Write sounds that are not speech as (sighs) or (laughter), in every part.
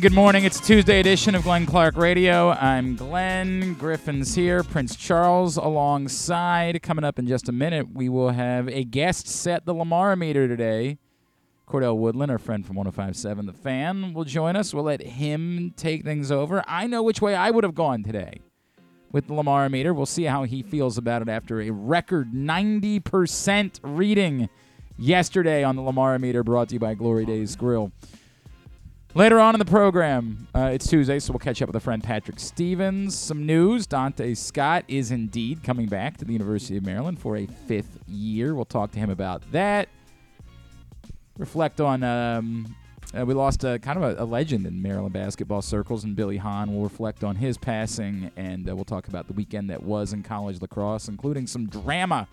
Good morning. It's Tuesday edition of Glenn Clark Radio. I'm Glenn. Griffin's here. Prince Charles alongside. Coming up in just a minute, we will have a guest set the Lamar meter today. Cordell Woodland, our friend from 1057 The Fan, will join us. We'll let him take things over. I know which way I would have gone today with the Lamar meter. We'll see how he feels about it after a record 90% reading yesterday on the Lamar meter brought to you by Glory Days Grill. Later on in the program, uh, it's Tuesday, so we'll catch up with a friend Patrick Stevens. Some news Donta Scott is indeed coming back to the University of Maryland for a fifth year. We'll talk to him about that. Reflect on, um, uh, we lost a, kind of a, a, legend in Maryland basketball circles, and Billy Hahn. We'll reflect on his passing, and uh, we'll talk about the weekend that was in college lacrosse, including some drama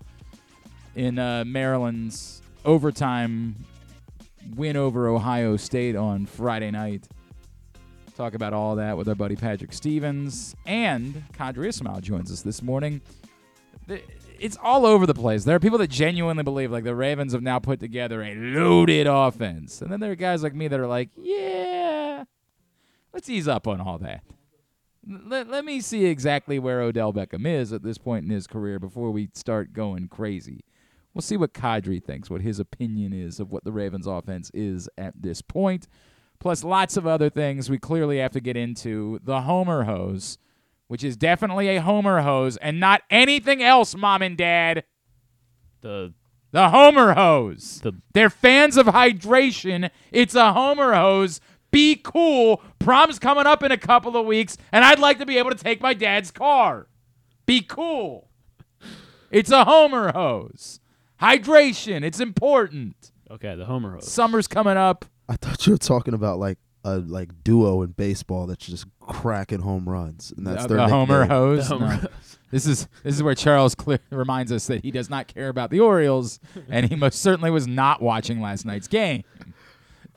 in uh, Maryland's overtime win over Ohio State on Friday night. Talk about all that with our buddy Patrick Stevens. And Qadry Ismail joins us this morning. It's all over the place. There are people that genuinely believe like the Ravens have now put together a loaded offense. And then there are guys like me that are like, yeah, let's ease up on all that. Let, let me see exactly where Odell Beckham is at this point in his career before we start going crazy. We'll see what Qadry thinks, what his opinion is of what the Ravens offense is at this point. Plus, lots of other things we clearly have to get into. The Homer hose, which is definitely a Homer hose and not anything else, Mom and Dad. The the Homer hose. The, They're fans of hydration. It's a Homer hose. Be cool. Prom's coming up in a couple of weeks, and I'd like to be able to take my dad's car. Be cool. It's a Homer hose. Hydration, it's important. Okay, the Homer hose. Summer's coming up. I thought you were talking about like a like duo in baseball that's just cracking home runs, and that's the, their the Homer nickname. hose. The Homer No. This is this is where Charles clear, (laughs) reminds us that he does not care about the Orioles, and he most certainly was not watching last night's game.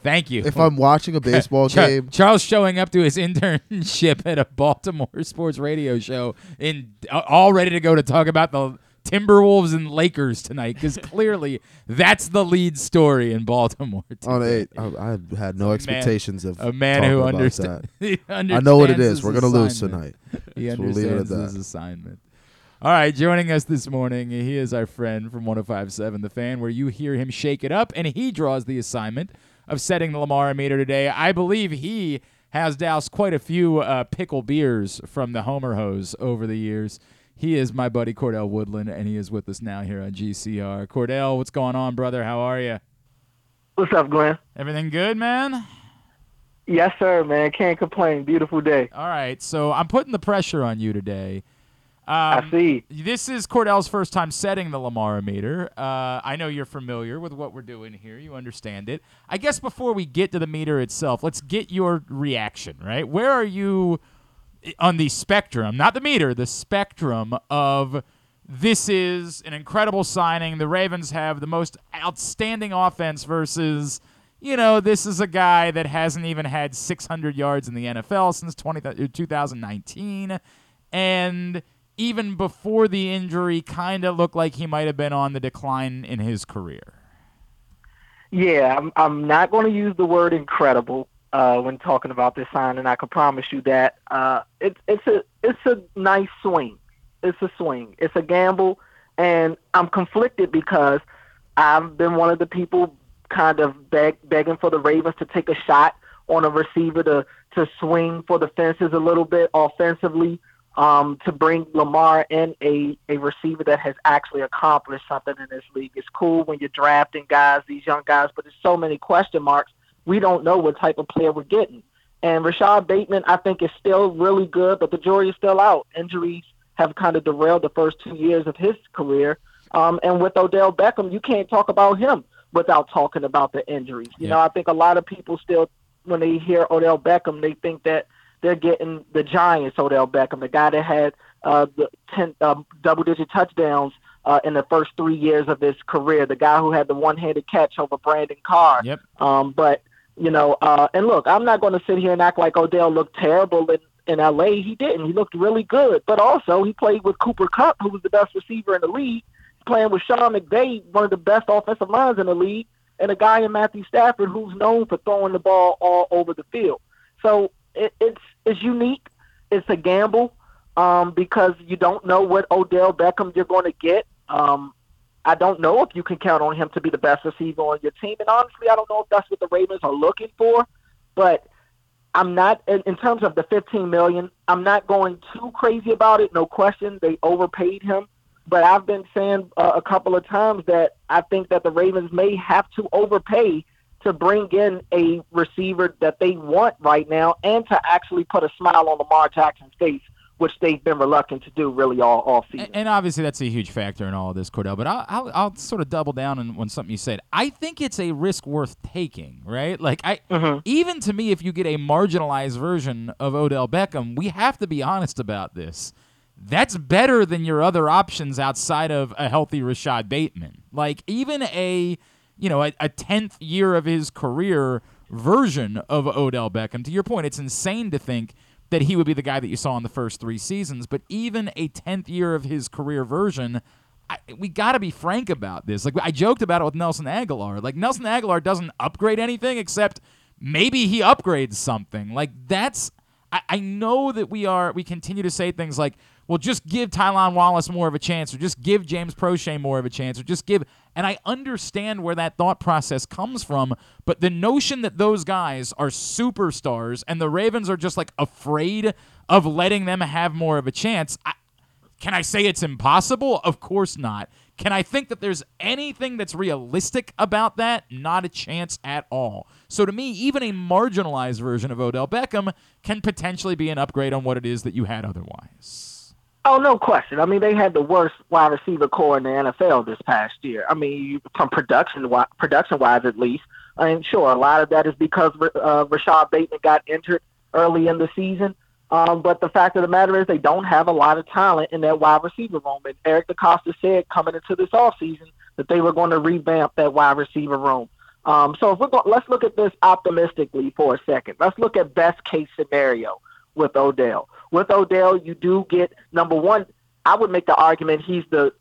Thank you. If I'm watching a baseball Char- game, Charles showing up to his (laughs) internship at a Baltimore (laughs) sports radio show in uh, all ready to go to talk about the Timberwolves and Lakers tonight because clearly that's the lead story in Baltimore. (laughs) on eight, I, I had no expectations of A man who about understa- (laughs) he that. I know what it is. We're gonna lose tonight. (laughs) He So we'll leave it at understands his that. assignment. All right, joining us this morning, he is our friend from 1057 The Fan, where you hear him shake it up, and he draws the assignment of setting the Lamar meter today. I believe he has doused quite a few uh, pickle beers from the Homer hose over the years. He is my buddy Cordell Woodland, and he is with us now here on GCR. Cordell, what's going on, brother? How are you? What's up, Glenn? Everything good, man? Yes, sir, man. Can't complain. Beautiful day. All right, so I'm putting the pressure on you today. Um, I see. This is Cordell's first time setting the Lamar meter. Uh, I know you're familiar with what we're doing here. You understand it. I guess before we get to the meter itself, let's get your reaction, right? Where are you on the spectrum, not the meter, the spectrum of this is an incredible signing. The Ravens have the most outstanding offense versus, you know, this is a guy that hasn't even had 600 yards in the NFL since 20, uh, 2019. And even before the injury, kind of looked like he might have been on the decline in his career. Yeah, I'm, I'm not going to use the word incredible uh, when talking about this signing. I can promise you that. Uh, it's it's a it's a nice swing. It's a swing. It's a gamble, and I'm conflicted because I've been one of the people kind of beg, begging for the Ravens to take a shot on a receiver to to swing for the fences a little bit offensively. Um, to bring Lamar in a, a receiver that has actually accomplished something in this league. It's cool when you're drafting guys, these young guys, but there's so many question marks. We don't know what type of player we're getting. And Rashod Bateman, I think, is still really good, but the jury is still out. Injuries have kind of derailed the first two years of his career. Um, and with Odell Beckham, you can't talk about him without talking about the injuries. You Yeah. know, I think a lot of people still, when they hear Odell Beckham, they think that they're getting the Giants Odell Beckham, the guy that had uh, the ten um, double-digit touchdowns uh, in the first three years of his career, the guy who had the one-handed catch over Brandon Carr. Yep. Um, but you know, uh, and look, I'm not going to sit here and act like Odell looked terrible in in LA. He didn't. He looked really good. But also, he played with Cooper Kupp, who was the best receiver in the league, playing with Sean McVay, one of the best offensive lines in the league, and a guy in Matthew Stafford who's known for throwing the ball all over the field. So it, it's it's unique. It's a gamble um, because you don't know what Odell Beckham you're going to get. Um, I don't know if you can count on him to be the best receiver on your team, and honestly, I don't know if that's what the Ravens are looking for. But I'm not in, in terms of the 15 million. I'm not going too crazy about it. No question, they overpaid him. But I've been saying uh, a couple of times that I think that the Ravens may have to overpay to bring in a receiver that they want right now and to actually put a smile on Lamar Jackson's face which they've been reluctant to do really all, all season. And, and obviously, that's a huge factor in all of this, Cordell. But I'll, I'll, I'll, sort of double down on, on something you said. I think it's a risk worth taking, right? Like, I mm-hmm. even to me, if you get a marginalized version of Odell Beckham, we have to be honest about this. That's better than your other options outside of a healthy Rashod Bateman. Like, even a you know a, a tenth year of his career version of Odell Beckham. To your point, it's insane to think that he would be the guy that you saw in the first three seasons. But even a 10th year of his career version, I, we got to be frank about this. Like I joked about it with Nelson Agholor. Like Nelson Agholor doesn't upgrade anything except maybe he upgrades something. Like that's I, I know that we are we continue to say things like, well, just give Tylan Wallace more of a chance, or just give James Proche more of a chance, or just give. And I understand where that thought process comes from, but the notion that those guys are superstars and the Ravens are just like afraid of letting them have more of a chance. I, can I say it's impossible? Of course not. Can I think that there's anything that's realistic about that? Not a chance at all. So to me, even a marginalized version of Odell Beckham can potentially be an upgrade on what it is that you had otherwise. Oh, no question. I mean, they had the worst wide receiver corps in the NFL this past year. I mean, from production production wise, at least. I mean, sure, a lot of that is because uh, Rashod Bateman got injured early in the season. Um, but the fact of the matter is, they don't have a lot of talent in that wide receiver room. And Eric DeCosta said coming into this offseason that they were going to revamp that wide receiver room. Um, so if we're going, let's look at this optimistically for a second. Let's look at best case scenario with Odell with Odell, you do get number one. I would make the argument he's the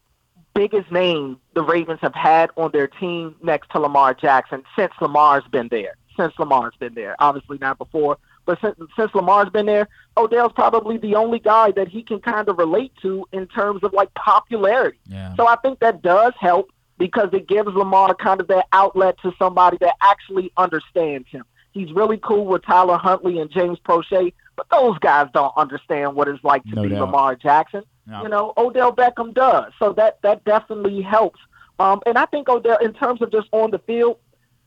biggest name the Ravens have had on their team next to Lamar Jackson since Lamar's been there. Since Lamar's been there, obviously not before, but since, since Lamar's been there, Odell's probably the only guy that he can kind of relate to in terms of like popularity. Yeah. So I think that does help because it gives Lamar kind of that outlet to somebody that actually understands him. He's really cool with Tyler Huntley and James Proche, but those guys don't understand what it's like to no be doubt. Lamar Jackson. No. You know, Odell Beckham does. So that that definitely helps. Um, and I think Odell, in terms of just on the field,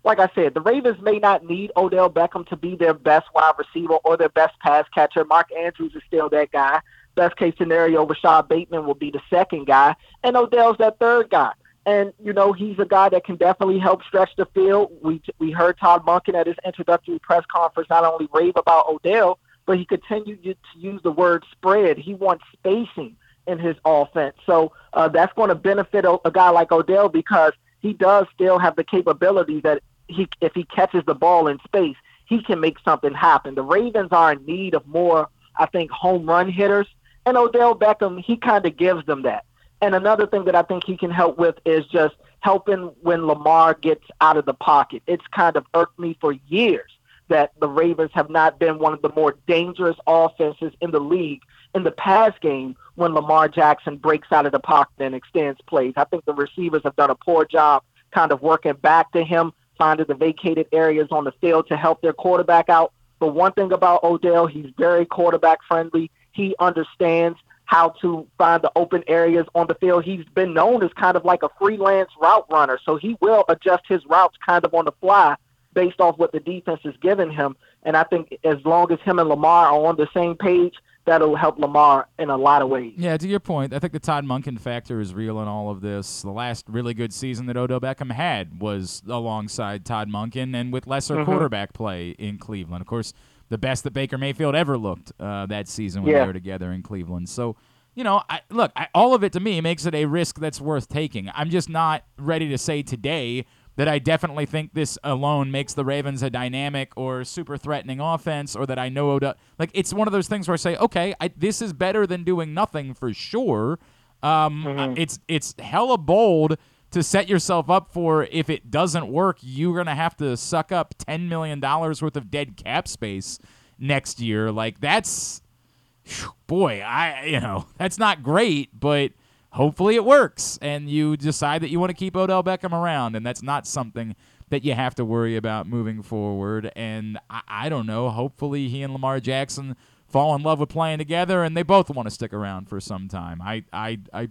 like I said, the Ravens may not need Odell Beckham to be their best wide receiver or their best pass catcher. Mark Andrews is still that guy. Best case scenario, Rashod Bateman will be the second guy, and Odell's that third guy. And you know he's a guy that can definitely help stretch the field. We we heard Todd Monken at his introductory press conference not only rave about Odell, but he continued to use the word spread. He wants spacing in his offense. So uh, that's going to benefit a, a guy like Odell because he does still have the capability that he, if he catches the ball in space, he can make something happen. The Ravens are in need of more, I think, home run hitters, and Odell Beckham he kind of gives them that. And another thing that I think he can help with is just helping when Lamar gets out of the pocket. It's kind of irked me for years that the Ravens have not been one of the more dangerous offenses in the league in the pass game when Lamar Jackson breaks out of the pocket and extends plays. I think the receivers have done a poor job kind of working back to him, finding the vacated areas on the field to help their quarterback out. But one thing about Odell, he's very quarterback friendly. He understands how to find the open areas on the field. He's been known as kind of like a freelance route runner, so he will adjust his routes kind of on the fly based off what the defense is giving him. And I think as long as him and Lamar are on the same page, that'll help Lamar in a lot of ways. Yeah, to your point, I think the Todd Monken factor is real in all of this. The last really good season that Odell Beckham had was alongside Todd Monken and with lesser Mhm. quarterback play in Cleveland. Of course, the best that Baker Mayfield ever looked uh, that season when Yeah. they were together in Cleveland. So, you know, I, look, I, all of it to me makes it a risk that's worth taking. I'm just not ready to say today that I definitely think this alone makes the Ravens a dynamic or super threatening offense, or that I know Odell. Like it's one of those things where I say, okay, I, this is better than doing nothing for sure. Um, Mhm. It's it's hella bold to set yourself up for if it doesn't work, you're gonna have to suck up ten million dollars worth of dead cap space next year. Like that's boy, I you know, (laughs) that's not great, but hopefully it works and you decide that you want to keep Odell Beckham around and that's not something that you have to worry about moving forward. And I, I don't know, hopefully he and Lamar Jackson fall in love with playing together and they both want to stick around for some time. I I I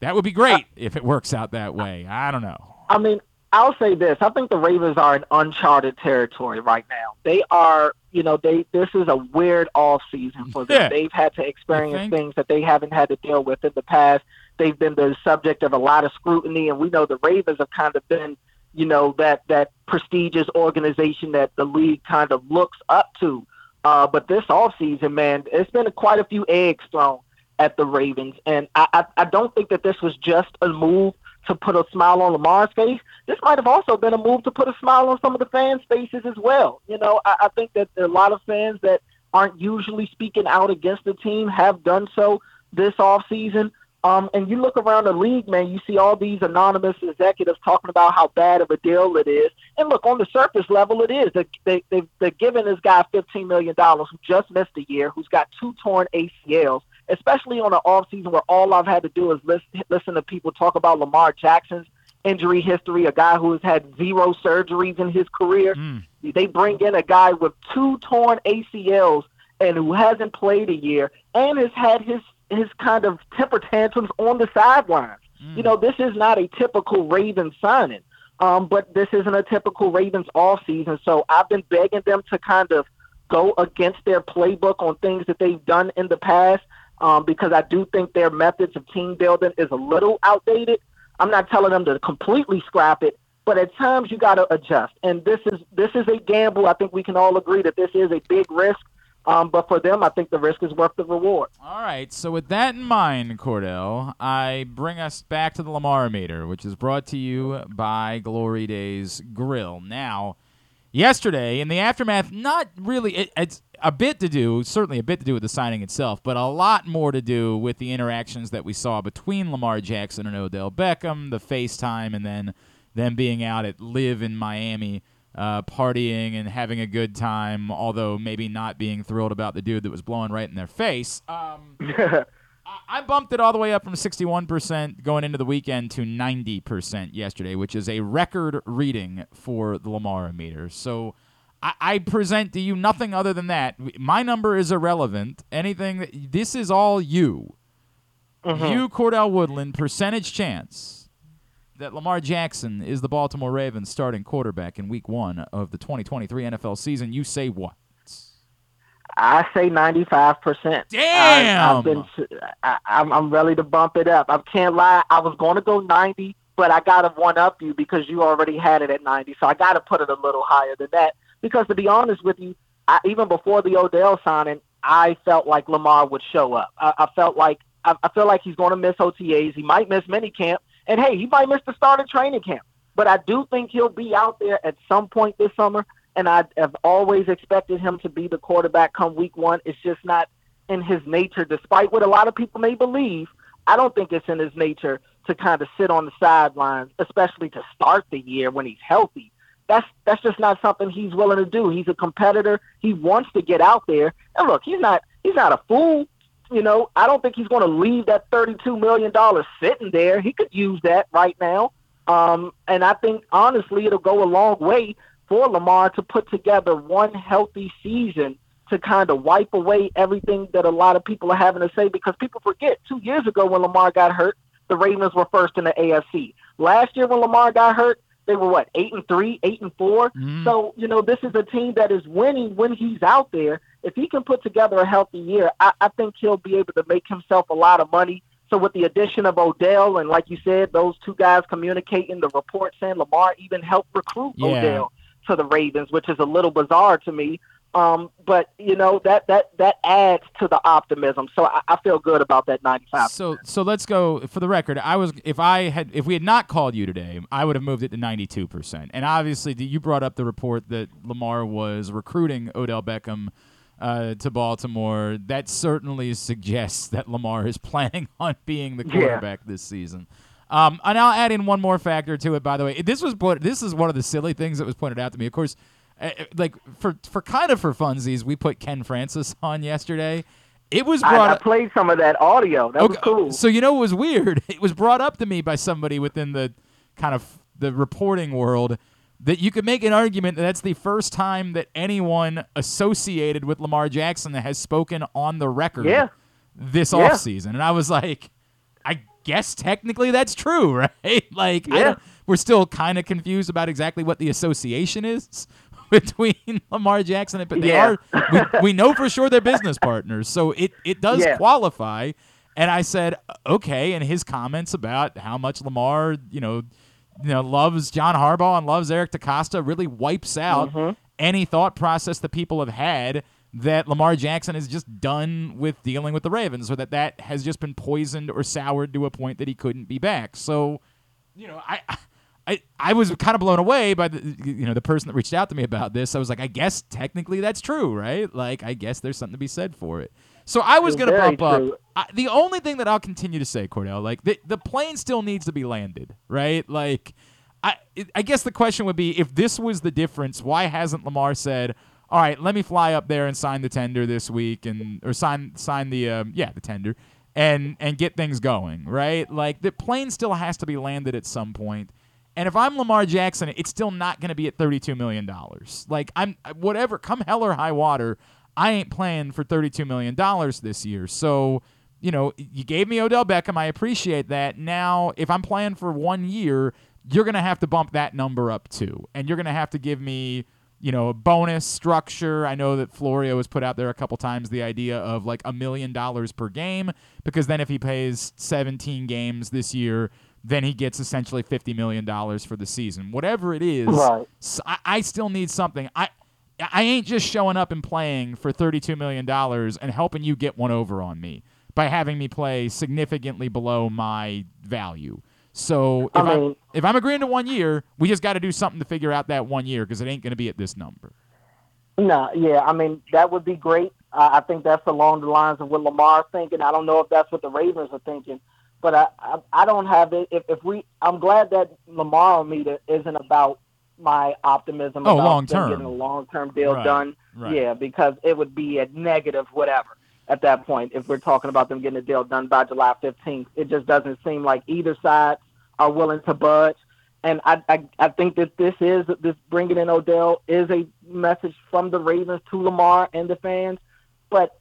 that would be great if it works out that way. I don't know. I mean, I'll say this. I think the Ravens are in uncharted territory right now. They are, you know, they this is a weird off season for them. Yeah. They've had to experience things that they haven't had to deal with in the past. They've been the subject of a lot of scrutiny and we know the Ravens have kind of been, you know, that that prestigious organization that the league kind of looks up to. Uh, but this off season, man, it's been quite a few eggs thrown at the Ravens, and I, I, I don't think that this was just a move to put a smile on Lamar's face. This might have also been a move to put a smile on some of the fans' faces as well. You know, I, I think that a lot of fans that aren't usually speaking out against the team have done so this offseason. Um, and you look around the league, man, you see all these anonymous executives talking about how bad of a deal it is. And look, on the surface level, it is. They, they, they, they're giving this guy $15 million who just missed a year, who's got two torn ACLs, especially on an offseason where all I've had to do is listen, listen to people talk about Lamar Jackson's injury history, a guy who has had zero surgeries in his career. Mm. They bring in a guy with two torn ACLs and who hasn't played a year and has had his his kind of temper tantrums on the sidelines. You know, this is not a typical Ravens signing, um, but this isn't a typical Ravens off season. So I've been begging them to kind of go against their playbook on things that they've done in the past um, because I do think their methods of team building is a little outdated. I'm not telling them to completely scrap it, but at times you got to adjust. And this is this is a gamble. I think we can all agree that this is a big risk. Um, but for them, I think the risk is worth the reward. All right, so with that in mind, Cordell, I bring us back to the Lamar meter, which is brought to you by Glory Days Grill. Now, yesterday in the aftermath, not really, it, it's a bit to do, certainly a bit to do with the signing itself, but a lot more to do with the interactions that we saw between Lamar Jackson and Odell Beckham, the FaceTime, and then them being out at LIV in Miami uh, partying and having a good time, although maybe not being thrilled about the dude that was blowing right in their face. Um, (laughs) I, I bumped it all the way up from 61% going into the weekend to 90% yesterday, which is a record reading for the Lamar meter. So I, I present to you nothing other than that. My number is irrelevant. Anything that this is all you. You, Cordell Woodland, percentage chance that Lamar Jackson is the Baltimore Ravens starting quarterback in week one of the 2023 NFL season. You say what? I say 95%. Damn! I, I've been, I, I'm, I'm ready to bump it up. I can't lie. I was going to go 90, but I got to one up you because you already had it at 90. So I got to put it a little higher than that. Because to be honest with you, I, even before the Odell signing, I felt like Lamar would show up. I, I felt like I, I feel like he's going to miss OTAs. He might miss minicamp, and hey, he might miss the start of training camp. But I do think he'll be out there at some point this summer, and I have always expected him to be the quarterback come week one. It's just not in his nature, despite what a lot of people may believe. I don't think it's in his nature to kind of sit on the sidelines, especially to start the year when he's healthy. That's that's just not something he's willing to do. He's a competitor. He wants to get out there. And look, he's not he's not a fool. You know, I don't think he's going to leave that thirty-two million dollars sitting there. He could use that right now. Um, and I think honestly, it'll go a long way for Lamar to put together one healthy season to kind of wipe away everything that a lot of people are having to say because people forget two years ago when Lamar got hurt, the Ravens were first in the AFC. Last year when Lamar got hurt, they were what eight and three, eight and 4 Mhm. So you know this is a team that is winning when he's out there. If he can put together a healthy year, I, I think he'll be able to make himself a lot of money. So with the addition of Odell and like you said, those two guys communicating, the report saying Lamar even helped recruit Yeah. Odell to the Ravens, which is a little bizarre to me. Um, but you know that that that adds to the optimism. So I, I feel good about that ninety-five. So so let's go for the record. I was if I had if we had not called you today, I would have moved it to ninety two percent. And obviously, you brought up the report that Lamar was recruiting Odell Beckham uh, to Baltimore. That certainly suggests (laughs) that Lamar is planning on being the Yeah. quarterback this season. Um, and I'll add in one more factor to it. By the way, this was put, this is one of the silly things that was pointed out to me. Of course, Eh, eh, like for for kind of for funsies, we put Ken Francis (laughs) on yesterday. It was I, brought I up. played some of that audio. That was cool. So you know what was weird? (laughs) It was brought up to me by somebody within the kind of the reporting world that you could make an argument that that's the first time that anyone associated with Lamar Jackson that has spoken on the record Yeah. this Yeah. offseason. And I was like, I guess technically that's true, (laughs) right? like I Yeah. we're still kind of confused about exactly what the association is (laughs) between Lamar Jackson and but they Yeah. are we, we know for sure they're business partners. So it it does Yeah. qualify. And I said, okay, and his comments about how much Lamar, you know, you know, loves John Harbaugh and loves Eric DeCosta really wipes out Mm-hmm. any thought process that people have had that Lamar Jackson is just done with dealing with the Ravens or that that has just been poisoned or soured to a point that he couldn't be back. So, you know, I I I was kind of blown away by the you know the person that reached out to me about this. I was like, I guess technically that's true, right? Like, I guess there's something to be said for it. So I was gonna very bump true. up. I, the only thing that I'll continue to say, Cordell, like the the plane still needs to be landed, right? Like, I I guess the question would be if this was the difference, why hasn't Lamar said? All right, let me fly up there and sign the tender this week, and or sign sign the um, yeah the tender, and and get things going, right? Like the plane still has to be landed at some point. And if I'm Lamar Jackson, it's still not going to be at $32 million. Like, I'm, whatever, come hell or high water, I ain't playing for $32 million this year. So, you know, you gave me Odell Beckham. I appreciate that. Now, if I'm playing for one year, you're going to have to bump that number up too. And you're going to have to give me, you know, a bonus structure. I know that Florio has put out there a couple times the idea of like a million dollars per game, because then if he plays 17 games this year, then he gets essentially $50 million for the season. Whatever it is, Right. I, I still need something. I I ain't just showing up and playing for $32 million and helping you get one over on me by having me play significantly below my value. So if I I am if I'm agreeing to one year, we just got to do something to figure out that one year because it ain't going to be at this number. No, yeah, I mean that would be great. I I think that's along the lines of what Lamar's thinking. I don't know if that's what the Ravens are thinking, but I I, I don't have it. If if we, I'm glad that Lamar meter isn't about my optimism Oh, about long term. getting a long term deal Right, done. right. Yeah, because it would be a negative whatever at that point if we're talking about them getting a deal done by July 15th. It just doesn't seem like either side are willing to budge. And I, I, I think that this is this bringing in Odell is a message from the Ravens to Lamar and the fans. But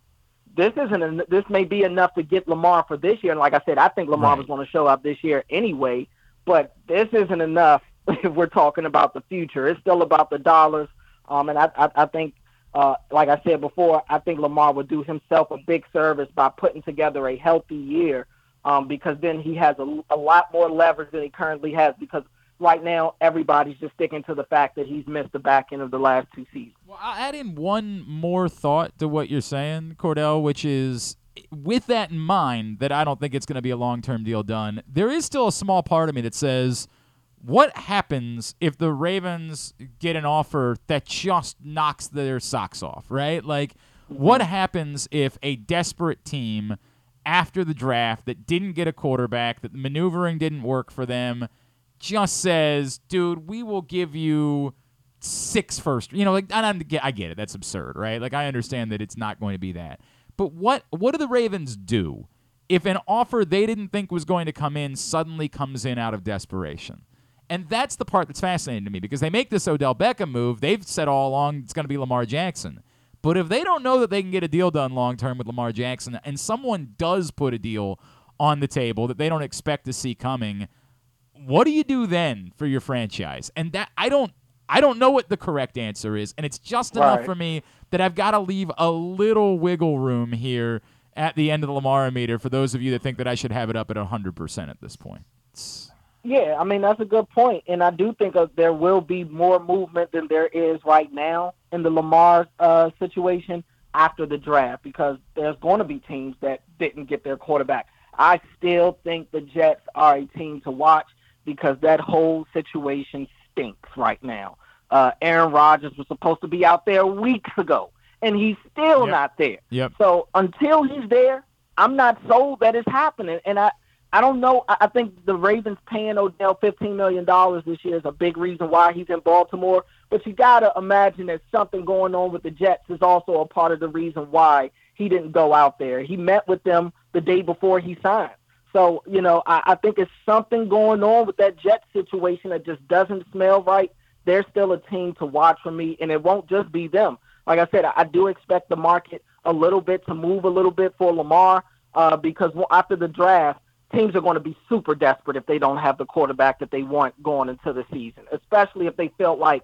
this isn't en- this may be enough to get Lamar for this year. And like I said, I think Lamar Right. was going to show up this year anyway. But this isn't enough (laughs) if we're talking about the future. It's still about the dollars. Um, and I, I, I think, uh, like I said before, I think Lamar would do himself a big service by putting together a healthy year. Um, because then he has a, a lot more leverage than he currently has. Because right now everybody's just sticking to the fact that he's missed the back end of the last two seasons. Well, I'll add in one more thought to what you're saying, Cordell, which is with that in mind, that I don't think it's going to be a long term deal done, there is still a small part of me that says, what happens if the Ravens get an offer that just knocks their socks off, right? Like, what mm-hmm. happens if a desperate team after the draft that didn't get a quarterback, that the maneuvering didn't work for them, just says, dude, we will give you six first. You know, like and I'm, I get it. That's absurd, right? Like I understand that it's not going to be that. But what what do the Ravens do if an offer they didn't think was going to come in suddenly comes in out of desperation? And that's the part that's fascinating to me because they make this Odell Beckham move. They've said all along it's going to be Lamar Jackson. But if they don't know that they can get a deal done long term with Lamar Jackson and someone does put a deal on the table that they don't expect to see coming, what do you do then for your franchise? And that I don't I don't know what the correct answer is, and it's just enough Right. for me that I've got to leave a little wiggle room here at the end of the Lamar meter for those of you that think that I should have it up at 100% at this point. It's- Yeah, I mean that's a good point. and I do think there will be more movement than there is right now in the Lamar uh, situation after the draft because there's going to be teams that didn't get their quarterback. I still think the Jets are a team to watch because that whole situation stinks right now. Uh, Aaron Rodgers was supposed to be out there weeks ago, and he's still Yep. not there. Yep. So until he's there, I'm not sold that it's happening. And I, I don't know. I, think the Ravens paying Odell $15 million this year is a big reason why he's in Baltimore. But you gotta imagine that something going on with the Jets is also a part of the reason why he didn't go out there. He met with them the day before he signed. So, you know, I, I think it's something going on with that Jets situation that just doesn't smell right. They're still a team to watch for me, and it won't just be them. Like I said, I, I do expect the market a little bit to move a little bit for Lamar uh, because after the draft, teams are going to be super desperate if they don't have the quarterback that they want going into the season, especially if they felt like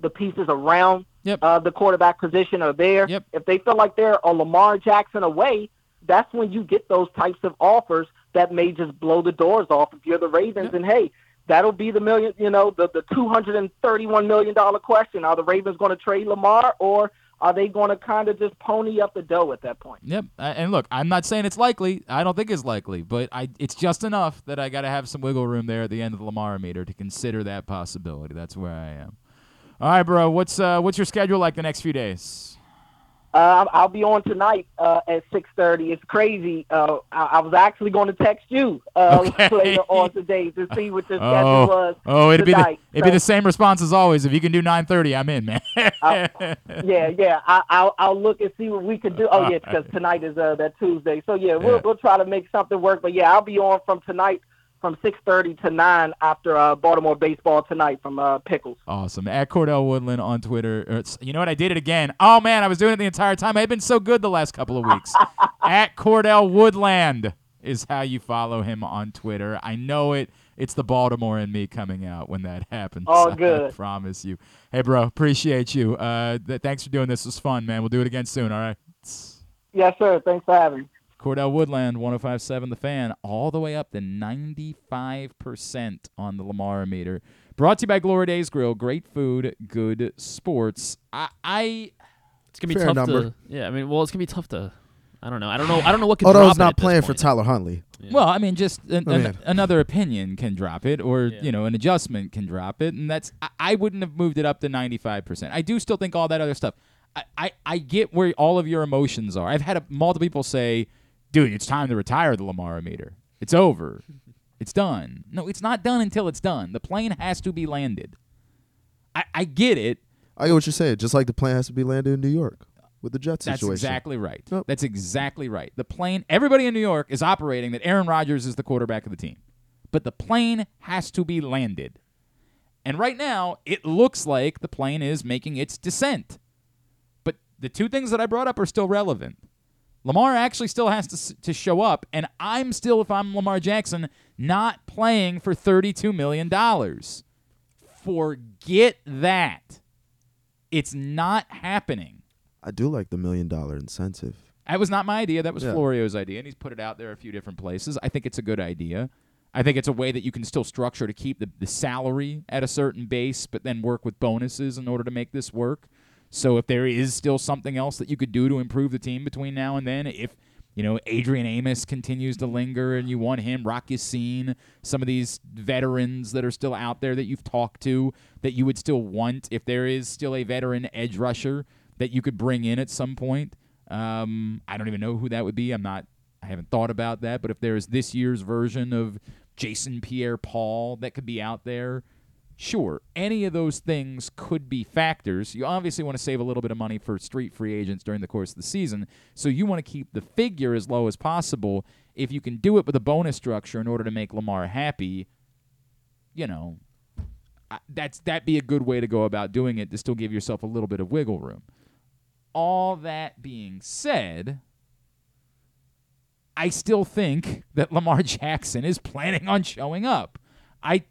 the pieces around Yep. uh, the quarterback position are there. Yep. If they feel like they're a Lamar Jackson away, that's when you get those types of offers that may just blow the doors off if you're the Ravens. Yep. And hey, that'll be the million, you know, the the two hundred and thirty-one million dollar question: Are the Ravens going to trade Lamar, or are they going to kind of just pony up the dough at that point? Yep. And look, I'm not saying it's likely. I don't think it's likely, but I it's just enough that I got to have some wiggle room there at the end of the Lamar meter to consider that possibility. That's where I am. All right, bro. What's uh what's your schedule like the next few days? Uh, I'll be on tonight uh, at six thirty. It's crazy. Uh, I, I was actually going to text you uh, Okay. (laughs) later on today to see what your Oh, schedule was. oh, it'd be the, it'd be the same response as always. If you can do 9:30, I'm in, man. (laughs) yeah, yeah. I, I'll I'll look and see what we could do. Oh yeah, (laughs) because tonight is uh that Tuesday. So yeah, we'll Yeah. we'll try to make something work. But yeah, I'll be on from tonight from six thirty to nine after uh, Baltimore baseball tonight from uh, Pickles. Awesome. At Cordell Woodland on Twitter. It's- You know what? I did it again. Oh, man. I was doing it the entire time. I've been so good the last couple of weeks. (laughs) At Cordell Woodland is how you follow him on Twitter. I know it. It's the Baltimore in me coming out when that (laughs) happens. All good. I promise you. Hey, bro. Appreciate you. Uh, th- thanks for doing this. It was fun, man. We'll do it again soon. All right. Yes, sir. Thanks for having me. Cordell Woodland, 1057 The Fan, all the way up to 95% on the Lamar meter. Brought to you by Glory Days Grill. Great food, good sports. I, I It's gonna be Fair tough number. to. Yeah, I mean, well, it's gonna be tough to. I don't know. I don't know. I don't know what. Could Although drop he's it at not this playing for. Tyler Huntley. Yeah. well, I mean, just an, Oh, an- man. another opinion can drop it, or Yeah. you know, an adjustment can drop it, and that's I, I wouldn't have moved it up to 95%. I do still think all that other stuff. I, I, I get where all of your emotions are. I've had a, multiple people say, "Dude, it's time to retire the Lamar meter. It's over. It's done." No, it's not done until it's done. The plane has to be landed. I, I get it. I get what you're saying. Just like the plane has to be landed in New York with the Jets situation. That's situation. exactly right. That's exactly right. The plane, everybody in New York is operating that Aaron Rodgers is the quarterback of the team. But the plane has to be landed. And right now, it looks like the plane is making its descent. But the two things that I brought up are still relevant. Lamar actually still has to, to show up, and I'm still, if I'm Lamar Jackson, not playing for $32 million. Forget that. It's not happening. I do like the million dollar incentive. That was not my idea. That was Yeah. Florio's idea, and he's put it out there a few different places. I think it's a good idea. I think it's a way that you can still structure to keep the, the salary at a certain base, but then work with bonuses in order to make this work. So if there is still something else that you could do to improve the team between now and then, if you know Adrian Amos continues to linger and you want him, Rock Ya-Sin, some of these veterans that are still out there that you've talked to that you would still want, if there is still a veteran edge rusher that you could bring in at some point. Um, I don't even know who that would be. I'm not. I haven't thought about that. But if there is this year's version of Jason Pierre-Paul that could be out there, sure, any of those things could be factors. You obviously want to save a little bit of money for street free agents during the course of the season, so you want to keep the figure as low as possible. If you can do it with a bonus structure in order to make Lamar happy, you know, that's that be a good way to go about doing it to still give yourself a little bit of wiggle room. All that being said, I still think that Lamar (laughs) Jackson is planning on showing up. I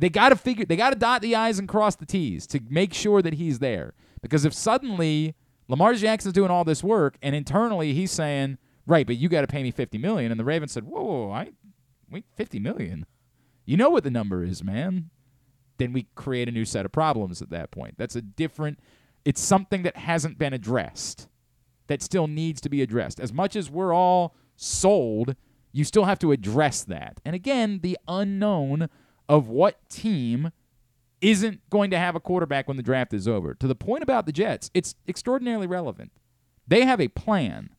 they got to figure they got to dot the i's and cross the t's to make sure that he's there because if suddenly Lamar Jackson's doing all this work and internally he's saying, "Right, but you got to pay me 50 million." And the Ravens said, "Whoa, whoa, whoa I wait, 50 million. You know what the number is, man." Then we create a new set of problems at that point. That's a different it's something that hasn't been addressed that still needs to be addressed. As much as we're all sold, you still have to address that. And again, the unknown of what team isn't going to have a quarterback when the draft is over. To the point about the Jets, it's extraordinarily relevant. They have a plan.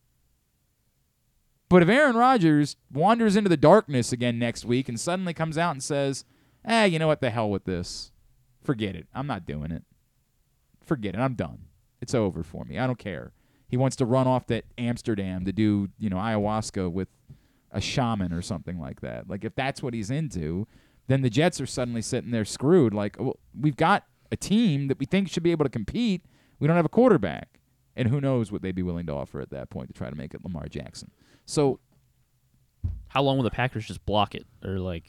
But if Aaron Rodgers wanders into the darkness again next week and suddenly comes out and says, "Ah, you know what? The hell with this. Forget it. I'm not doing it." forget it. I'm done. It's over for me. I don't care. He wants to run off to Amsterdam to do, you know, ayahuasca with a shaman or something like that. Like if that's what he's into, then the Jets are suddenly sitting there screwed. Like well, we've got a team that we think should be able to compete. We don't have a quarterback, and who knows what they'd be willing to offer at that point to try to make it Lamar Jackson. So How long will the Packers just block it, or like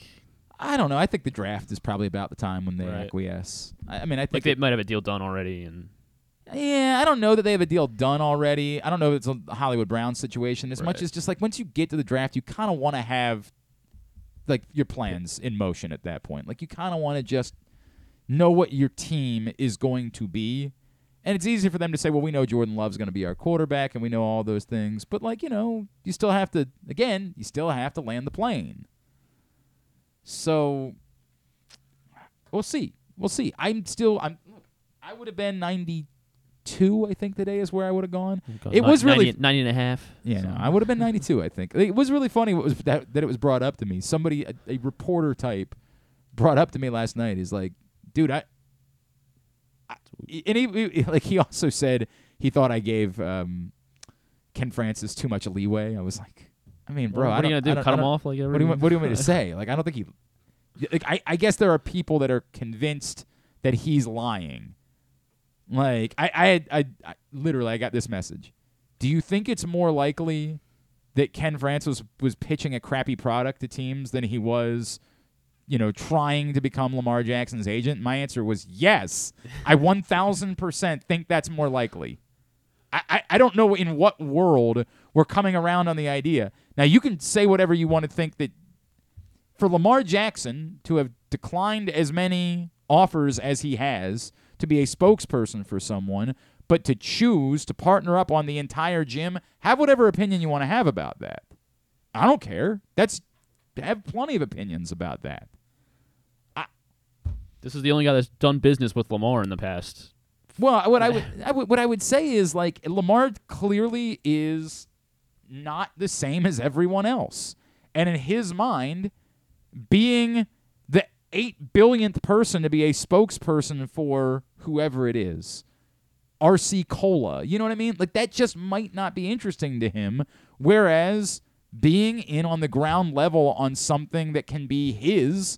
I don't know. I think the draft is probably about the time when they Right. acquiesce. I, I mean, I think like they it- might have a deal done already, and Yeah, I don't know that they have a deal done already. I don't know if it's a Hollywood Brown situation as much as just like once you get to the draft, you kind of want to have like your plans in motion at that point. Like you kind of want to just know what your team is going to be. And it's easy for them to say, well, we know Jordan Love's going to be our quarterback and we know all those things. But, like, you know, you still have to, again, you still have to land the plane. So we'll see. We'll see. I'm still, I'm, I would have been 92, I think today is where I would have gone. It was really 90, 90 and a half. yeah, so. no, I would have been 92. I think it was really funny. What was that, that it was brought up to me? Somebody, a, a reporter type, brought up to me last night. He's like, "Dude, I,", I and he, he- like he also said he thought I gave um, Ken Francis too much leeway. I was like, I mean, bro, Well, I what are you gonna do? Cut him off like What do you want, what do you want me to (laughs) say? Like, I don't think he. Like, I, I guess there are people that are convinced that he's lying. Like, I, I, had, I, I literally, I got this message. Do you think it's more likely that Ken Francis was pitching a crappy product to teams than he was, you know, trying to become Lamar Jackson's agent? My answer was yes. I 1000% think that's more likely. I, I, I don't know in what world we're coming around on the idea. Now, you can say whatever you want to think that for Lamar Jackson to have declined as many offers as he has to be a spokesperson for someone, but to choose to partner up on the entire gym, have whatever opinion you want to have about that. I don't care. That's have plenty of opinions about that. This is the only guy that's done business with Lamar in the past. Well, what I would, (sighs) I would what I would say is like Lamar clearly is not the same as everyone else. And in his mind, being 8 billionth person to be a spokesperson for whoever it is, RC Cola, you know what I mean? Like that just might not be interesting to him whereas being in on the ground level on something that can be his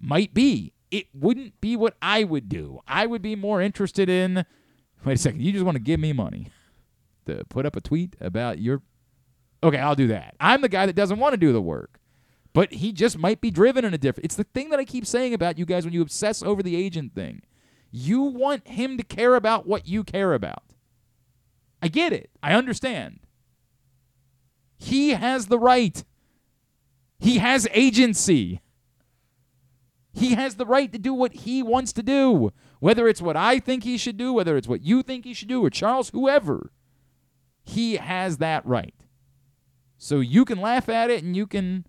might be. It wouldn't be what I would do. I would be more interested in wait a second, you just want to give me money to put up a tweet about your Okay, I'll do that. I'm the guy that doesn't want to do the work. But he just might be driven in a different It's the thing that I keep saying about you guys when you obsess over the agent thing. You want him to care about what you care about. I get it. I understand. He has the right. He has agency. He has the right to do what he wants to do. Whether it's what I think he should do, whether it's what you think he should do, or Charles, whoever. He has that right. So you can laugh at it and you can.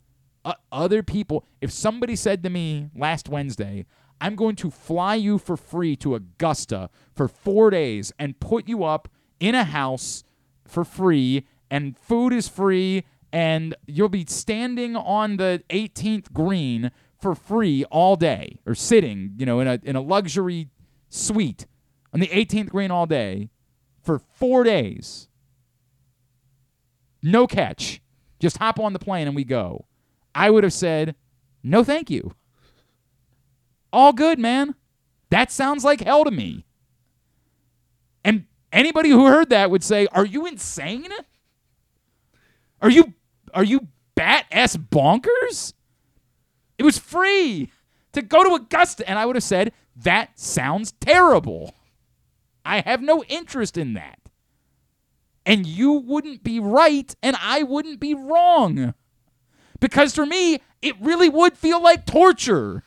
Other people, if somebody said to me last Wednesday, I'm going to fly you for free to Augusta for four days and put you up in a house for free, and food is free, and you'll be standing on the 18th green for free all day, or sitting, you know, in a in a luxury suite on the 18th green all day for four days. No catch. Just hop on the plane and we go. I would have said, no, thank you. All good, man. That sounds like hell to me. And anybody who heard that would say, "Are you insane? Are you are you bat ass bonkers?" It was free to go to Augusta, and I would have said, "That sounds terrible. I have no interest in that." And you wouldn't be right, and I wouldn't be wrong. Because for me, it really would feel like torture.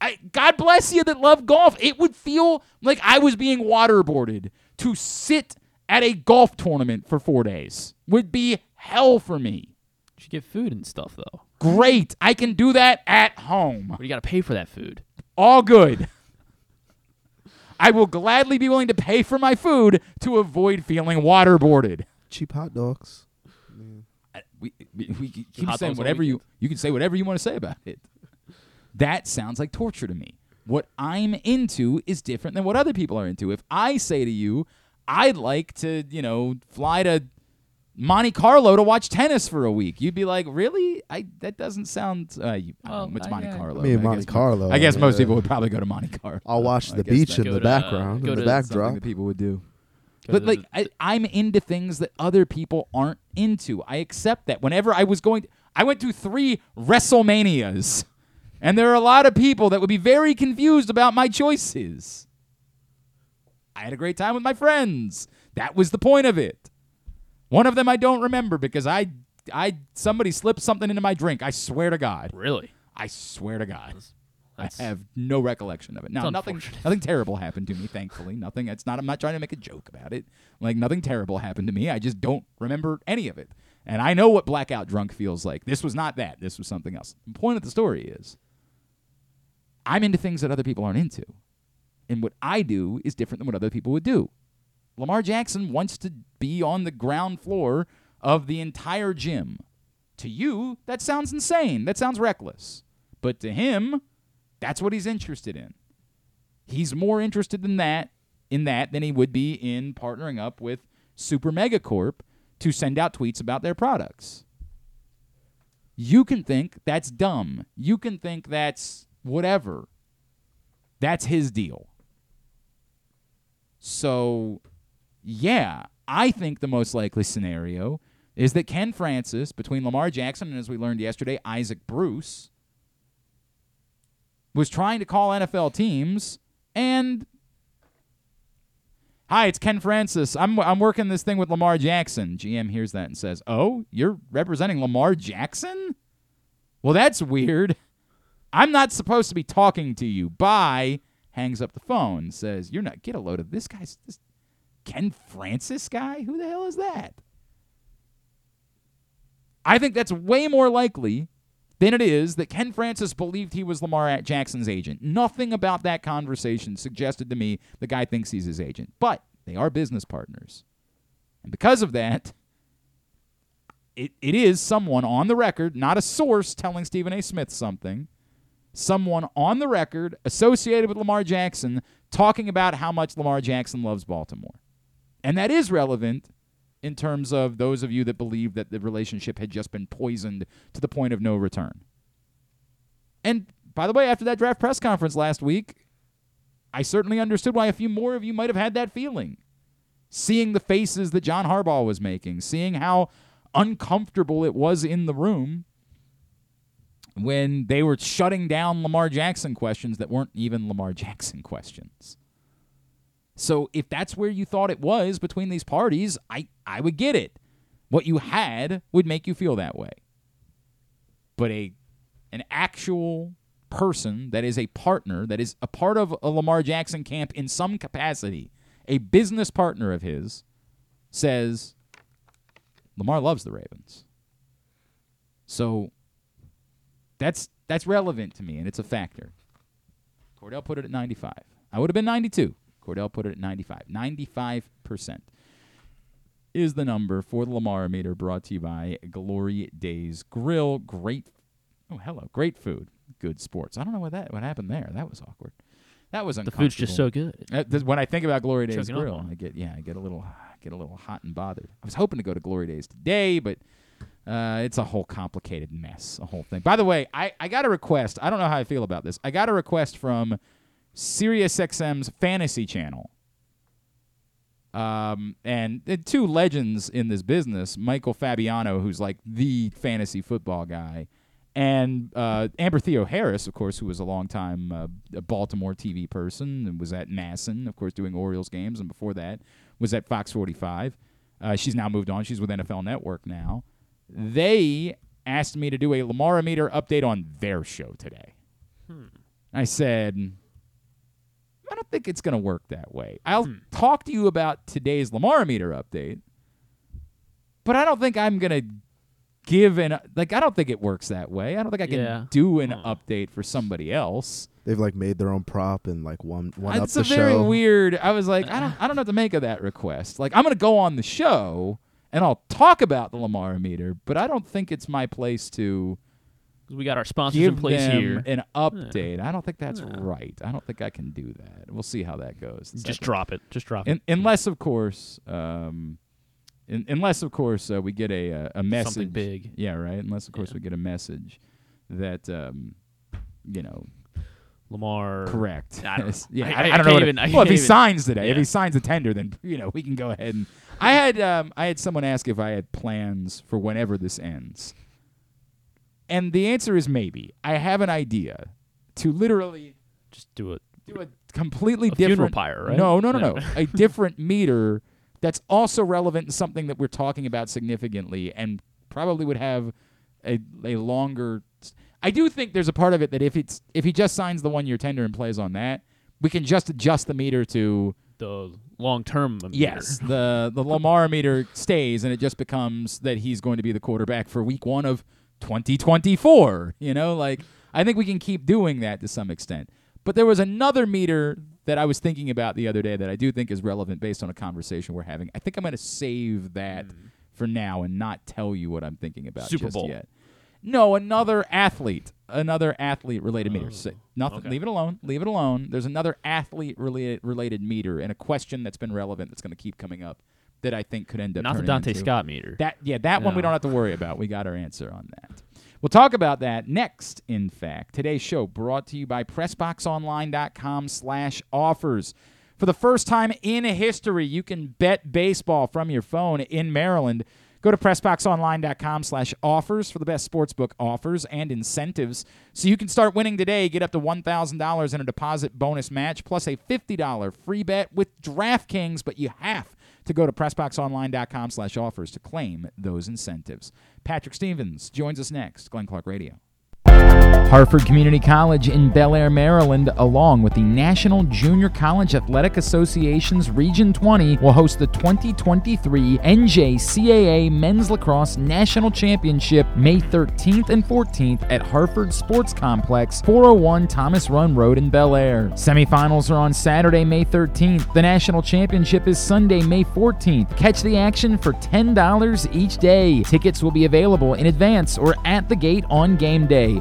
I, God bless you that love golf. It would feel like I was being waterboarded to sit at a golf tournament for four days. Would be hell for me. You should get food and stuff though. Great. I can do that at home. But you got to pay for that food. All good. I will gladly be willing to pay for my food to avoid feeling waterboarded. Cheap hot dogs. I- we, we, we keep Hot saying dogs all whatever you you can say whatever you want to say about it. That sounds like torture to me. What I'm into is different than what other people are into. If I say to you, I'd like to, you know, fly to Monte Carlo to watch tennis for a week, you'd be like, "Really? I that doesn't sound." Uh, you, I don't Well, know, it's I- Monte yeah. Carlo. I mean, Monte guess, Carlo. I guess I most mean, people would probably go to Monte Carlo. I'll uh, watch I the guess beach that- in uh, Go the to- background, go in the to something backdrop. that people would do. But like I, I'm into things that other people aren't into. I accept that. Whenever I was going, I went to three WrestleManias, and there are a lot of people that would be very confused about my choices. I had a great time with my friends. That was the point of it. One of them I don't remember because I, I somebody slipped something into my drink. I swear to God. really. I swear to God. That's- I have no recollection of it. Now, nothing, nothing terrible happened to me. Thankfully, nothing. It's not. I'm not trying to make a joke about it. Like nothing terrible happened to me. I just don't remember any of it. And I know what blackout drunk feels like. This was not that. This was something else. The point of the story is, I'm into things that other people aren't into, and what I do is different than what other people would do. Lamar Jackson wants to be on the ground floor of the entire gym. To you, that sounds insane. That sounds reckless. But to him, that's what he's interested in. He's more interested in that in that than he would be in partnering up with Super Megacorp to send out tweets about their products. You can think that's dumb. You can think that's whatever. That's his deal. So, yeah, I think the most likely scenario is that Ken Francis, between Lamar Jackson and, as we learned yesterday, Isaac Bruce, was trying to call NFL teams and Hi, it's Ken Francis. I'm I'm working this thing with Lamar Jackson. GM hears that and says, "Oh, you're representing Lamar Jackson? Well, that's weird. I'm not supposed to be talking to you." Bye. Hangs up the phone. Says, "You're not. Get a load of this guy's this Ken Francis guy. Who the hell is that?" I think that's way more likely than it is that Ken Francis believed he was Lamar Jackson's agent. Nothing about that conversation suggested to me the guy thinks he's his agent, but they are business partners. And because of that, it, it is someone on the record, not a source telling Stephen A. Smith something, someone on the record associated with Lamar Jackson talking about how much Lamar Jackson loves Baltimore. And that is relevant in terms of those of you that believe that the relationship had just been poisoned to the point of no return. And by the way, after that draft press conference last week, I certainly understood why a few more of you might have had that feeling. Seeing the faces that John Harbaugh was making, seeing how uncomfortable it was in the room when they were shutting down Lamar Jackson questions that weren't even Lamar Jackson (laughs) questions. So if that's where you thought it was between these parties, I, I would get it. What you had would make you feel that way. But a an actual person that is a partner, that is a part of a Lamar Jackson camp in some capacity, a business partner of his, says Lamar loves the Ravens. So that's that's relevant to me and it's a factor. Cordell put it at 95. I would have been 92. Cordell put it at 95. 95% is the number for the Lamar meter brought to you by Glory Days Grill. Great Oh, hello. Great food. Good sports. I don't know what that what happened there. That was awkward. That was uncomfortable. The food's just so good. Uh, th- when I think about Glory Days Choking Grill. I get yeah, I get a little get a little hot and bothered. I was hoping to go to Glory Days today, but uh, it's a whole complicated mess, a whole thing. By the way, I, I got a request. I don't know how I feel about this. I got a request from SiriusXM's Fantasy Channel. Um, and the two legends in this business, Michael Fabiano, who's like the fantasy football guy, and uh, Amber Theoharis, of course, who was a longtime uh, Baltimore TV person and was at MASN, of course, doing Orioles games, and before that was at Fox 45. Uh, she's now moved on. She's with NFL Network now. They asked me to do a Lamar meter update on their show today. I said, I don't think it's going to work that way. I'll hmm. talk to you about today's Lamar meter update, but I don't think I'm going to give an like I don't think it works that way. I don't think I can Yeah. do an Huh. update for somebody else. They've like made their own prop and like one one up It's the a very show. weird. I was like, I don't I don't know what to make of that request. Like I'm going to go on the show and I'll talk about the Lamar meter, but I don't think it's my place to 'Cause we got our sponsors in place them here. an update. I don't think that's Yeah. right. I don't think I can do that. We'll see how that goes. Just second- drop it. Just drop it. Unless, of course, um, in, unless of course uh, we get a a, a message. Something big. Yeah, right. Unless of course Yeah. we get a message that um, you know Lamar. correct. I don't know. (laughs) Yeah, I- I, I don't know. it- even- I well, if he even- signs today, if he signs a tender, then you know we can go ahead and. I had um, I had someone ask if I had plans for whenever this ends, and the answer is maybe. I have an idea to literally Just do it. do a completely A different pyre, right? No, no, no, No. no. a (laughs) different meter that's also relevant to something that we're talking about significantly and probably would have a a longer I do think there's a part of it that if it's if he just signs the one year tender and plays on that, we can just adjust the meter to The long term. yes, the the Lamar meter stays and it just becomes that he's going to be the quarterback for week 1 of 2024, you know, like I think we can keep doing that to some extent. But there was another meter that I was thinking about the other day that I do think is relevant based on a conversation we're having. I think I'm going to save that mm. for now and not tell you what I'm thinking about Super just Bowl. yet. No, another athlete, another athlete related meter. Oh, Say, nothing. okay. Leave it alone. Leave it alone. There's another athlete related related meter and a question that's been relevant that's going to keep coming up that I think could end up Not the Donta into- Scott meter. that yeah, that one we don't have to worry about. We got our answer on that. We'll talk about that next, in fact. Today's show brought to you by PressBoxOnline.com slash offers. For the first time in history, you can bet baseball from your phone in Maryland. Go to PressBoxOnline.com slash offers for the best sportsbook offers and incentives so you can start winning today. Get up to $1,000 in a deposit bonus match plus a $50 free bet with DraftKings, but you have to go to PressBoxOnline.com slash offers to claim those incentives. Patrick Stevens joins us next. Glenn Clark Radio. Harford Community College in Bel Air, Maryland, along with the National Junior College Athletic Association's Region 20, will host the 2023 NJCAA Men's Lacrosse National Championship May 13th and 14th at Harford Sports Complex, 401 Thomas Run Road in Bel Air. Semifinals are on Saturday, May 13th. The National Championship is Sunday, May 14th. Catch the action for $10 each day. Tickets will be available in advance or at the gate on game day.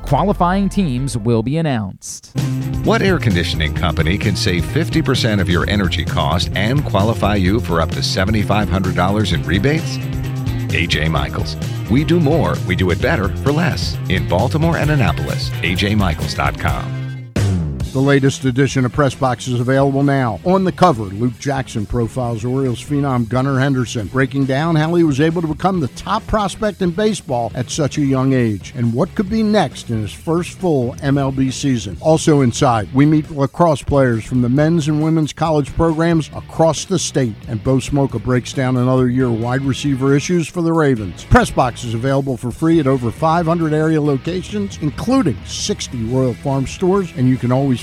Qualifying teams will be announced. What air conditioning company can save 50% of your energy cost and qualify you for up to $7,500 in rebates? AJ Michaels. We do more, we do it better for less. In Baltimore and Annapolis, ajmichaels.com. The latest edition of Press Box is available now. On the cover, Luke Jackson profiles Orioles phenom Gunnar Henderson, breaking down how he was able to become the top prospect in baseball at such a young age and what could be next in his first full MLB season. Also inside, we meet lacrosse players from the men's and women's college programs across the state, and Bo Smolka breaks down another year wide receiver issues for the Ravens. Press Box is available for free at over 500 area locations, including 60 Royal Farm stores, and you can always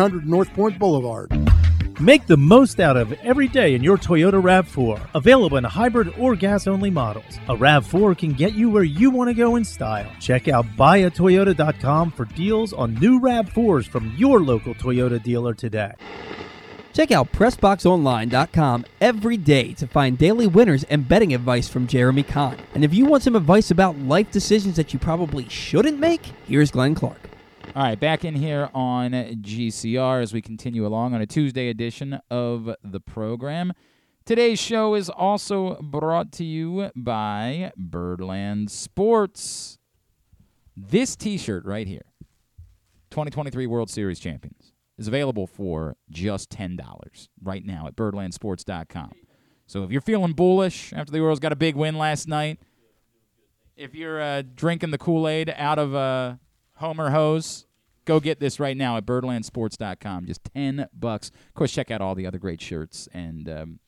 100 North Point Boulevard. Make the most out of every day in your Toyota RAV4, available in hybrid or gas only models. A RAV4 can get you where you want to go in style. Check out buyatoyota.com for deals on new RAV4s from your local Toyota dealer today. Check out PressBoxOnline.com every day to find daily winners and betting advice from Jeremy Kahn. And if you want some advice about life decisions that you probably shouldn't make, here's Glenn Clark. All right, back in here on GCR as we continue along on a Tuesday edition of the program. Today's show is also brought to you by Birdland Sports. This t shirt right here, 2023 World Series champions, is available for just $10 right now at birdlandsports.com. So if you're feeling bullish after the Orioles got a big win last night, if you're uh, drinking the Kool Aid out of a Homer hose, go get this right now at birdlandsports.com. Just 10 bucks. Of course, check out all the other great shirts and um,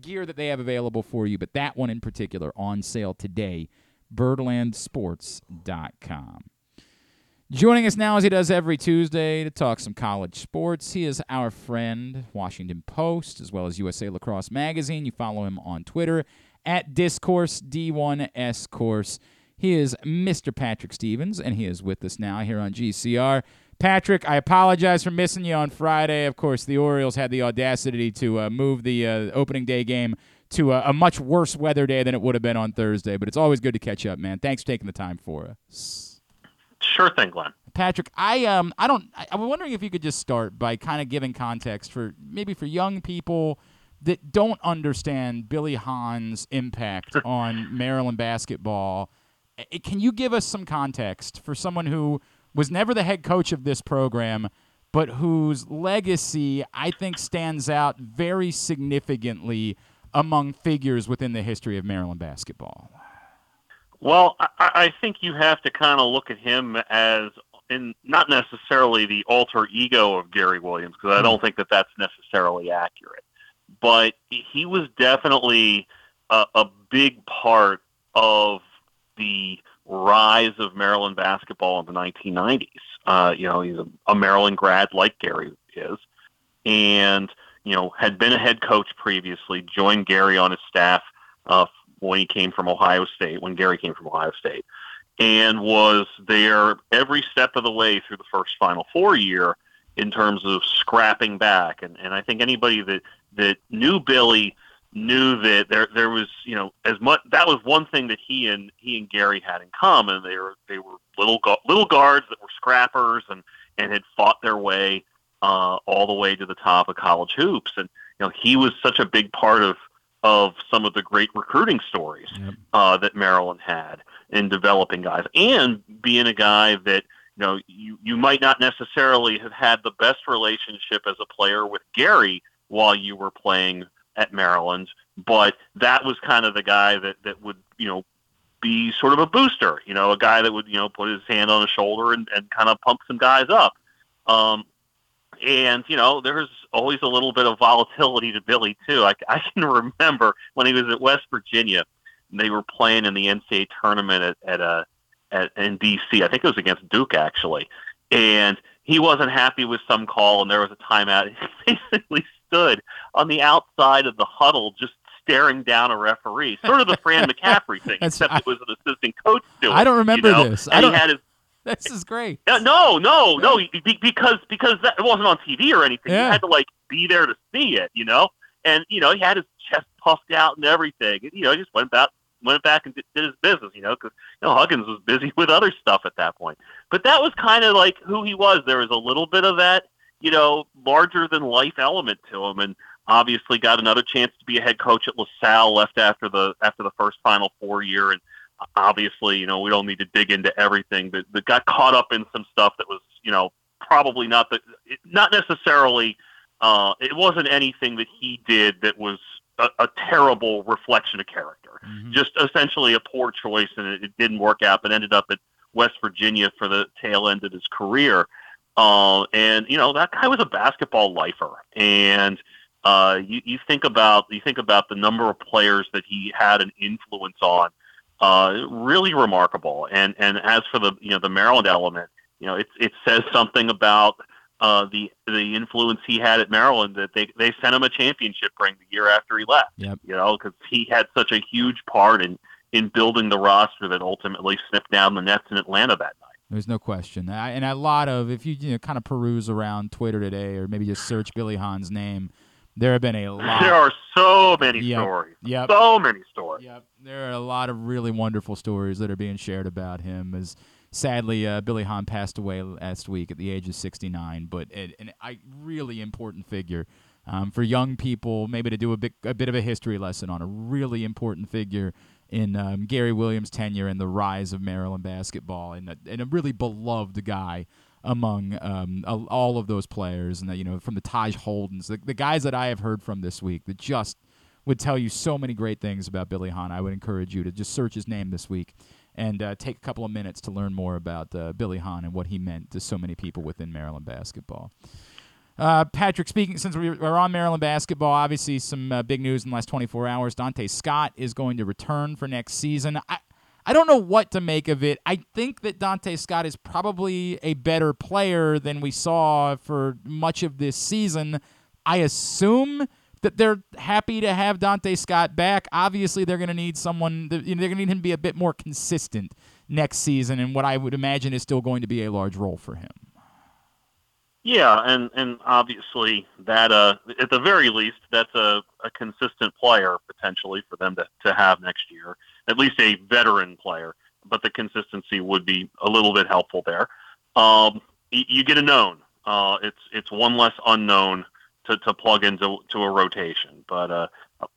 gear that they have available for you, but that one in particular on sale today, birdlandsports.com. Joining us now, as he does every Tuesday, to talk some college sports, he is our friend, Washington Post, as well as USA Lacrosse Magazine. You follow him on Twitter at Discourse, D1S Course. He is Mr. Patrick Stevens, and he is with us now here on GCR. Patrick, I apologize for missing you on Friday. Of course, the Orioles had the audacity to uh, move the uh, opening day game to a, a much worse weather day than it would have been on Thursday, but it's always good to catch up, man. Thanks for taking the time for us. Sure thing, Glenn. Patrick, I um I don't I, I'm wondering if you could just start by kind of giving context for maybe for young people that don't understand Billy Hahn's impact on Maryland basketball. Can you give us some context for someone who was never the head coach of this program, but whose legacy I think stands out very significantly among figures within the history of Maryland basketball? Well, I, I think you have to kind of look at him as in not necessarily the alter ego of Gary Williams because I don't think that that's necessarily accurate, but he was definitely a, a big part of the rise of Maryland basketball in the 1990s. Uh, you know, he's a, a Maryland grad like Gary is, and you know had been a head coach previously. Joined Gary on his staff uh, when he came from Ohio State, when Gary came from Ohio State, and was there every step of the way through the first Final Four year in terms of scrapping back. And and I think anybody that that knew Billy knew that there there was you know as much that was one thing that he and he and Gary had in common. They were they were little little guards that were scrappers and and had fought their way uh, all the way to the top of college hoops. And you know he was such a big part of of some of the great recruiting stories uh, that Maryland had in developing guys, and being a guy that you know you you might not necessarily have had the best relationship as a player with Gary while you were playing at Maryland, but that was kind of the guy that that would you know be sort of a booster, you know, a guy that would you know put his hand on his shoulder and, and kind of pump some guys up. Um, and you know, there's always a little bit of volatility to Billy too. I, I can (laughs) remember when he was at West Virginia, they were playing in the NCAA tournament at at a at in DC. I think it was against Duke actually, and he wasn't happy with some call, and there was a timeout. (laughs) He basically stood on the outside of the huddle, just staring down a referee, sort of the Fran (laughs) McCaffery thing, except it was an assistant coach doing. I don't remember you know? this. I And don't- he had his (laughs) This is great. no, no, no, be- because because that, it wasn't on TV or anything. Yeah. You had to like be there to see it, you know. And you know, he had his chest puffed out and everything. And, you know, he just went back went back and did, did his business, you know, because you know Huggins was busy (laughs) with other stuff at that point. But that was kind of like who he was. There was a little bit of that, you know, larger than life element to him, and obviously got another chance to be a head coach at LaSalle. Left after the after the first Final Four year, and obviously, you know, we don't need to dig into everything, but, but got caught up in some stuff that was, you know, probably not the, not necessarily, uh, it wasn't anything that he did that was a, a terrible reflection of character. Just essentially a poor choice, and it, it didn't work out, but ended up at West Virginia for the tail end of his career. Uh, and you know that guy was a basketball lifer, and uh, you, you think about you think about the number of players that he had an influence on uh, really remarkable. And and as for the you know the Maryland element, you know it it says something about uh, the the influence he had at Maryland that they they sent him a championship ring the year after he left. Yep. You know because he had such a huge part in in building the roster that ultimately sniffed down the Nets in Atlanta that night. There's no question. I, and a lot of, if you, you know, kind of peruse around Twitter today or maybe just search Billy Hahn's name, there have been a lot. There are so many Yep. stories. Yep. So many stories. Yep. There are a lot of really wonderful stories that are being shared about him. As sadly, uh, Billy Hahn passed away last week at the age of 69, but an, a really important figure um, for young people, maybe to do a bit a bit of a history lesson on a really important figure in um, Gary Williams' tenure and the rise of Maryland basketball, and a, and a really beloved guy among um, all of those players, and that you know from the Taj Holdens, the, the guys that I have heard from this week that just would tell you so many great things about Billy Hahn. I would encourage you to just search his name this week and uh, take a couple of minutes to learn more about uh, Billy Hahn and what he meant to so many people within Maryland basketball. Uh, Patrick, speaking since we- we're on Maryland basketball, obviously some uh, big news in the last 24 hours. Donta Scott is going to return for next season. I, I don't know what to make of it. I think that Donta Scott is probably a better player than we saw for much of this season. I assume that they're happy to have Donta Scott back. Obviously, they're going to need someone. You know, they're going to need him to be a bit more consistent next season, and what I would imagine is still going to be a large role for him. Yeah, and and obviously that uh at the very least that's a, a consistent player potentially for them to, to have next year. At least a veteran player, but the consistency would be a little bit helpful there. Um, you get a known. Uh, it's it's one less unknown to, to plug into to a rotation. But uh,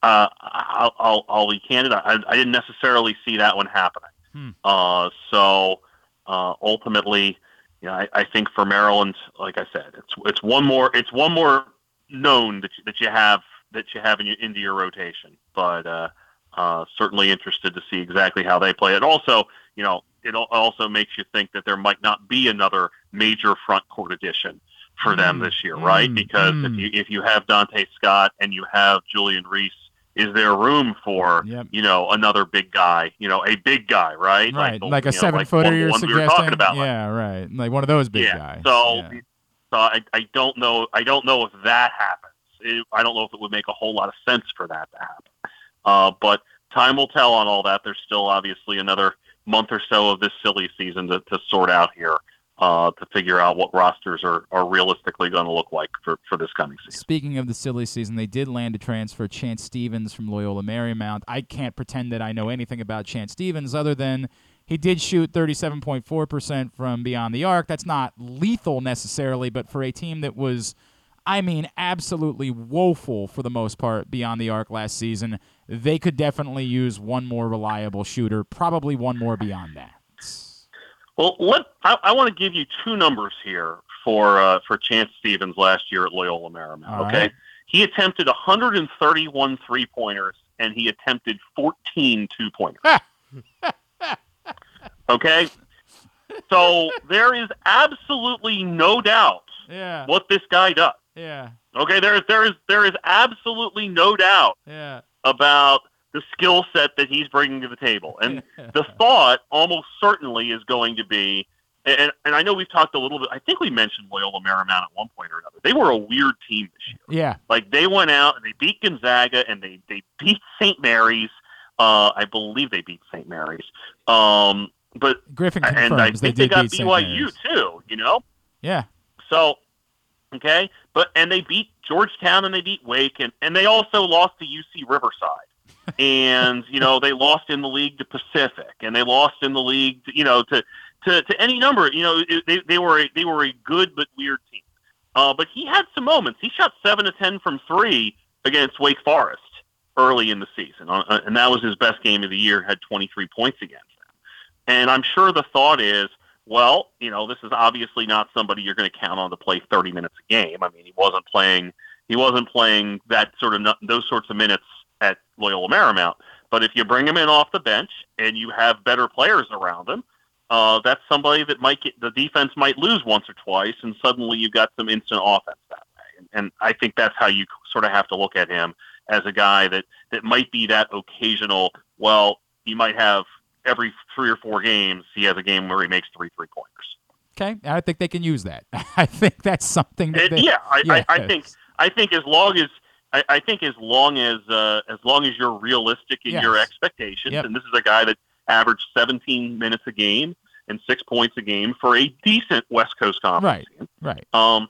uh, I'll, I'll I'll be candid. I, I didn't necessarily see that one happening. Hmm. Uh, so uh, ultimately, you know, I, I think for Maryland, like I said, it's it's one more it's one more known that you, that you have that you have in your, into your rotation. But uh, uh, certainly interested to see exactly how they play it. Also, you know, it also makes you think that there might not be another major front court addition for them Mm, this year, right? mm, Because mm. if you if you have Donta Scott and you have Julian Reese, is there room for Yep. you know another big guy, you know, a big guy, right? Right, the- like a you know, seven like footer one you're we suggesting. were talking about, like- yeah, right. Like one of those big yeah. guys. So, Yeah. so I, I don't know. I don't know if that happens. It, I don't know if it would make a whole lot of sense for that to happen. Uh, but time will tell on all that. There's still obviously another month or so of this silly season to, to sort out here uh, to figure out what rosters are, are realistically going to look like for, for this coming season. Speaking of the silly season, they did land a transfer, Chance Stevens from Loyola Marymount. I can't pretend that I know anything about Chance Stevens other than he did shoot 37.4% from beyond the arc. That's not lethal necessarily, but for a team that was, I mean, absolutely woeful for the most part beyond the arc last season, they could definitely use one more reliable shooter, probably one more beyond that. Well, let I, I want to give you two numbers here for uh, for Chance Stevens last year at Loyola Marymount. All okay, right. he attempted 131 three pointers and he attempted 14 two pointers. (laughs) okay, so there is absolutely no doubt Yeah. what this guy does. Yeah. Okay, there is there is there is absolutely no doubt Yeah. about the skill set that he's bringing to the table. And (laughs) the thought almost certainly is going to be, and, and I know we've talked a little bit, I think we mentioned Loyola Marymount at one point or another. They were a weird team this year. Yeah. Like they went out and they beat Gonzaga and they, they beat St. Mary's. Uh, I believe they beat St. Mary's. Um, but Griffin and I confirms they think they, got. BYU too. You know, Yeah. so, okay, but and they beat Georgetown and they beat Wake and and they also lost to UC Riverside, and you know they lost in the league to Pacific and they lost in the league, to, you know, to to to any number. You know, they they were a, they were a good but weird team. Uh, but he had some moments. He shot seven to ten from three against Wake Forest early in the season, uh, and that was his best game of the year. Had 23 points against them. And I'm sure the thought is, well, you know, this is obviously not somebody you're going to count on to play 30 minutes a game. I mean, he wasn't playing he wasn't playing that sort of those sorts of minutes at Loyola Marymount. But if you bring him in off the bench and you have better players around him, uh, that's somebody that might get the defense might lose once or twice, and suddenly you've got some instant offense that way. And, and I think that's how you sort of have to look at him as a guy that that might be that occasional. Well, you might have every three or four games he has a game where he makes three three pointers. Okay. I think they can use that. (laughs) I think that's something that they, yeah, I, I, I think I think as long as I, I think as long as uh, as long as you're realistic in your expectations, Yep. and this is a guy that averaged 17 minutes a game and six points a game for a decent West Coast conference. Right. Right. Um,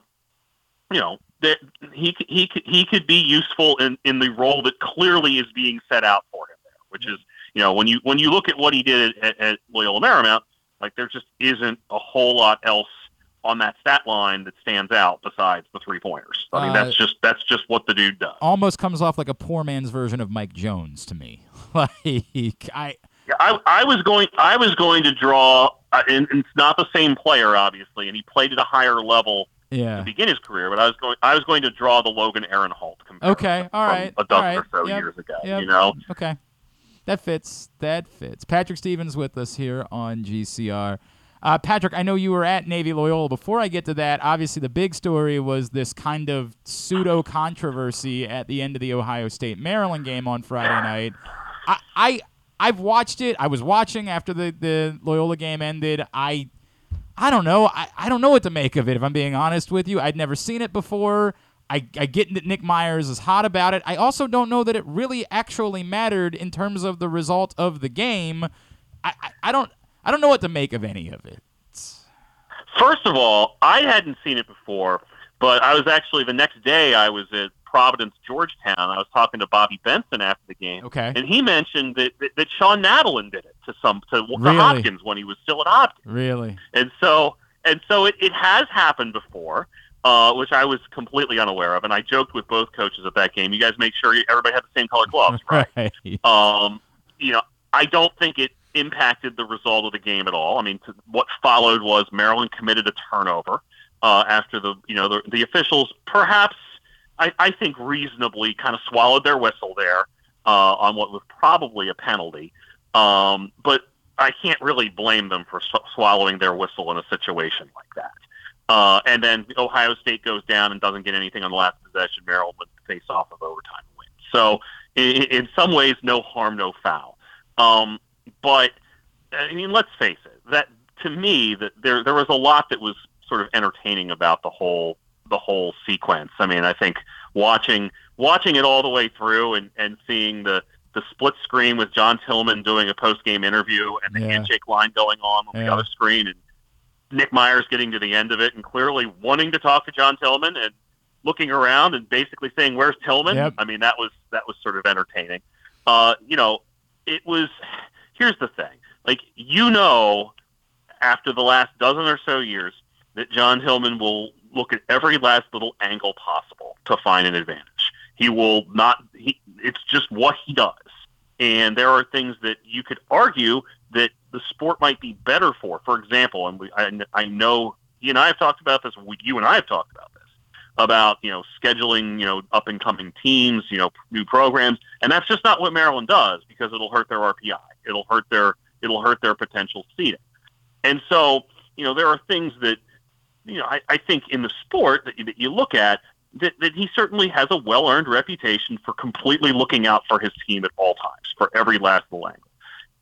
you know that he he he could be useful in in the role that clearly is being set out for him there, which is you know when you when you look at what he did at, at Loyola Marymount, like there just isn't a whole lot else on that stat line that stands out besides the three pointers. I mean, Uh, that's just that's just what the dude does. Almost comes off like a poor man's version of Mike Jones to me. (laughs) like I Yeah, I, I was going I was going to draw, uh, and, and it's not the same player obviously, and he played at a higher level yeah. to begin his career. But I was going I was going to draw the Logan Aronhalt Okay, all right, a dozen right, or so yep, years ago. yep. You know, Okay. That fits. That fits. Patrick Stevens with us here on GCR. Uh, Patrick, I know you were at Navy Loyola. Before I get to that, obviously the big story was this kind of pseudo controversy at the end of the Ohio State Maryland game on Friday night. I, I I've watched it. I was watching after the, the Loyola game ended. I I don't know. I, I don't know what to make of it, if I'm being honest with you. I'd never seen it before. I, I get that Nick Myers is hot about it. I also don't know that it really actually mattered in terms of the result of the game. I, I, I don't I don't know what to make of any of it. First of all, I hadn't seen it before, but I was actually the next day I was at Providence, Georgetown. I was talking to Bobby Benson after the game, Okay. and he mentioned that that, that Shawn Nadelen did it to some to, to Really? Hopkins when he was still at Hopkins, Really? and so and so it, it has happened before. Uh, which I was completely unaware of, and I joked with both coaches at that game. You guys make sure everybody had the same color gloves, (laughs) right? Right. Um, you know, I don't think it impacted the result of the game at all. I mean, t- what followed was Maryland committed a turnover uh, after the you know the, the officials perhaps I, I think reasonably kind of swallowed their whistle there uh, on what was probably a penalty. Um, but I can't really blame them for sw- swallowing their whistle in a situation like that. Uh, and then Ohio State goes down and doesn't get anything on the last possession. Maryland would face off of overtime win. So in, in some ways, no harm, no foul. Um, but I mean, let's face it. That to me, that there there was a lot that was sort of entertaining about the whole the whole sequence. I mean, I think watching watching it all the way through and and seeing the the split screen with John Tillman doing a post game interview and the Yeah. handshake line going on on Yeah. the other screen and Nick Myers getting to the end of it and clearly wanting to talk to John Tillman and looking around and basically saying, "Where's Tillman?" Yep. I mean, that was that was sort of entertaining. Uh, you know, it was. Here's the thing: like you know, after the last dozen or so years, that John Tillman will look at every last little angle possible to find an advantage. He will not. He, it's just what he does. And there are things that you could argue that the sport might be better for. For example, and we, I, I know you and I have talked about this. You and I have talked about this about you know scheduling you know up and coming teams, you know new programs, and that's just not what Maryland does because it'll hurt their RPI. It'll hurt their it'll hurt their potential seeding. And so you know there are things that you know I, I think in the sport that you, that you look at that, that he certainly has a well earned reputation for completely looking out for his team at all times for every last little angle.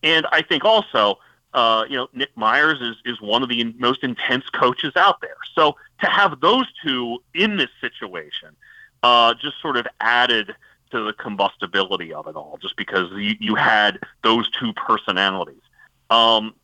And I think also, uh, you know, Nick Myers is, is one of the most intense coaches out there. So to have those two in this situation uh, just sort of added to the combustibility of it all, just because you, you had those two personalities. Um,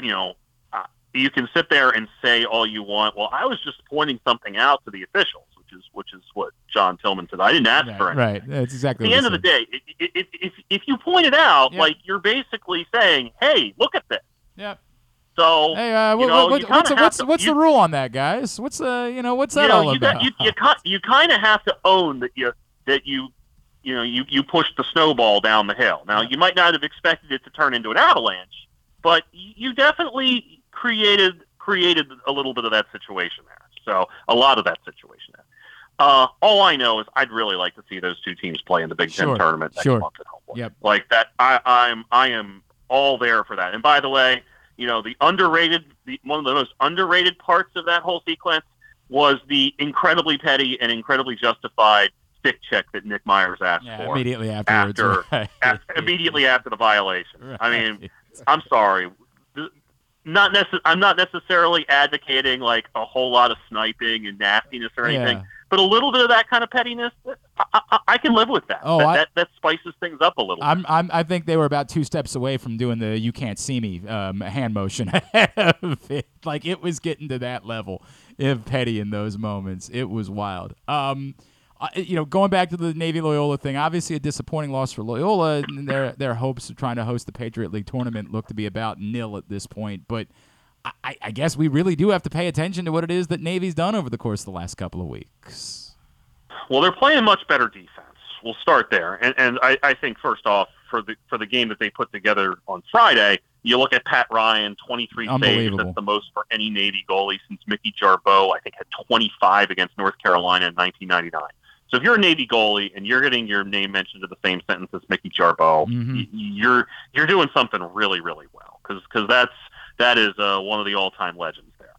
you know, uh, you can sit there and say all you want. Well, I was just pointing something out to the officials, which is which is what John Tillman said. I didn't ask for Right. anything right. That's exactly at the end of the day, i- i- if, if you point it out, Yeah. like you're basically saying, "Hey, look at this." Yep. So Hey, uh, what, know, what, what's what's to- what's you- the rule on that, guys? What's uh you know what's that you know, all you about? got you you, you kind of have to own that you that you you know you you pushed the snowball down the hill. Now you might not have expected it to turn into an avalanche, but you definitely created created a little bit of that situation there. So a lot of that situation there. Uh, all I know is I'd really like to see those two teams play in the Big Ten Sure, tournament next sure. month at home. Yep. Like that, I, I'm I am all there for that. And by the way, you know the underrated, the, one of the most underrated parts of that whole sequence was the incredibly petty and incredibly justified stick check that Nick Myers asked yeah, for immediately afterwards. after- (laughs) right. af- immediately after the violation. I mean, I'm sorry. Not necess- I'm not necessarily advocating like a whole lot of sniping and nastiness or anything, Yeah. but a little bit of that kind of pettiness, I, I, I can live with that. Oh, that, I- that that spices things up a little. I'm, I'm, I think they were about two steps away from doing the "you can't see me" um, hand motion. it. (laughs) Like it was getting to that level of petty in those moments. It was wild. Um, I- you know, going back to the Navy Loyola thing, obviously a disappointing loss for Loyola. And their their hopes of trying to host the Patriot League tournament look to be about nil at this point. But I, I guess we really do have to pay attention to what it is that Navy's done over the course of the last couple of weeks. Well, they're playing much better defense. We'll start there, and and I, I think first off for the for the game that they put together on Friday, you look at Pat Ryan, 23 saves. That's the most for any Navy goalie since Mickey Jarboe. I think had 25 against North Carolina in 1999. So if you're a Navy goalie and you're getting your name mentioned in the same sentence as Mickey Jarboe, Mhm. y- you're you're doing something really really well because that's that is uh, one of the all time legends there.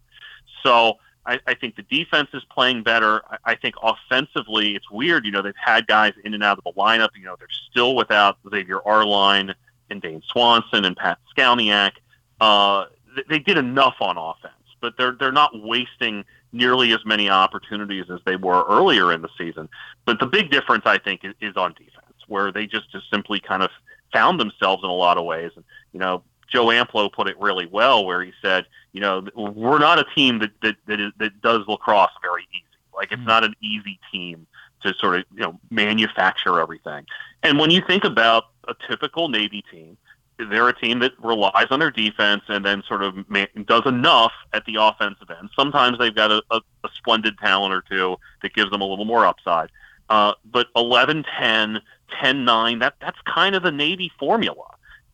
So I, I think the defense is playing better. I, I think offensively, it's weird. You know, they've had guys in and out of the lineup. You know, they're still without Xavier Arline and Dane Swanson and Pat Skalniak. Uh, th- they did enough on offense, but they're they're not wasting nearly as many opportunities as they were earlier in the season. But the big difference, I think, is, is on defense, where they just, just simply kind of found themselves in a lot of ways. And you know, Joe Amplo put it really well, where he said, you know, we're not a team that that that, is, that does lacrosse very easy. Like it's mm. not an easy team to sort of you know manufacture everything. And when you think about a typical Navy team, they're a team that relies on their defense and then sort of ma- does enough at the offensive end. Sometimes they've got a, a, a splendid talent or two that gives them a little more upside. Uh, but 11 10, 10 9, that, that's kind of the Navy formula.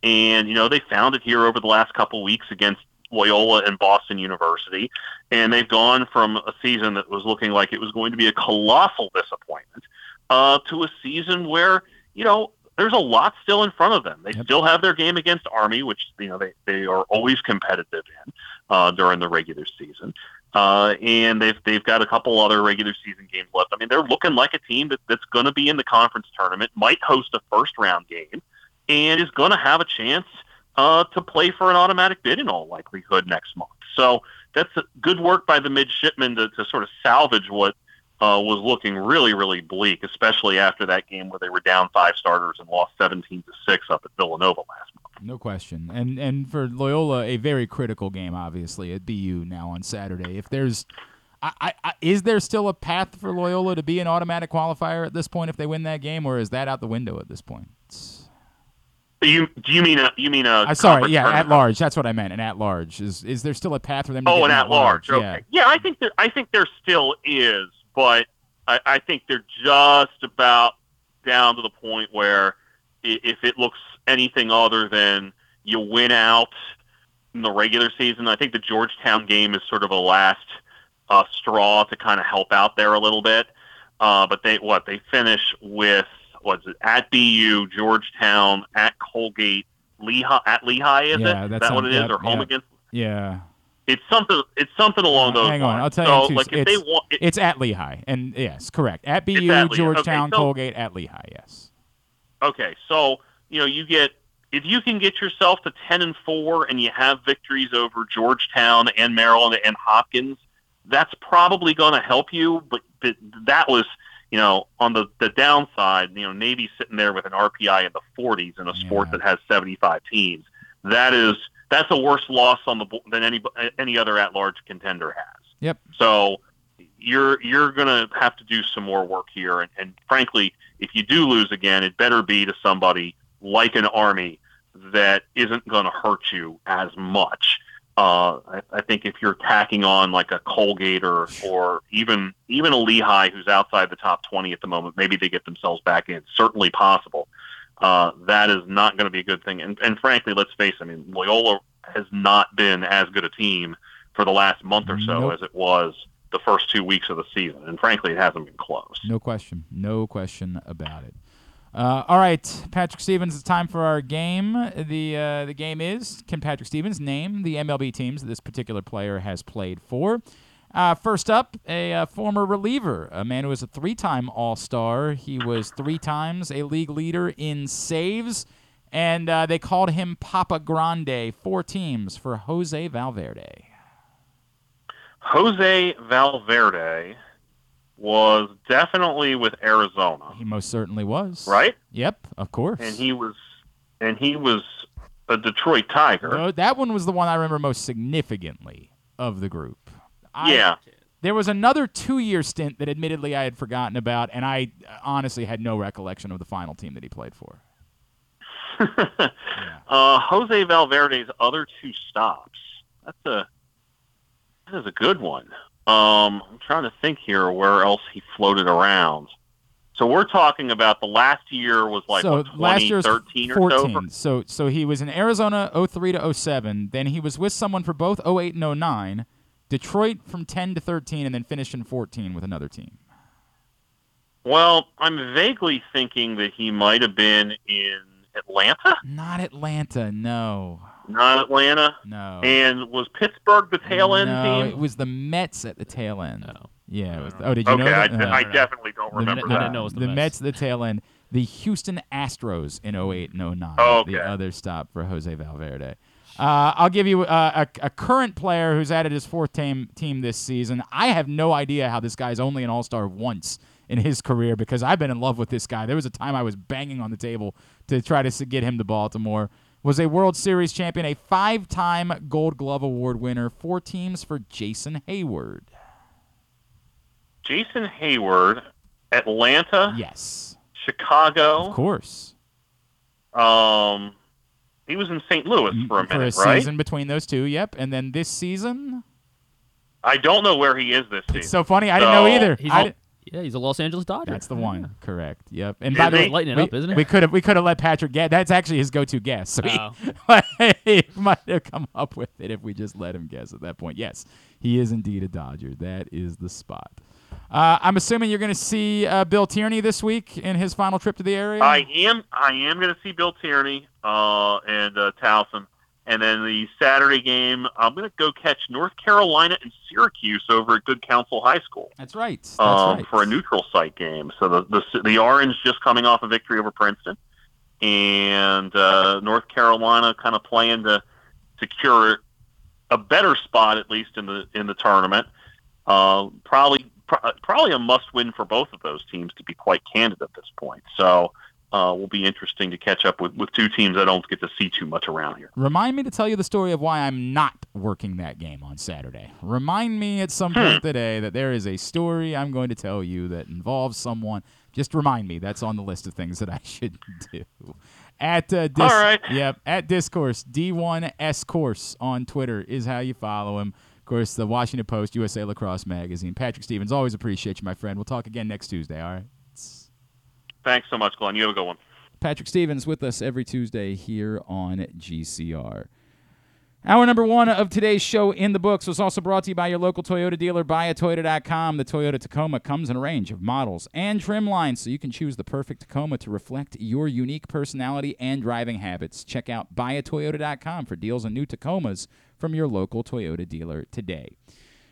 And, you know, they found it here over the last couple weeks against Loyola and Boston University. And they've gone from a season that was looking like it was going to be a colossal disappointment uh, to a season where, you know, there's a lot still in front of them. They still have their game against Army, which you know they, they are always competitive in uh, during the regular season, uh, and they've they've got a couple other regular season games left. I mean, they're looking like a team that, that's going to be in the conference tournament, might host a first round game, and is going to have a chance uh, to play for an automatic bid in all likelihood next month. So that's good work by the midshipmen to, to sort of salvage what uh, was looking really, really bleak, especially after that game where they were down five starters and lost 17 to six up at Villanova last month. No question. And and for Loyola, a very critical game, obviously, at BU now on Saturday. If there's, I, I, is there still a path for Loyola to be an automatic qualifier at this point if they win that game, or is that out the window at this point? You do you mean a you mean a Uh, sorry, yeah, at large. That's what I meant. An at large is is there still a path for them? to Oh, get an an at large. Okay. Yeah. Yeah. I think there I think there still is, but I, I think they're just about down to the point where i- if it looks anything other than you win out in the regular season, I think the Georgetown game is sort of a last uh, straw to kind of help out there a little bit. Uh, but they what they finish with what's it at BU, Georgetown, at Colgate, Lehigh at Lehigh is Yeah, it? is that what it is? or home against Yeah. It's something. It's something along uh, those Hang lines. on, I'll tell you. in two like if they it's, want, it, it's at Lehigh, and yes, correct. At BU, at Lehigh. Okay, Georgetown, so- Colgate, at Lehigh. Yes. okay, so you know you get if you can get yourself to ten and four, and you have victories over Georgetown and Maryland and Hopkins, that's probably going to help you. But, but that was you know on the the downside. You know Navy sitting there with an RPI in the 40s in a sport that has 75 teams. That is that's a worse loss on the than any any other at large contender has. Yep. So you're you're going to have to do some more work here, and, and frankly, if you do lose again, it better be to somebody like an Army that isn't going to hurt you as much. Uh, I, I think if you're tacking on like a Colgate or or even even a Lehigh who's outside the top 20 at the moment, maybe they get themselves back in. Certainly possible. Uh, that is not going to be a good thing. And, and frankly, let's face it. I mean, Loyola has not been as good a team for the last month or so Nope. as it was the first two weeks of the season. And frankly, it hasn't been close. No question. No question about it. Uh, all right, Patrick Stevens. It's time for our game. The uh, the game is: Can Patrick Stevens name the MLB teams that this particular player has played for? Uh, first up, a, uh former reliever, a man who was a three-time All-Star. He was three times a league leader in saves, and uh, they called him Papa Grande. Four teams for Jose Valverde. Jose Valverde was definitely with Arizona, He most certainly was. right? Yep, of course. And he was, and he was a Detroit Tiger. No, that one was the one I remember most significantly of the group. I- Yeah. There was another two-year stint that, admittedly, I had forgotten about, and I uh, honestly had no recollection of the final team that he played for. (laughs) uh, Jose Valverde's other two stops. That's a That is a good one. Um, I'm trying to think here where else he floated around. So we're talking about the last year was like so what, last year's 2013 or so. 14. So so he was in Arizona 03 to 07. Then he was with someone for both 08 and 09. Detroit from 10 to 13, and then finished in 14 with another team. Well, I'm vaguely thinking that he might have been in Atlanta, Not Atlanta, no, not Atlanta. no. And was Pittsburgh the tail end no, team? it was the Mets at the tail end. No. Yeah. It was, oh, did you okay, know I, that? No. I definitely don't The remember Met- I that. didn't know it was the the Mets. Mets at the tail end. The Houston Astros in 08 and 09. Oh, The other stop for Jose Valverde. Uh, I'll give you uh, a, a current player who's added his fourth team, team this season. I have no idea how this guy's only an All Star once in his career because I've been in love with this guy. There was a time I was banging on the table to try to get him to Baltimore. Was a World Series champion, a five-time Gold Glove Award winner, four teams for Jason Heyward. Jason Heyward, Atlanta, Yes, Chicago. of course. Um, he was in St. Louis mm, for a minute, for a right? season between those two. Yep, and then this season, I don't know where he is this season. it's so funny. I didn't know So- either. He's I all- di- Yeah, he's a Los Angeles Dodger. that's the one. Correct. Yep. And Is by the he? way, Lighting it we, up, isn't it? we could have we could have let Patrick guess. That's actually his go-to guess. (laughs) So he, Oh. (laughs) he might have come up with it if we just let him guess at that point. Yes, he is indeed a Dodger. That is the spot. Uh, I'm assuming you're going to see uh, Bill Tierney this week in his final trip to the area. I am I am going to see Bill Tierney uh, and uh, Towson, and then the Saturday game I'm going to go catch North Carolina and Syracuse over at Good Counsel High School That's right. That's um, right. for a neutral site game. So the, the the Orange just coming off a victory over Princeton, and uh, North Carolina kind of playing to secure a better spot at least in the in the tournament. Uh, probably pro- probably a must win for both of those teams to be quite candid at this point. So. Uh, will be interesting to catch up with, with two teams I don't get to see too much around here. Remind me to tell you the story of why I'm not working that game on Saturday. Remind me at some Hmm. point today that there is a story I'm going to tell you that involves someone. Just remind me. That's on the list of things that I (laughs) should do. At uh, dis- All right. Yep. At Discourse D1S Course on Twitter is how you follow him. Of course, the Washington Post, USA Lacrosse Magazine. Patrick Stevens, always appreciate you, my friend. We'll talk again next Tuesday. All right. Thanks so much, Glenn. You have a good one. Patrick Stevens with us every Tuesday here on GCR. Hour number one of today's show in the books was also brought to you by your local Toyota dealer, buyatoyota.com. The Toyota Tacoma comes in a range of models and trim lines, so you can choose the perfect Tacoma to reflect your unique personality and driving habits. Check out buyatoyota.com for deals on new Tacomas from your local Toyota dealer today.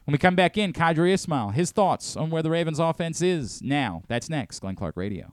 When we come back in, Qadry Ismail, his thoughts on where the Ravens offense is now. That's next, Glenn Clark Radio.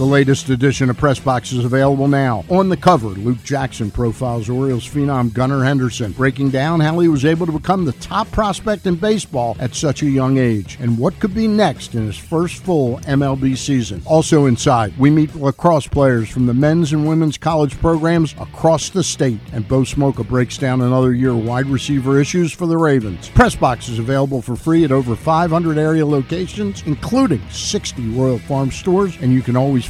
The latest edition of Press Box is available now. On the cover, Luke Jackson profiles Orioles phenom Gunnar Henderson, breaking down how he was able to become the top prospect in baseball at such a young age and what could be next in his first full MLB season. Also inside, we meet lacrosse players from the men's and women's college programs across the state, and Bo Smolka breaks down another year wide receiver issues for the Ravens. Press Box is available for free at over 500 area locations, including 60 Royal Farm stores, and you can always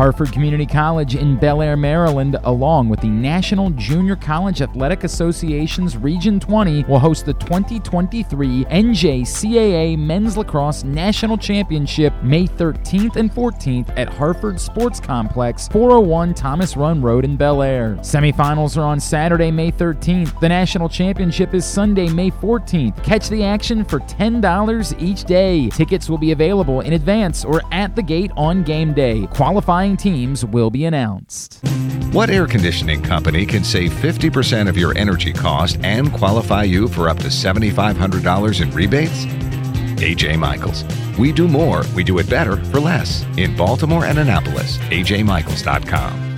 Harford Community College in Bel Air, Maryland, along with the National Junior College Athletic Association's Region 20, will host the 2023 NJCAA Men's Lacrosse National Championship May 13th and 14th at Harford Sports Complex, 401 Thomas Run Road in Bel Air. Semifinals are on Saturday, May 13th. The national championship is Sunday, May 14th. Catch the action for $10 each day. Tickets will be available in advance or at the gate on game day. Qualifying teams will be announced. What air conditioning company can save 50% of your energy cost and qualify you for up to $7,500 in rebates? AJ Michaels. We do more, we do it better for less. In Baltimore and Annapolis, ajmichaels.com.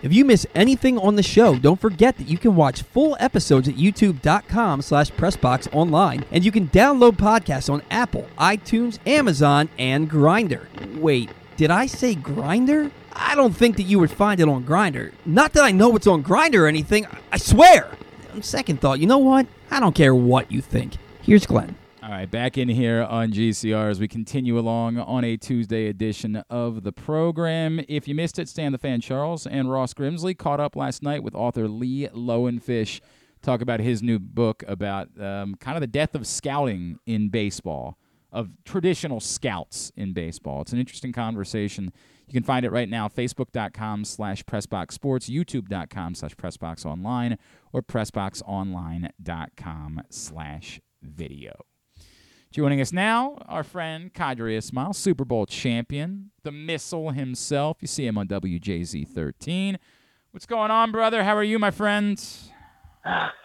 If you miss anything on the show, don't forget that you can watch full episodes at youtube.com slash pressboxonline, and you can download podcasts on Apple, iTunes, Amazon, and Grindr. Wait, did I say Grindr? I don't think that you would find it on Grindr. Not that I know it's on Grindr or anything, I swear. On second thought, you know what? I don't care what you think. Here's Glenn. All right, back in here on GCR as we continue along on a Tuesday edition of the program. If you missed it, Stan the Fan Charles and Ross Grimsley caught up last night with author Lee Lowenfish, talk about his new book about um, kind of the death of scouting in baseball, of traditional scouts in baseball. It's an interesting conversation. You can find it right now, facebook.com slash pressboxsports, youtube.com slash pressboxonline, or pressboxonline.com slash video. Joining us now, our friend Qadry Ismail, Super Bowl champion, the missile himself. You see him on WJZ 13. What's going on, brother? How are you, my friend? (laughs)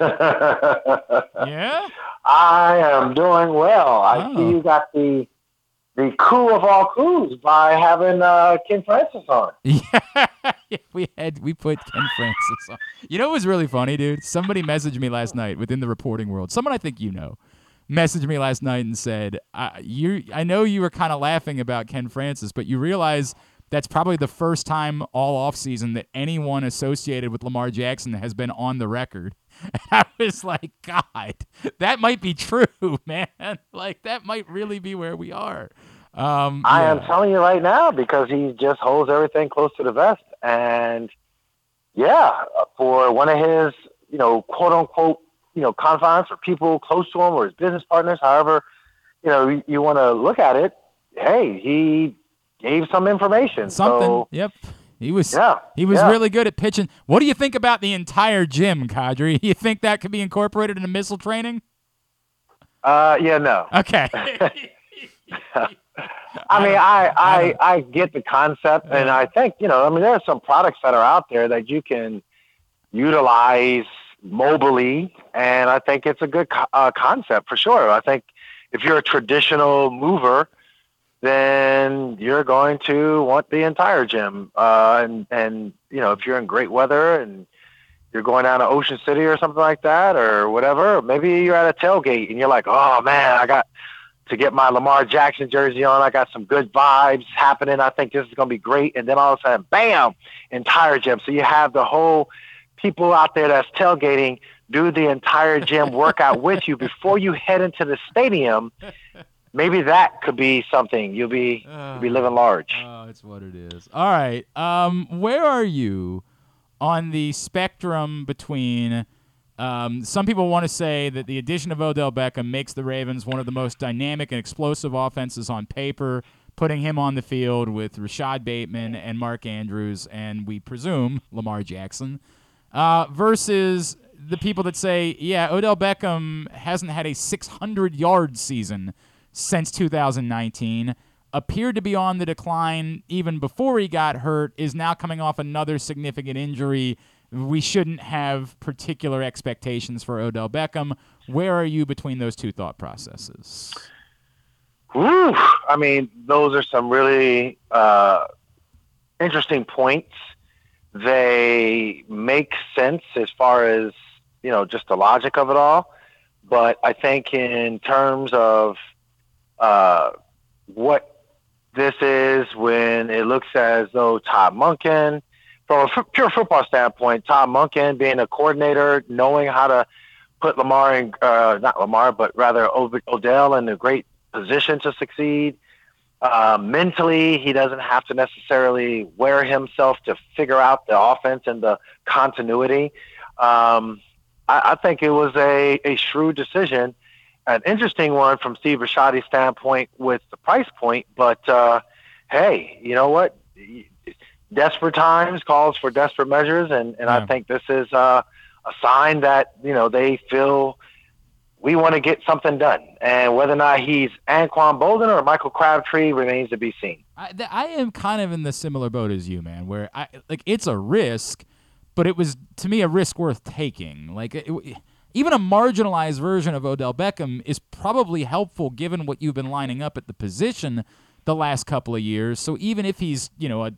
yeah? I am doing well. I Oh. see you got the the coup of all coups by having uh, Ken Francis on. (laughs) Yeah, we had we put Ken Francis on. You know what was really funny, dude? Somebody messaged me last night within the reporting world. Someone I think you know messaged me last night and said, I, "You, I know you were kind of laughing about Ken Francis, but you realize." That's probably the first time all offseason that anyone associated with Lamar Jackson has been on the record. And (laughs) I was like, God, that might be true, (laughs) man. Like, that might really be where we are. Um, I am telling you right now because he just holds everything close to the vest. And yeah, for one of his, you know, quote unquote, you know, confidants or people close to him or his business partners, however, you know, you, you want to look at it. Hey, he gave some information. Something. So, yep. He was Yeah, he was yeah. really good at pitching. What do you think about the entire gym, Qadry? (laughs) You think that could be incorporated into missile training? uh, yeah, no. (laughs) Okay. (laughs) I mean, I, I, I get the concept, and I think you know. I mean, there are some products that are out there that you can utilize mobily, and I think it's a good co- uh, concept for sure. I think if you're a traditional mover, then you're going to want the entire gym, uh, and and you know, if you're in great weather and you're going down to Ocean City or something like that, or whatever, maybe you're at a tailgate and you're like, oh man, I got to get my Lamar Jackson jersey on. I got some good vibes happening. I think this is going to be great. And then all of a sudden, bam, entire gym. So you have the whole people out there that's tailgating do the entire gym workout with you before you head into the stadium. Maybe that could be something. You'll be you'll be living large. Oh, it's what it is. All right. Um, where are you on the spectrum between? Um, some people want to say that the addition of Odell Beckham makes the Ravens one of the most dynamic and explosive offenses on paper, putting him on the field with Rashod Bateman and Mark Andrews, and we presume Lamar Jackson, uh, versus the people that say, yeah, Odell Beckham hasn't had a 600 yard season since 2019 appeared to be on the decline even before he got hurt is now coming off another significant injury we shouldn't have particular expectations for Odell Beckham where are you between those two thought processes. I mean, those are some really uh, interesting points. They make sense as far as you know, just the logic of it all. But I think in terms of uh, what this is, when it looks as though Todd Monken, from a f- pure football standpoint, Todd Monken being a coordinator, knowing how to put Lamar in, uh, not Lamar, but rather Od- Odell in a great position to succeed. Uh, mentally, he doesn't have to necessarily wear himself to figure out the offense and the continuity. Um, I, I think it was a, a shrewd decision, an interesting one from Steve Bisciotti's standpoint with the price point. But uh, hey, you know what? Desperate times calls for desperate measures, and, and Yeah. I think this is uh, a sign that you know they feel we want to get something done. And whether or not he's Anquan Boldin or Michael Crabtree remains to be seen. I, th- I am kind of in the similar boat as you, man. Where I like it's a risk, but it was to me a risk worth taking. Like it, it- even a marginalized version of Odell Beckham is probably helpful given what you've been lining up at the position the last couple of years. So even if he's you know a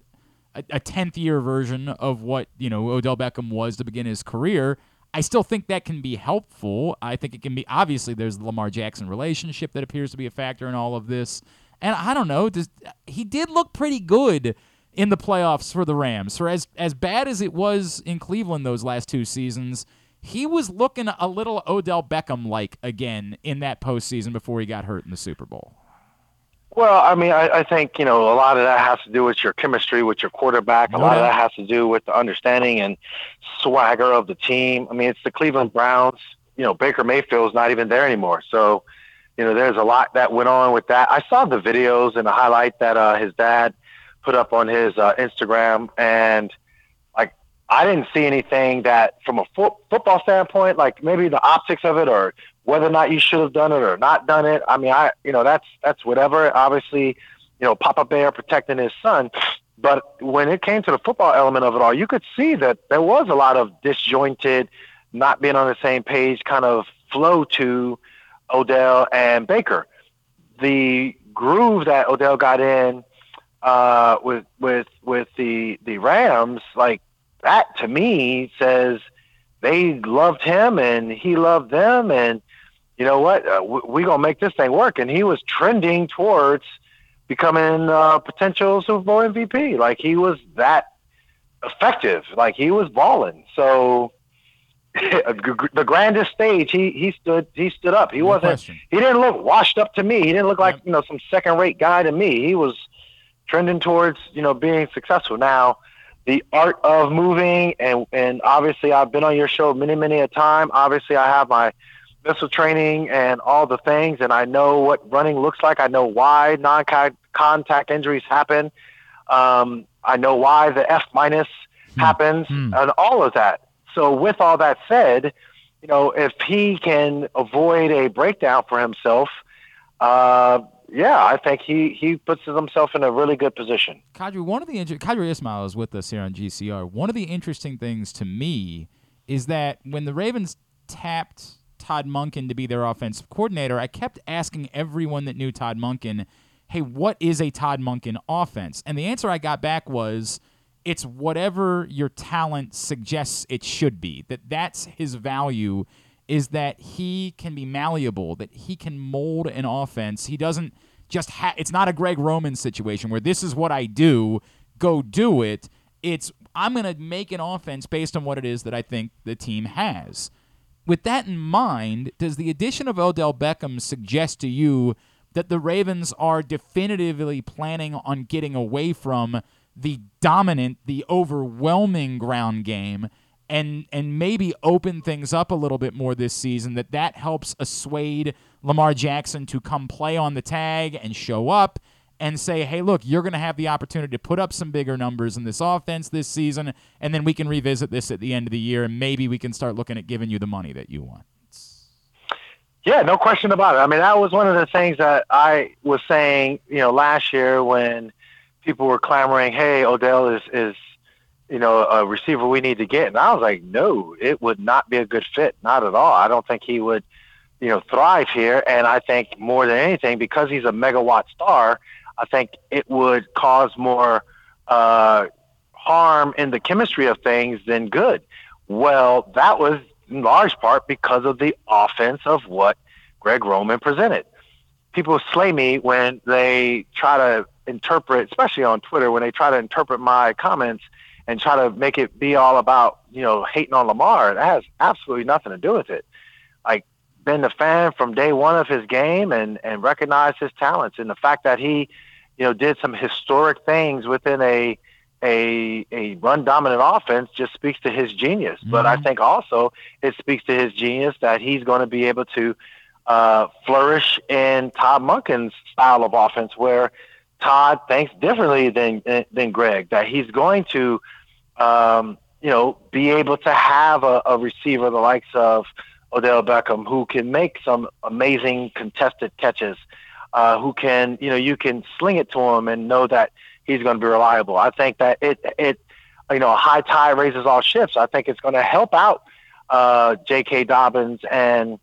a- a tenth year version of what you know Odell Beckham was to begin his career. I still think that can be helpful. I think it can be obviously there's the Lamar Jackson relationship that appears to be a factor in all of this. And I don't know, does, he did look pretty good in the playoffs for the Rams. For as as bad as it was in Cleveland those last two seasons, he was looking a little Odell Beckham like again in that postseason before he got hurt in the Super Bowl. Well, I mean, I, I think you know a lot of that has to do with your chemistry with your quarterback. A No lot of that has to do with the understanding and swagger of the team. I mean, it's the Cleveland Browns. You know, Baker Mayfield's not even there anymore, so you know there's a lot that went on with that. I saw the videos and the highlight that uh, his dad put up on his uh, Instagram, and I didn't see anything that from a fo- football standpoint, like maybe the optics of it or whether or not you should have done it or not done it. I mean, I you know that's that's whatever. Obviously, you know, Papa Bear protecting his son, but when it came to the football element of it all, you could see that there was a lot of disjointed, not being on the same page, kind of flow to Odell and Baker. The groove that Odell got in uh, with with with the the Rams, like that to me says they loved him and he loved them, and you know what, uh, we, we gonna make this thing work. And he was trending towards becoming uh, potential Super Bowl MVP. Like he was that effective. Like he was balling. So (laughs) the grandest stage, he he stood he stood up. He No wasn't. question. He didn't look washed up to me. He didn't look like you know some second rate guy to me. He was trending towards you know being successful. Now, the art of moving and and obviously I've been on your show many many a time. Obviously I have my missile training and all the things, and I know what running looks like. I know why non-contact injuries happen. Um, I know why the F minus happens, and all of that. So, with all that said, you know, if he can avoid a breakdown for himself, uh, yeah, I think he he puts himself in a really good position. Qadry, one of the inter- Qadry Ismail is with us here on GCR. One of the interesting things to me is that when the Ravens tapped Todd Monken to be their offensive coordinator, I kept asking everyone that knew Todd Monken, "Hey, what is a Todd Monken offense?" And the answer I got back was, "It's whatever your talent suggests it should be. That that's his value." Is that he can be malleable, that he can mold an offense. He doesn't just ha- it's not a Greg Roman situation where this is what I do, go do it. It's I'm going to make an offense based on what it is that I think the team has. With that in mind, does the addition of Odell Beckham suggest to you that the Ravens are definitively planning on getting away from the dominant, the overwhelming ground game and and maybe open things up a little bit more this season that that helps assuade Lamar Jackson to come play on the tag and show up and say, "Hey, look, you're going to have the opportunity to put up some bigger numbers in this offense this season and then we can revisit this at the end of the year and maybe we can start looking at giving you the money that you want." Yeah, no question about it. I mean, that was one of the things that I was saying, you know, last year when people were clamoring, "Hey, Odell is is you know a receiver we need to get," and I was like, "No, it would not be a good fit, not at all. I don't think he would, you know, thrive here." And I think more than anything, because he's a megawatt star, I think it would cause more uh, harm in the chemistry of things than good. Well, that was in large part because of the offense of what Greg Roman presented. People slay me when they try to interpret, especially on Twitter, when they try to interpret my comments and try to make it be all about, you know, hating on Lamar. That has absolutely nothing to do with it. Like, been a fan from day one of his game and, and recognize his talents and the fact that he you know, did some historic things within a a a run dominant offense just speaks to his genius. But I Mhm. think also it speaks to his genius that he's going to be able to uh, flourish in Todd Monken's style of offense, where Todd thinks differently than than Greg. That he's going to, um, you know, be able to have a, a receiver the likes of Odell Beckham who can make some amazing contested catches, uh, who can, you know, you can sling it to him and know that he's going to be reliable. I think that it it you know a high tide raises all ships. I think it's going to help out uh, J.K. Dobbins and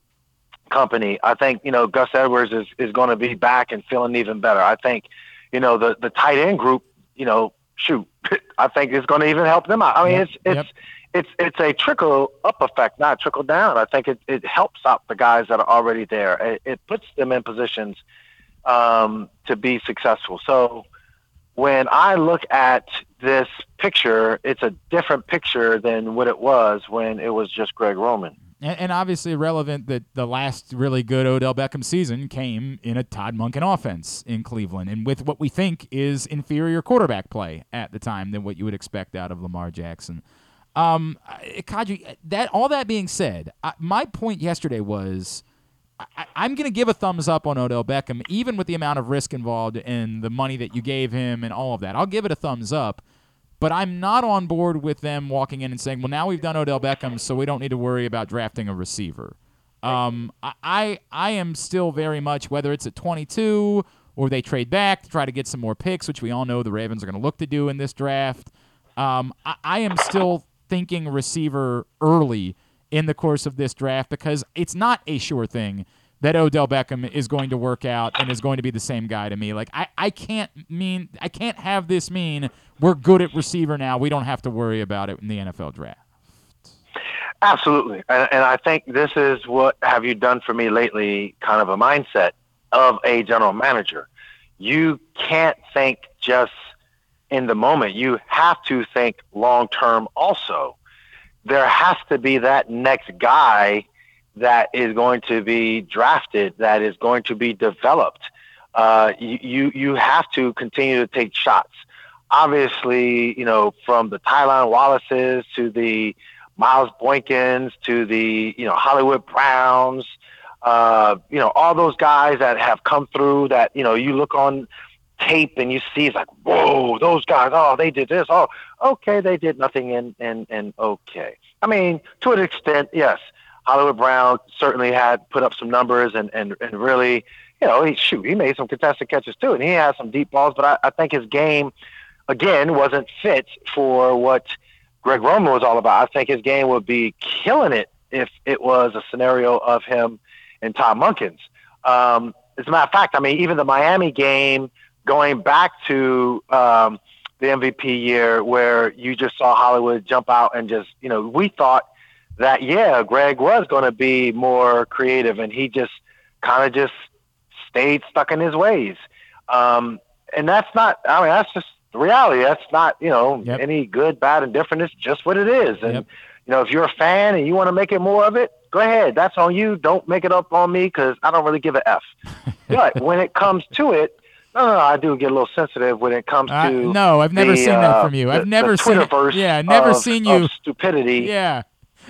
company. I think you know Gus Edwards is is going to be back and feeling even better. I think you know the the tight end group. You know, shoot, (laughs) I think it's going to even help them out. I mean, Yep, it's it's. yep. It's it's a trickle up effect, not trickle down. I think it, it helps out the guys that are already there. It, it puts them in positions um, to be successful. So when I look at this picture, it's a different picture than what it was when it was just Greg Roman. And, and obviously relevant that the last really good Odell Beckham season came in a Todd Monken offense in Cleveland, and with what we think is inferior quarterback play at the time than what you would expect out of Lamar Jackson. Um, I- that all that being said, I, my point yesterday was. I'm going to give a thumbs up on Odell Beckham, even with the amount of risk involved and the money that you gave him and all of that. I'll give it a thumbs up, but I'm not on board with them walking in and saying, "Well, now we've done Odell Beckham, so we don't need to worry about drafting a receiver." Um, I I, am still very much whether it's at 22 or they trade back to try to get some more picks, which we all know the Ravens are going to look to do in this draft. Um, I, I am still thinking receiver early in the course of this draft because it's not a sure thing that Odell Beckham is going to work out and is going to be the same guy to me. Like I, I can't mean I can't have this mean we're good at receiver now. We don't have to worry about it in the NFL draft. Absolutely, and, and I think this is what have you done for me lately? Kind of a mindset of a general manager. You can't think just in the moment. You have to think long term. Also, there has to be that next guy that is going to be drafted, that is going to be developed. Uh, you, you have to continue to take shots. Obviously, you know from the Tylan Wallaces to the Miles Boykins to the you know Hollywood Browns, uh, you know all those guys that have come through. That you know you look on tape and you see it's like whoa those guys oh they did this oh okay they did nothing and and and okay. I mean to an extent yes Hollywood Brown certainly had put up some numbers and and and really you know he shoot he made some contested catches too and he had some deep balls but I, I think his game again wasn't fit for what Greg Roman was all about. I think his game would be killing it if it was a scenario of him and Tom Munkins. Um, as a matter of fact, I mean, even the Miami game, going back to um, the MVP year, where you just saw Hollywood jump out and just, you know, we thought that yeah, Greg was going to be more creative, and he just kind of just stayed stuck in his ways. Um, and that's not. I mean, that's just the reality. That's not you know Yep. any good, bad, and different. It's just what it is. And Yep. you know, if you're a fan and you want to make it more of it, go ahead. That's on you. Don't make it up on me because I don't really give a f. (laughs) but when it comes to it, no, no, no, I do get a little sensitive when it comes Uh, to. no, I've never the, seen that uh, from you. I've never the seen it- yeah, never of- seen you- stupidity. Yeah.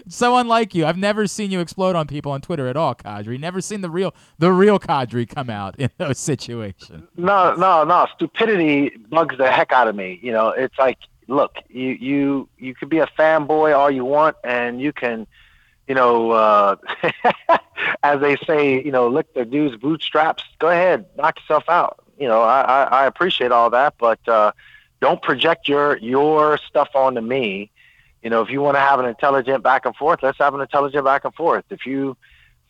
So unlike you, I've never seen you explode on people on Twitter at all, Qadry. Never seen the real the real Qadry come out in (laughs) those situations. No, no, no. Stupidity bugs the heck out of me. You know, it's like, look, you you you could be a fanboy all you want, and you can, you know, uh, (laughs) as they say, you know, lick the dude's bootstraps. Go ahead, knock yourself out. You know, I I, I appreciate all that, but uh, don't project your your stuff onto me. You know, if you want to have an intelligent back and forth, let's have an intelligent back and forth. If you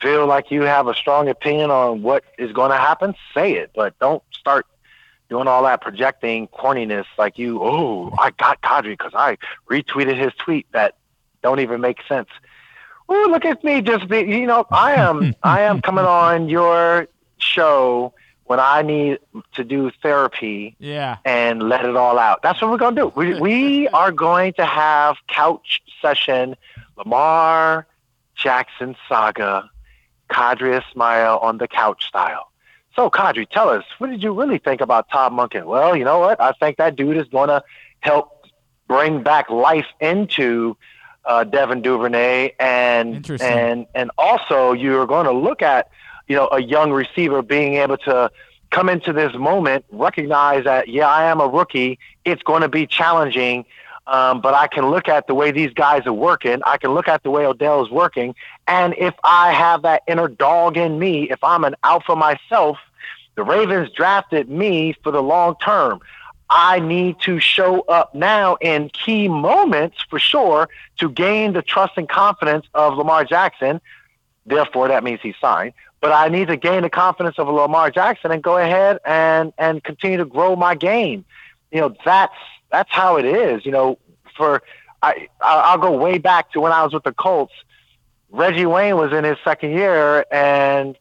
feel like you have a strong opinion on what is going to happen, say it, but don't start doing all that projecting corniness like you, oh, I got Qadry because I retweeted his tweet that don't even make sense. Ooh, look at me just be, you know, I am, I am (laughs) coming on your show when I need to do therapy Yeah. and let it all out. That's what we're going to do. We, (laughs) we are going to have couch session, Lamar Jackson saga, Qadry Ismail on the couch style. So, Qadry, tell us, what did you really think about Todd Monken? Well, you know what? I think that dude is going to help bring back life into uh, Devin Duvernay, and and and also you're going to look at you know a young receiver being able to come into this moment, recognize that yeah, I am a rookie. It's going to be challenging. Um, but I can look at the way these guys are working. I can look at the way Odell is working. And if I have that inner dog in me, if I'm an alpha myself, the Ravens drafted me for the long term. I need to show up now in key moments for sure to gain the trust and confidence of Lamar Jackson. Therefore, that means he's signed. But I need to gain the confidence of Lamar Jackson and go ahead and and continue to grow my game. You know, that's that's how it is. You know, for I I'll go way back to when I was with the Colts. Reggie Wayne was in his second year, and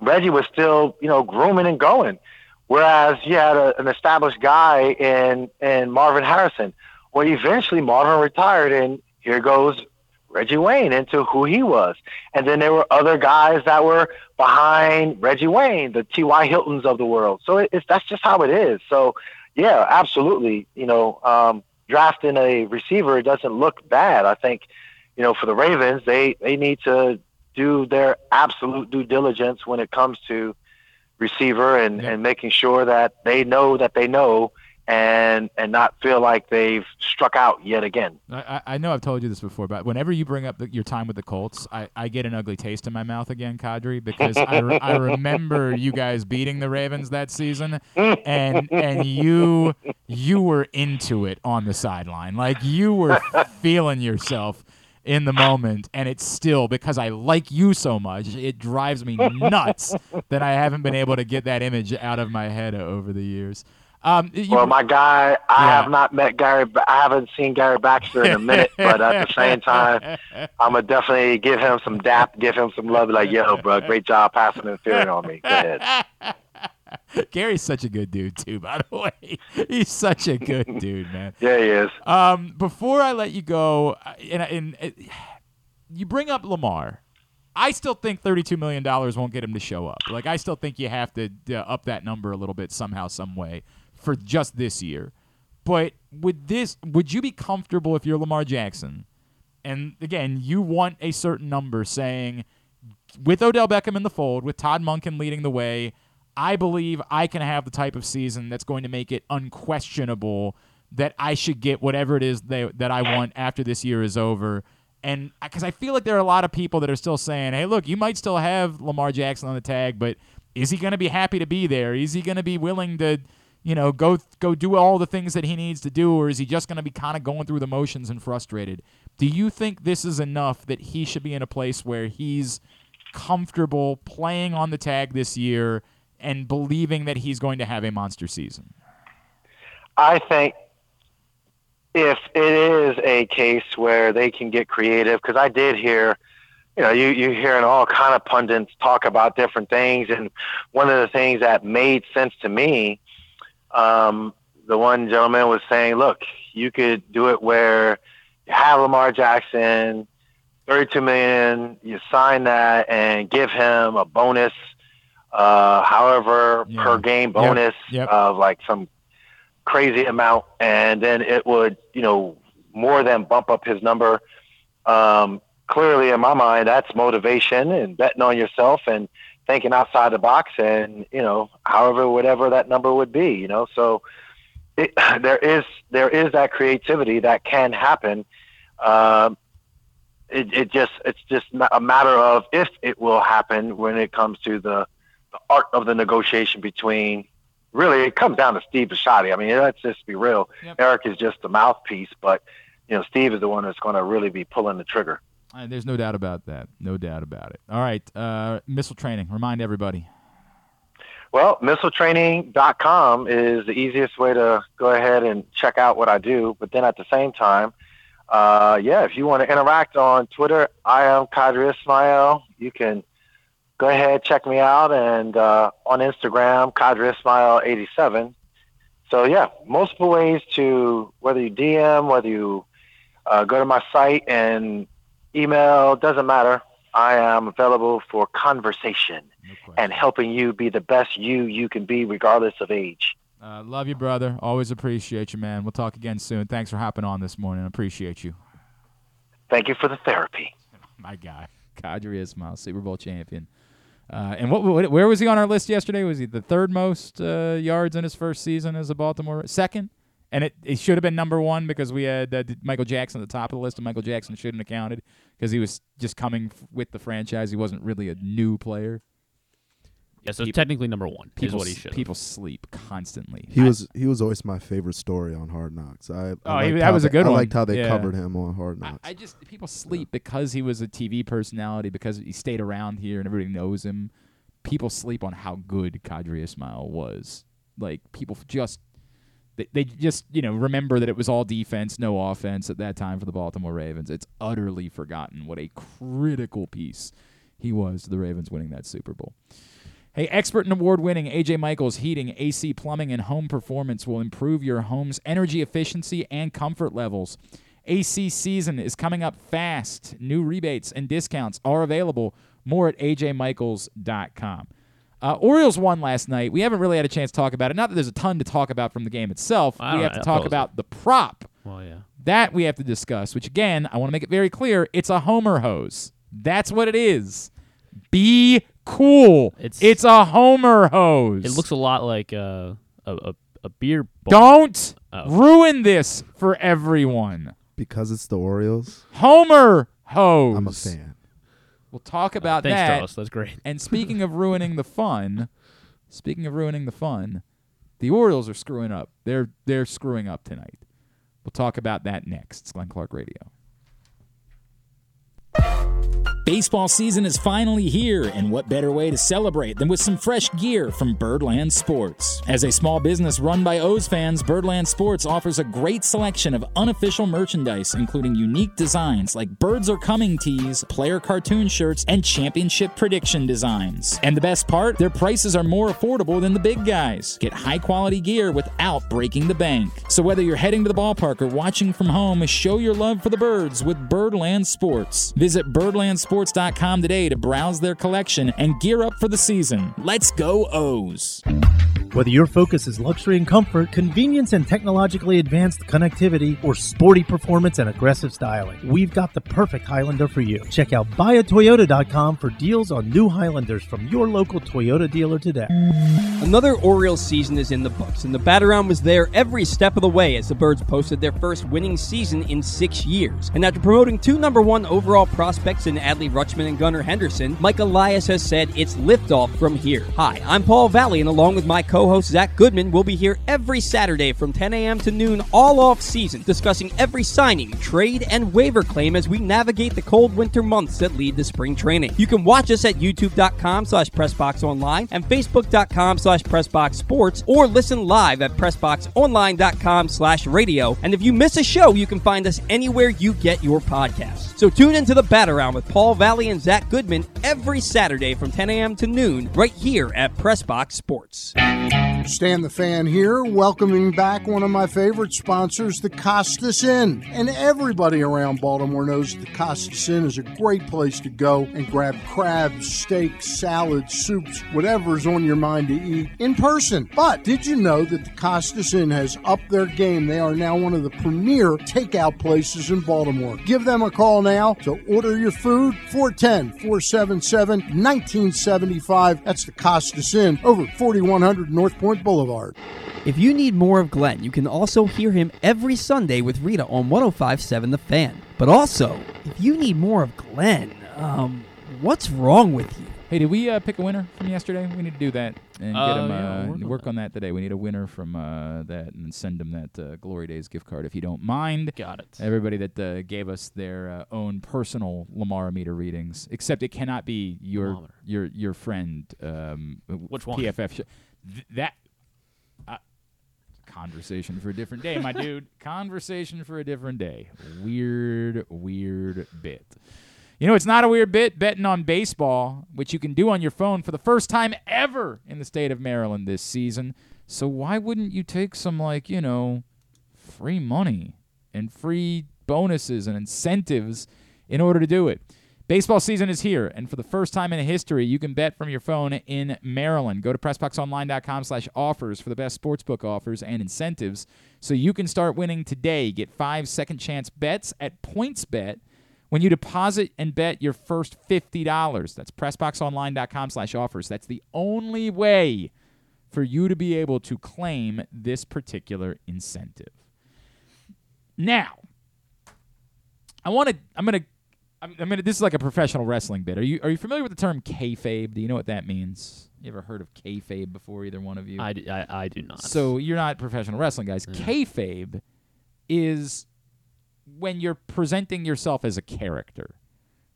Reggie was still you know grooming and going. Whereas you had a, an established guy in in Marvin Harrison. Well, eventually Marvin retired, and here goes Reggie Wayne into who he was. And then there were other guys that were behind Reggie Wayne, the T.Y. Hiltons of the world. So it, it's that's just how it is. So yeah, absolutely. You know, um, drafting a receiver doesn't look bad. I think, you know, for the Ravens, they they need to do their absolute due diligence when it comes to receiver and, yeah. and making sure that they know that they know and and not feel like they've struck out yet again. I, I know I've told you this before, but whenever you bring up the, your time with the Colts, I, I get an ugly taste in my mouth again, Qadry, because I, re- I remember you guys beating the Ravens that season, and and you you were into it on the sideline, like you were feeling yourself in the moment, and it's still because I like you so much, it drives me nuts that I haven't been able to get that image out of my head over the years. Um, you, well, my guy, I yeah. have not met Gary. I haven't seen Gary Baxter in a minute, (laughs) but at the same time, I'm gonna definitely give him some dap, give him some love. Like, yo, bro, great job passing and feeling on me. Go ahead. (laughs) Gary's such a good dude too, by the way. (laughs) He's such a good dude, man. yeah, he is. Um, before I let you go, uh, and, and, and you bring up Lamar. I still think thirty-two million dollars won't get him to show up. Like I still think you have to uh, up that number a little bit somehow, some way for just this year. But with this, would you be comfortable if you're Lamar Jackson? And again, you want a certain number, saying with Odell Beckham in the fold, with Todd Monken leading the way I believe I can have the type of season that's going to make it unquestionable that I should get whatever it is they, that I want after this year is over. And because I feel like there are a lot of people that are still saying, hey, look, you might still have Lamar Jackson on the tag, but is he going to be happy to be there? Is he going to be willing to, you know, go go do all the things that he needs to do, or is he just going to be kind of going through the motions and frustrated? Do you think this is enough that he should be in a place where he's comfortable playing on the tag this year and believing that he's going to have a monster season? I think if it is a case where they can get creative, because I did hear, you know, you you hearing all kind of pundits talk about different things, and one of the things that made sense to me, um, the one gentleman was saying, look, you could do it where you have Lamar Jackson, thirty-two million, you sign that and give him a bonus uh, however yeah. per game bonus yep. Yep. of like some crazy amount, and then it would you know more than bump up his number. Um, clearly, in my mind, that's motivation and betting on yourself and thinking outside the box, and you know, however, whatever that number would be, you know. So it, (laughs) there is there is that creativity that can happen. Um, it, it just it's just a matter of if it will happen when it comes to the the art of the negotiation between really it comes down to Steve Bisciotti. I mean, let's just be real. Yep. Eric is just the mouthpiece, but you know, Steve is the one that's going to really be pulling the trigger. Uh, there's no doubt about that. No doubt about it. All right, uh, missile training. Remind everybody. Well, missiletraining.com is the easiest way to go ahead and check out what I do. But then at the same time, uh, yeah, if you want to interact on Twitter, I am Qadry Ismail. You can go ahead, check me out, and uh, on Instagram, Qadry Ismail 87. So yeah, multiple ways to whether you DM, whether you uh, go to my site and email, doesn't matter. I am available for conversation and helping you be the best you you can be, regardless of age. Uh, love you, brother. Always appreciate you, man. We'll talk again soon. Thanks for hopping on this morning. Appreciate you. Thank you for the therapy. (laughs) My guy, Qadry Ismail, Super Bowl champion. Uh, and what, what, where was he on our list yesterday? Was he the third most uh, yards in his first season as a Baltimore? Second? And it, it should have been number one because we had uh, Michael Jackson at the top of the list, and Michael Jackson shouldn't have counted because he was just coming f- with the franchise. He wasn't really a new player. Yeah, so People- technically number one is People, what he should. people sleep constantly. He I- was he was always my favorite story on Hard Knocks. I, Oh, I he- that how was a good I one. liked how they Yeah. covered him on Hard Knocks. I just people sleep because he was a TV personality because he stayed around here and everybody knows him. People sleep on how good Qadry Ismail was. Like people just they, just you know remember that it was all defense, no offense at that time for the Baltimore Ravens. It's utterly forgotten what a critical piece he was to the Ravens winning that Super Bowl. Hey, expert and award winning AJ Michaels Heating, AC Plumbing, and Home Performance will improve your home's energy efficiency and comfort levels. AC season is coming up fast. New rebates and discounts are available. More at ajmichaels.com. Uh, Orioles won last night. We haven't really had a chance to talk about it. Not that there's a ton to talk about from the game itself. I We don't have know. to I talk suppose- about the prop. Well, yeah. That we have to discuss, which again, I want to make it very clear it's a Homer hose. That's what it is. Be cool. It's- it's a Homer hose. It looks a lot like uh, a a a beer. Bowl. Don't Oh. ruin this for everyone. because it's the Orioles. Homer hose. I'm a fan. We'll talk uh, about that. Thanks, that. Charles. That's great. And speaking of ruining the fun, speaking of ruining the fun, the Orioles are screwing up. They're they're screwing up tonight. We'll talk about that next. It's Glenn Clark Radio. Baseball season is finally here, and what better way to celebrate than with some fresh gear from Birdland Sports? As a small business run by O's fans, Birdland Sports offers a great selection of unofficial merchandise, including unique designs like Birds Are Coming tees, player cartoon shirts, and championship prediction designs. And the best part, their prices are more affordable than the big guys. Get high quality gear without breaking the bank. So whether you're heading to the ballpark or watching from home, show your love for the birds with Birdland Sports. Visit birdlandsports.com today to browse their collection and gear up for the season. Let's go O's. Whether your focus is luxury and comfort, convenience and technologically advanced connectivity, or sporty performance and aggressive styling, we've got the perfect Highlander for you. Check out buyatoyota.com for deals on new Highlanders from your local Toyota dealer today. Another Orioles season is in the books, and the Bataround was there every step of the way as the Birds posted their first winning season in six years. And after promoting two number one overall prospects in Adley Rutschman and Gunnar Henderson, Mike Elias has said it's liftoff from here. Hi, I'm Paul Valley, and along with my co-host Zach Goodman, we'll be here every Saturday from 10 a.m. to noon all off season, discussing every signing, trade, and waiver claim as we navigate the cold winter months that lead to spring training. You can watch us at youtube.com slash pressboxonline and facebook.com slash pressboxsports or listen live at pressboxonline.com slash radio. And if you miss a show, you can find us anywhere you get your podcasts. So tune into the Bat Around with Paul Valley and Zach Goodman every Saturday from 10 a.m. to noon right here at Pressbox Sports. Stan the Fan here, welcoming back one of my favorite sponsors, the Costas Inn. And everybody around Baltimore knows the Costas Inn is a great place to go and grab crabs, steaks, salads, soups, whatever's on your mind to eat in person. But did you know that the Costas Inn has upped their game? They are now one of the premier takeout places in Baltimore. Give them a call now to order your food 410 477 1975. That's the Costas Inn over 4100 North Point Boulevard. If you need more of Glenn, you can also hear him every Sunday with Rita on 1057 The Fan. But also, if you need more of Glenn, um, what's wrong with you? Hey, did we uh, pick a winner from yesterday? We need to do that and Uh, get him yeah, uh, work on work on that today. We need a winner from uh, that and send them that uh, Glory Days gift card if you don't mind. Got it. Everybody that uh, gave us their uh, own personal Lamar meter readings, except it cannot be your Lamar-O-Meter. your your friend. Um, Which one? PFF. Sh- th- that. Uh, conversation for a different day, my (laughs) dude. Conversation for a different day. Weird, weird bit. You know, it's not a weird bit betting on baseball, which you can do on your phone for the first time ever in the state of Maryland this season. So why wouldn't you take some like, you know, free money and free bonuses and incentives in order to do it? Baseball season is here, and for the first time in history, you can bet from your phone in Maryland. Go to PressBoxOnline.com slash offers for the best sportsbook offers and incentives so you can start winning today. Get five second chance bets at PointsBet when you deposit and bet your first $50. That's PressBoxOnline.com slash offers. That's the only way for you to be able to claim this particular incentive. Now, I want to. I'm gonna. I'm, I'm gonna. This is like a professional wrestling bit. Are you Are you familiar with the term kayfabe? Do you know what that means? You ever heard of kayfabe before? Either one of you? I, do not. So you're not professional wrestling guys. Kayfabe is when you're presenting yourself as a character,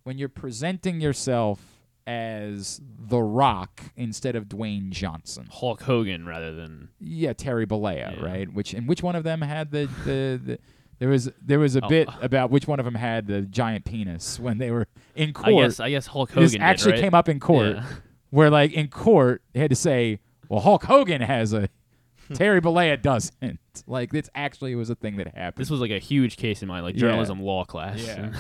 when you're presenting yourself as The Rock instead of Dwayne Johnson. Hulk Hogan rather than Yeah, Terry Bollea, Yeah. right? Which and which one of them had the the, the there was there was a Oh. bit about which one of them had the giant penis when they were in court. I guess I guess Hulk This Hogan did, actually right? came up in court, Yeah. where like in court they had to say, "Well, Hulk Hogan has a, (laughs) Terry Bollea doesn't." Like it's actually was a thing that happened. This was like a huge case in my like Yeah. journalism law class. Yeah.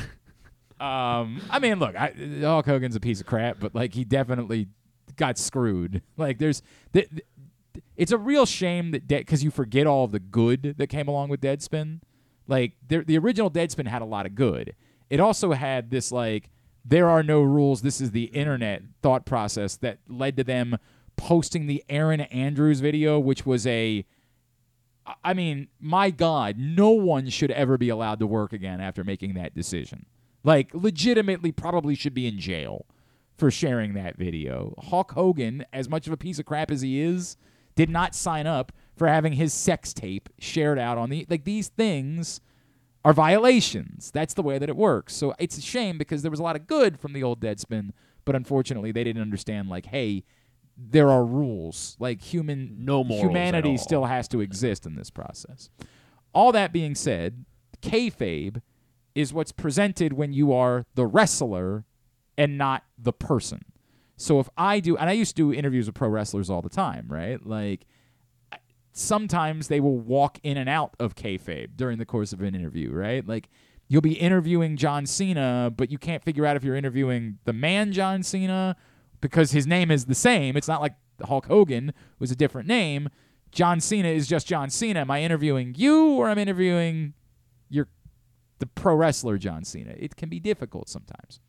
(laughs) um, I mean, look, I, Hulk Hogan's a piece of crap, but like he definitely got screwed. Like there's, th- th- it's a real shame that because you forget all of the good that came along with Deadspin. Like there, the original Deadspin had a lot of good. It also had this like there are no rules. This is the internet thought process that led to them posting the Erin Andrews video, which was a I mean, my God, no one should ever be allowed to work again after making that decision. Like, legitimately, probably should be in jail for sharing that video. Hulk Hogan, as much of a piece of crap as he is, did not sign up for having his sex tape shared out on the. Like, these things are violations. That's the way that it works. So it's a shame because there was a lot of good from the old Deadspin, but unfortunately, they didn't understand, like, hey, there are rules. Like human No humanity still has to exist in this process. All that being said, kayfabe is what's presented when you are the wrestler and not the person. So if I do, and I used to do interviews with pro wrestlers all the time, right? Like sometimes they will walk in and out of kayfabe during the course of an interview, right? Like you'll be interviewing John Cena, but you can't figure out if you're interviewing the man John Cena because his name is the same. It's not like Hulk Hogan was a different name. John Cena is just John Cena. Am I interviewing you or am I'm interviewing your the pro wrestler John Cena? It can be difficult sometimes.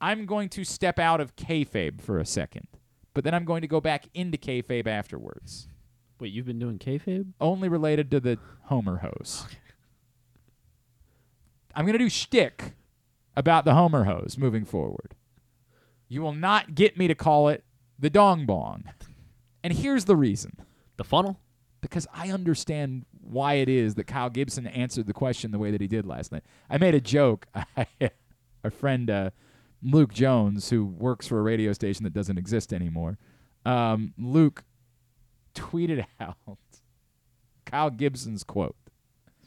I'm going to step out of kayfabe for a second, but then I'm going to go back into kayfabe afterwards. Wait, you've been doing kayfabe? Only related to the Homer hose. I'm going to do shtick about the Homer hose moving forward. You will not get me to call it the dong bong. And here's the reason. The funnel? Because I understand why it is that Kyle Gibson answered the question the way that he did last night. I made a joke. (laughs) Our friend uh, Luke Jones, who works for a radio station that doesn't exist anymore, um, Luke tweeted (laughs) out Kyle Gibson's quote.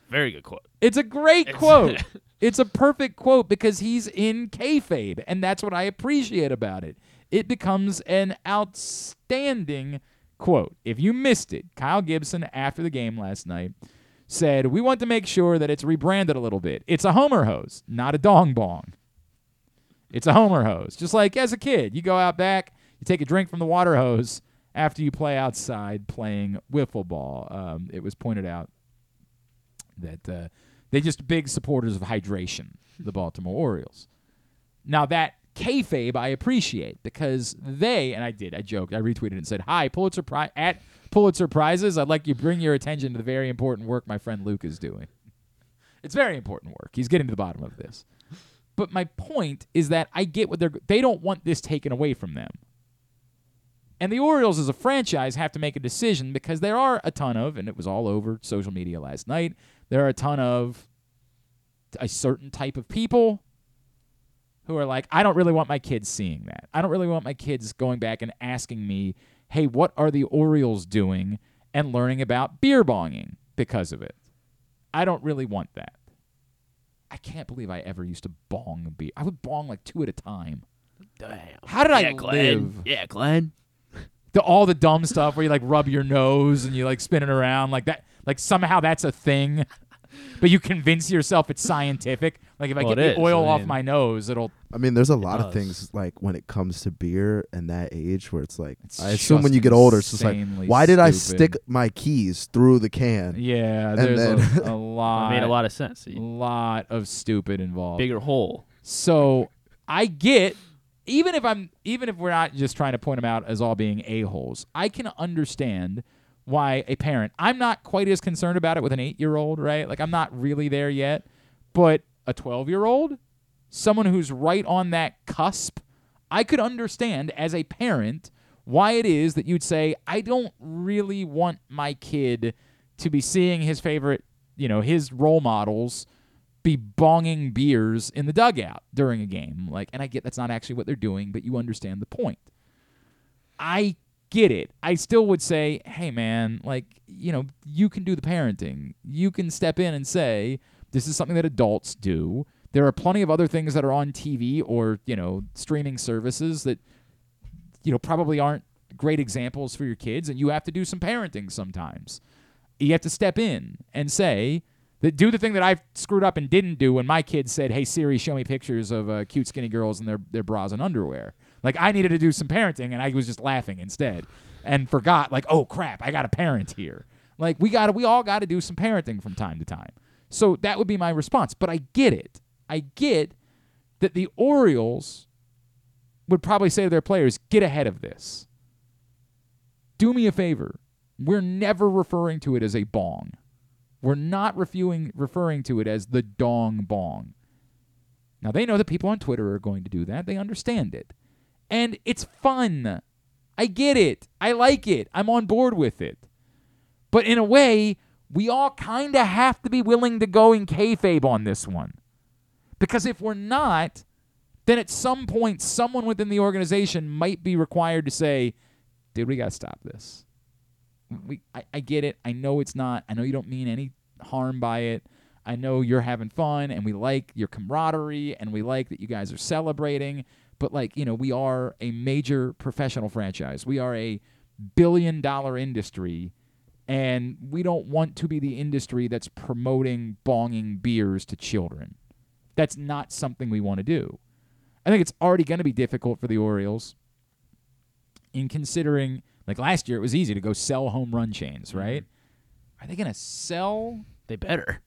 Very good quote. It's a great It's- quote. (laughs) it's a perfect quote because he's in kayfabe, and that's what I appreciate about it. It becomes an outstanding quote. If you missed it, Kyle Gibson after the game last night said, "We want to make sure that it's rebranded a little bit. It's a Homer hose, not a dong bong. It's a Homer hose. Just like as a kid, you go out back, you take a drink from the water hose after you play outside playing wiffle ball." Um, it was pointed out that uh, they're just big supporters of hydration, the Baltimore Orioles. Now that kayfabe I appreciate because they and I did I joked I retweeted and said hi Pulitzer Prize at Pulitzer Prizes I'd like you to bring your attention to the very important work my friend Luke is doing. It's very important work. He's getting to the bottom of this. But my point is that I get what they're they don't want this taken away from them. And the Orioles as a franchise have to make a decision because there are a ton of, and it was all over social media last night, there are a ton of a certain type of people who are like, I don't really want my kids seeing that. I don't really want my kids going back and asking me, hey, what are the Orioles doing and learning about beer bonging because of it. I don't really want that. I can't believe I ever used to bong a beer. I would bong like two at a time. Damn. How did I yeah, Glenn. live? Yeah, Glenn. the, all the dumb stuff where you like rub your nose and you like spin it around like that like somehow that's a thing but you convince yourself it's scientific. Like if I Well, get it the is. oil I off mean- my nose, it'll. I mean, there's a lot of does. things like when it comes to beer and that age where it's like It's I assume when just you get older, it's just like insanely why did I stupid. stick my keys through the can? Yeah, And there's then- a, a (laughs) lot. It made a lot of sense. a lot of stupid involved. Bigger hole. So I get even if I'm even if we're not just trying to point them out as all being a holes, I can understand why a parent. I'm not quite as concerned about it with an eight year old, right? Like I'm not really there yet, but a twelve year old, someone who's right on that cusp, I could understand as a parent why it is that you'd say I don't really want my kid to be seeing his favorite, you know, his role models be bonging beers in the dugout during a game. Like, and I get that's not actually what they're doing, but you understand the point. I get it. I still would say, hey, man, like, you know, you can do the parenting. You can step in and say, this is something that adults do. There are plenty of other things that are on TV or, you know, streaming services that, you know, probably aren't great examples for your kids, and you have to do some parenting sometimes. You have to step in and say, that do the thing that I screwed up and didn't do when my kids said, "Hey Siri, show me pictures of uh, cute skinny girls in their their bras and underwear." Like I needed to do some parenting, and I was just laughing instead, and forgot like, "Oh crap, I got a parent here." Like we got to, we all got to do some parenting from time to time. So that would be my response. But I get it. I get that the Orioles would probably say to their players, "Get ahead of this. Do me a favor. We're never referring to it as a bong." We're not reviewing, referring to it as the dong bong. Now, they know that people on Twitter are going to do that. They understand it. And it's fun. I get it. I like it. I'm on board with it. But in a way, we all kind of have to be willing to go in kayfabe on this one. Because if we're not, then at some point, someone within the organization might be required to say, dude, we got to stop this we I, I get it. I know it's not. I know you don't mean any harm by it. I know you're having fun and we like your camaraderie and we like that you guys are celebrating. But like, you know, we are a major professional franchise. We are a billion dollar industry and we don't want to be the industry that's promoting bonging beers to children. That's not something we want to do. I think it's already going to be difficult for the Orioles in considering like last year, it was easy to go sell home run chains, mm-hmm. right? Are they going to sell? They better.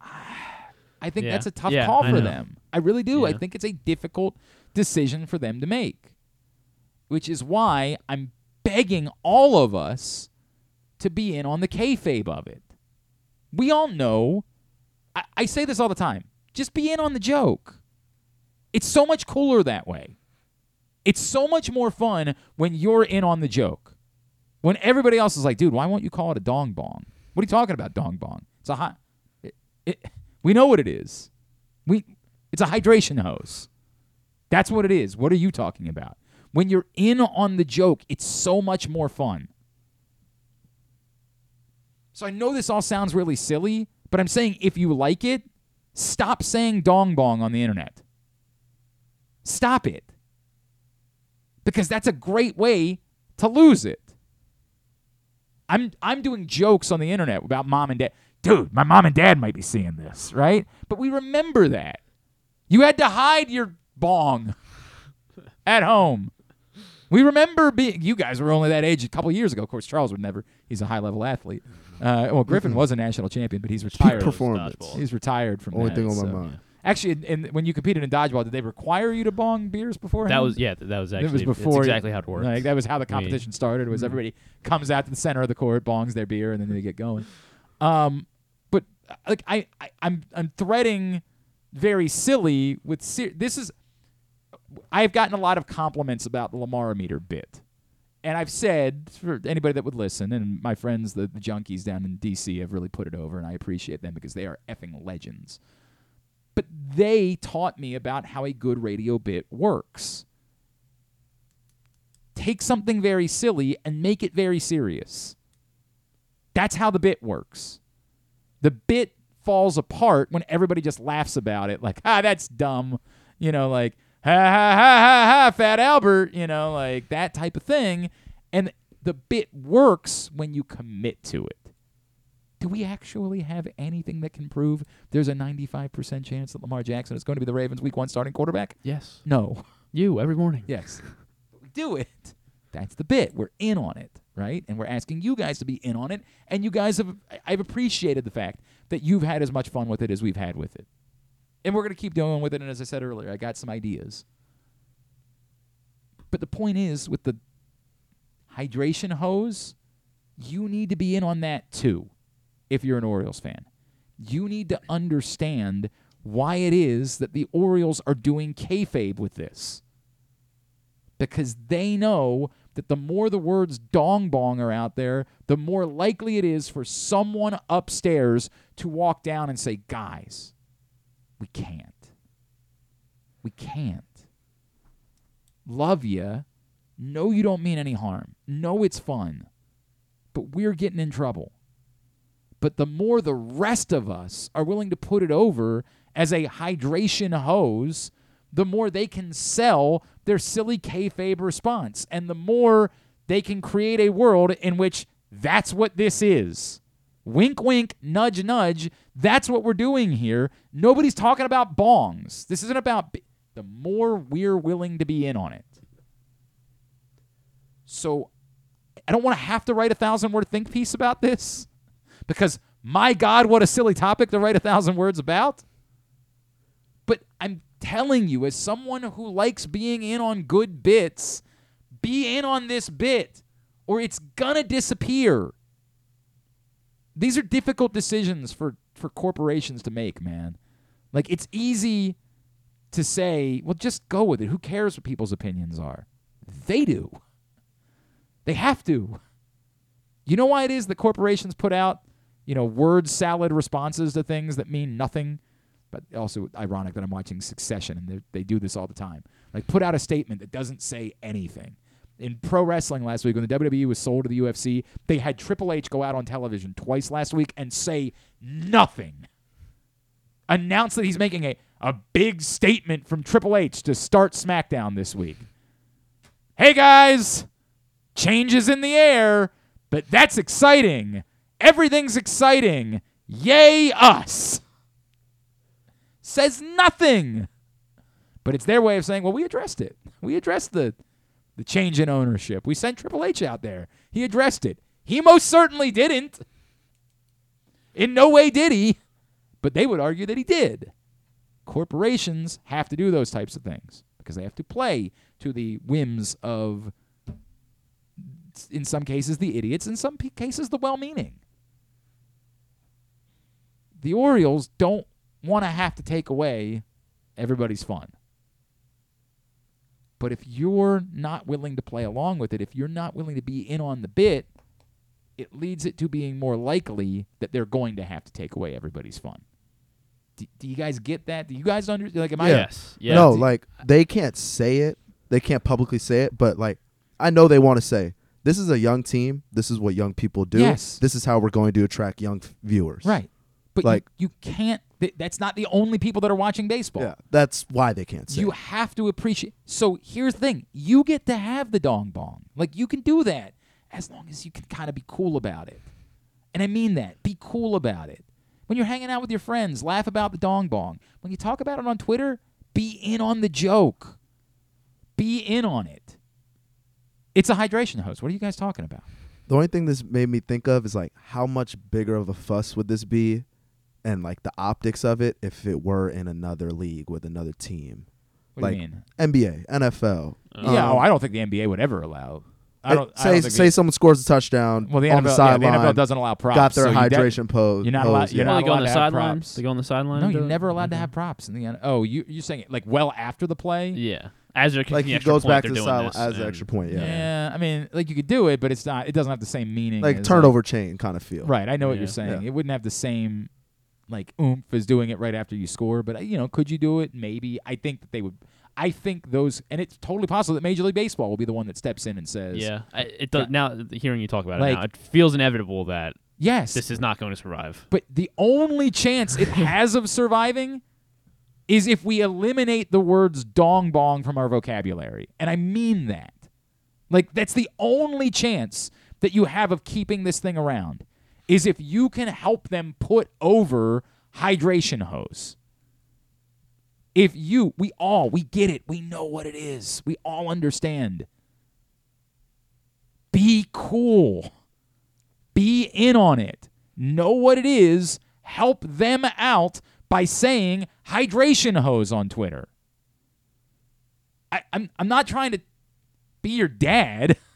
(sighs) I think Yeah. that's a tough Yeah, call for them. I really do. I think it's a difficult decision for them to make, which is why I'm begging all of us to be in on the kayfabe of it. We all know. I, I say this all the time. Just be in on the joke. It's so much cooler that way. It's so much more fun when you're in on the joke. When everybody else is like, dude, why won't you call it a dong bong? What are you talking about, dong bong? It's a hot. It, it, we know what it is. We, it's a hydration hose. That's what it is. What are you talking about? When you're in on the joke, it's so much more fun. So I know this all sounds really silly, but I'm saying if you like it, stop saying dong bong on the internet. Stop it. Because that's a great way to lose it. I'm I'm doing jokes on the internet about mom and dad. Dude, my mom and dad might be seeing this, right? But we remember that. You had to hide your bong at home. We remember being you guys were only that age a couple years ago. Of course, Charles would never. He's a high level athlete. Uh, well, Griffin was a national champion, but he's retired. performance. He's retired from Only that, thing on my mind. Actually, in, in, when you competed in dodgeball, did they require you to bong beers before? That was yeah. th- That was It actually was it's before exactly how it worked. Like that was how the I mean- competition started. Was Mhm. everybody comes out to the center of the court, bongs their beer, and then they get going. Um, but uh, like I, I I'm I'm threading very silly with ser- this is. I've gotten a lot of compliments about the Lamar meter bit, and I've said for anybody that would listen, and my friends the, the junkies down in D.C. have really put it over, and I appreciate them because they are effing legends but they taught me about how a good radio bit works. Take something very silly and make it very serious. That's how the bit works. The bit falls apart when everybody just laughs about it, like, (laughs) ah, that's dumb. You know, like, ha ha ha ha ha, Fat Albert, you know, like that type of thing. And the bit works when you commit to it. Do we actually have anything that can prove there's a 95% chance that Lamar Jackson is going to be the Ravens' Week One starting quarterback? Yes. No. You every morning. Yes. But (laughs) we do it. That's the bit. We're in on it, right? And we're asking you guys to be in on it. And you guys have, I've appreciated the fact that you've had as much fun with it as we've had with it. And we're going to keep doing with it. And as I said earlier, I got some ideas. But the point is, with the hydration hose, you need to be in on that too if you're an Orioles fan. You need to understand why it is that the Orioles are doing kayfabe with this. Because they know that the more the words dong bong are out there, the more likely it is for someone upstairs to walk down and say, guys, we can't. We can't. Love you. Know you don't mean any harm. Know it's fun. But we're getting in trouble. But the more the rest of us are willing to put it over as a hydration hose, the more they can sell their silly kayfabe response. And the more they can create a world in which that's what this is. Wink, wink, nudge, nudge. That's what we're doing here. Nobody's talking about bongs. This isn't about. b- The more we're willing to be in on it. So I don't want to have to write a thousand word think piece about this because my God, what a silly topic to write a thousand words about. But I'm telling you, as someone who likes being in on good bits, be in on this bit or it's gonna disappear. These are difficult decisions for, for corporations to make, man. Like, it's easy to say, well, just go with it. Who cares what people's opinions are? They do. They have to. You know why it is that corporations put out, you know, word salad responses to things that mean nothing? But also ironic that I'm watching Succession and they- do this all the time. Like put out a statement that doesn't say anything. In pro wrestling last week, when the WWE was sold to the UFC, they had Triple H go out on television twice last week and say nothing. Announce that he's making a, a big statement from Triple H to start SmackDown this week. Hey guys, changes in the air, but that's exciting. Everything's exciting. Yay, us. Says nothing. But it's their way of saying, well, we addressed it. We addressed the, the change in ownership. We sent Triple H out there. He addressed it. He most certainly didn't. In no way did he. But they would argue that he did. Corporations have to do those types of things because they have to play to the whims of in some cases the idiots, in some cases the well-meaning. The Orioles don't want to have to take away everybody's fun. But if you're not willing to play along with it, if you're not willing to be in on the bit, it leads it to being more likely that they're going to have to take away everybody's fun. Do, do you guys get that? Do you guys under like? Am I? Yes. Yeah. No, Do- like they can't say it. They can't publicly say it, but like I know they want to say this is a young team. This is what young people do. Yes. This is how we're going to attract young f- viewers. Right. But like you, you can't. That's not the only people that are watching baseball. yeah, that's why they can't say. You it. have to appreciate. So here's the thing: you get to have the dong bong. Like you can do that as long as you can kind of be cool about it. And I mean that. Be cool about it. When you're hanging out with your friends, laugh about the dong bong. When you talk about it on Twitter, be in on the joke. Be in on it. It's a hydration hose. What are you guys talking about? The only thing this made me think of is like how much bigger of a fuss would this be, and like the optics of it if it were in another league with another team. What do like you mean? NBA, NFL. yeah, um, oh, I don't think the NBA would ever allow. I uh, don't I say don't say the- someone scores a touchdown Well, the on NFL, the yeah, sideline. the NFL doesn't allow props. Got their so you de- hydration pose. You're not allowed. hose, You're yeah. not They on allowed the to have sideline. props. They go on the sideline. No, you're never allowed to have props in the N- Oh, you you're saying it like well after the play? Yeah, as they're Like the he extra goes point, back to the sideline as an extra point. Yeah, Yeah, I mean, like you could do it, but it's not. It doesn't have the same meaning. like as, turnover chain kind of feel. right, I know what you're saying. Yeah. It wouldn't have the same like oomph is doing it right after you score. But uh, you know, could you do it? Maybe. I think that they would. I think those, and it's totally possible that Major League Baseball will be the one that steps in and says, Yeah, I, it does. Now hearing you talk about Like- it now, it feels inevitable that yes, this is not going to survive. But the only chance it (laughs) has of surviving is if we eliminate the words dong bong from our vocabulary. And I mean that. Like, that's the only chance that you have of keeping this thing around. Is if you can help them put over hydration hose. If you, we all, we get it. We know what it is. We all understand. Be cool. Be in on it. Know what it is. Help them out by saying hydration hose on Twitter. I, I'm, I'm not trying to be your dad. (laughs)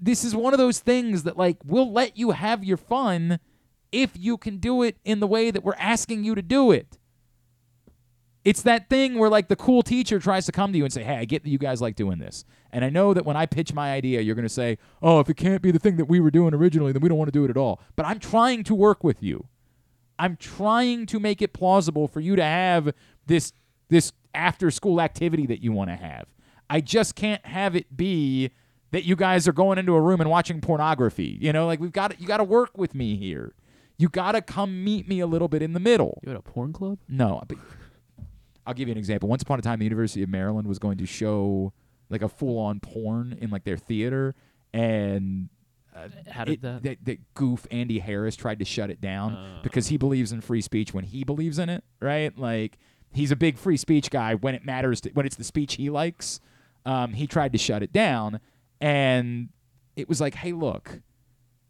This is one of those things that, like, we'll let you have your fun if you can do it in the way that we're asking you to do it. It's that thing where like the cool teacher tries to come to you and say, "Hey, I get that you guys like doing this." And I know that when I pitch my idea, you're going to say, "Oh, if it can't be the thing that we were doing originally, then we don't want to do it at all." But I'm trying to work with you. I'm trying to make it plausible for you to have this this after school activity that you want to have. I just can't have it be that you guys are going into a room and watching pornography. You know, like we've got you got to work with me here. You got to come meet me a little bit in the middle. You at a porn club? No, but I'll give you an example. Once upon a time, the University of Maryland was going to show like a full-on porn in like their theater, and uh, How did it- that- that that goof Andy Harris tried to shut it down Uh. because he believes in free speech when he believes in it, right? Like he's a big free speech guy when it matters to, when it's the speech he likes. Um, he tried to shut it down, and it was like, hey, look,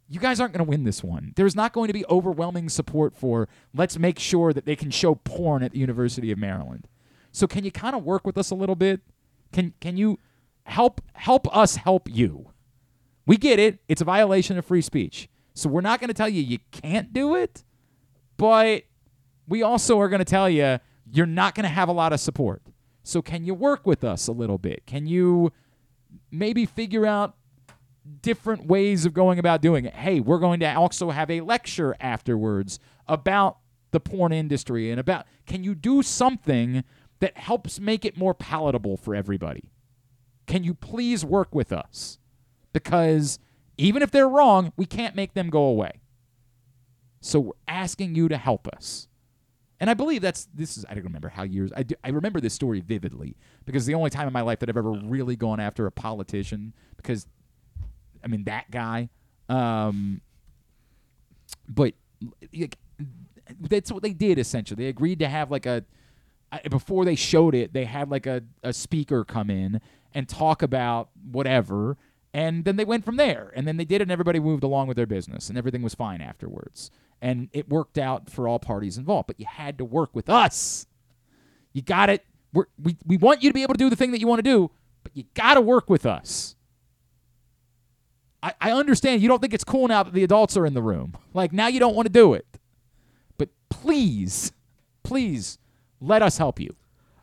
you guys aren't going to win this one. There's not going to be overwhelming support for let's make sure that they can show porn at the University of Maryland. So can you kind of work with us a little bit? Can can you help help us help you? We get it. It's a violation of free speech. So we're not going to tell you you can't do it, but we also are going to tell you you're not going to have a lot of support. So can you work with us a little bit? Can you maybe figure out different ways of going about doing it. Hey, we're going to also have a lecture afterwards about the porn industry and about can you do something that helps make it more palatable for everybody? Can you please work with us? Because even if they're wrong, we can't make them go away. So we're asking you to help us. And I believe that's this is I don't remember how years I do, I remember this story vividly because the only time in my life that I've ever really gone after a politician because I mean that guy. Um, but like, that's what they did essentially. They agreed to have like a before they showed it, they had like a, a speaker come in and talk about whatever, and then they went from there. And then they did it, and everybody moved along with their business, and everything was fine afterwards. And it worked out for all parties involved. But you had to work with us. You got it. We're, we we want you to be able to do the thing that you want to do, but you got to work with us. I, I understand you don't think it's cool now that the adults are in the room. (laughs) Like now you don't want to do it. But please, please let us help you.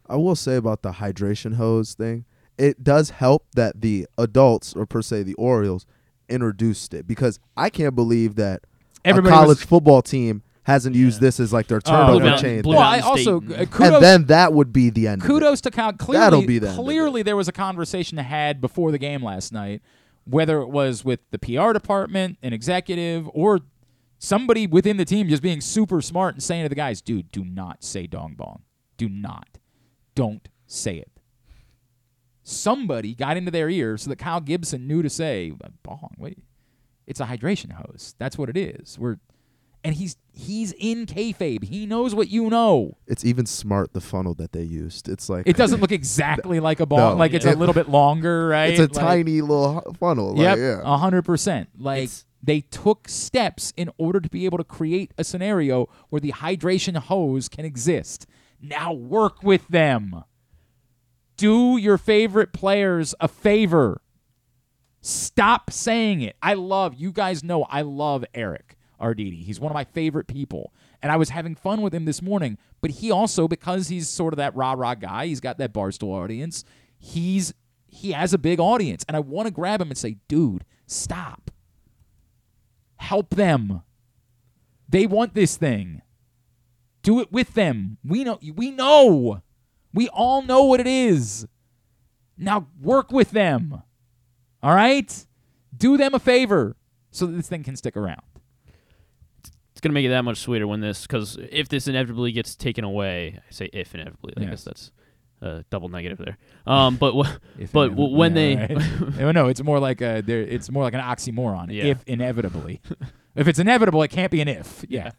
I will say about the hydration hose thing, it does help that the adults, or per se the Orioles, introduced it because I can't believe that Everybody a college was- football team hasn't used this as like their turnover no. chain. Well. I also uh, kudos, and then that would be the end. of it. kudos to count. Clearly, That'll be the end of clearly there was a conversation had before the game last night, whether it was with the PR department, an executive, or somebody within the team just being super smart and saying to the guys, "Dude, do not say dong bong. Do not. Don't say it." Somebody got into their ear so that Kyle Gibson knew to say bong. Wait, it's a hydration hose. That's what it is. We're and he's he's in kayfabe. He knows what you know. It's even smart the funnel that they used. It's like It doesn't look exactly (laughs) like a ball. No. like it's a little bit longer, right? It's a Like- tiny little hu- funnel. Like, Yep, yeah. a hundred percent. Like they took steps in order to be able to create a scenario where the hydration hose can exist. Now work with them. Do your favorite players a favor. Stop saying it. I love you guys know I love Eric Arditi. He's one of my favorite people. And I was having fun with him this morning, but he also because he's sort of that rah-rah guy, he's got that barstool audience. He's he has a big audience and I want to grab him and say, "Dude, stop. Help them. They want this thing. Do it with them. We know we know. We all know what it is. Now work with them. All right? Do them a favor so that this thing can stick around. It's gonna make it that much sweeter when this, because if this inevitably gets taken away, I say if inevitably, I Yes. guess that's Uh, double negative there. Um, but (laughs) If but w- when yeah, they right. no, (laughs) no, it's more like a. It's more like an oxymoron. Yeah. If inevitably, (laughs) if it's inevitable, it can't be an if. Yeah.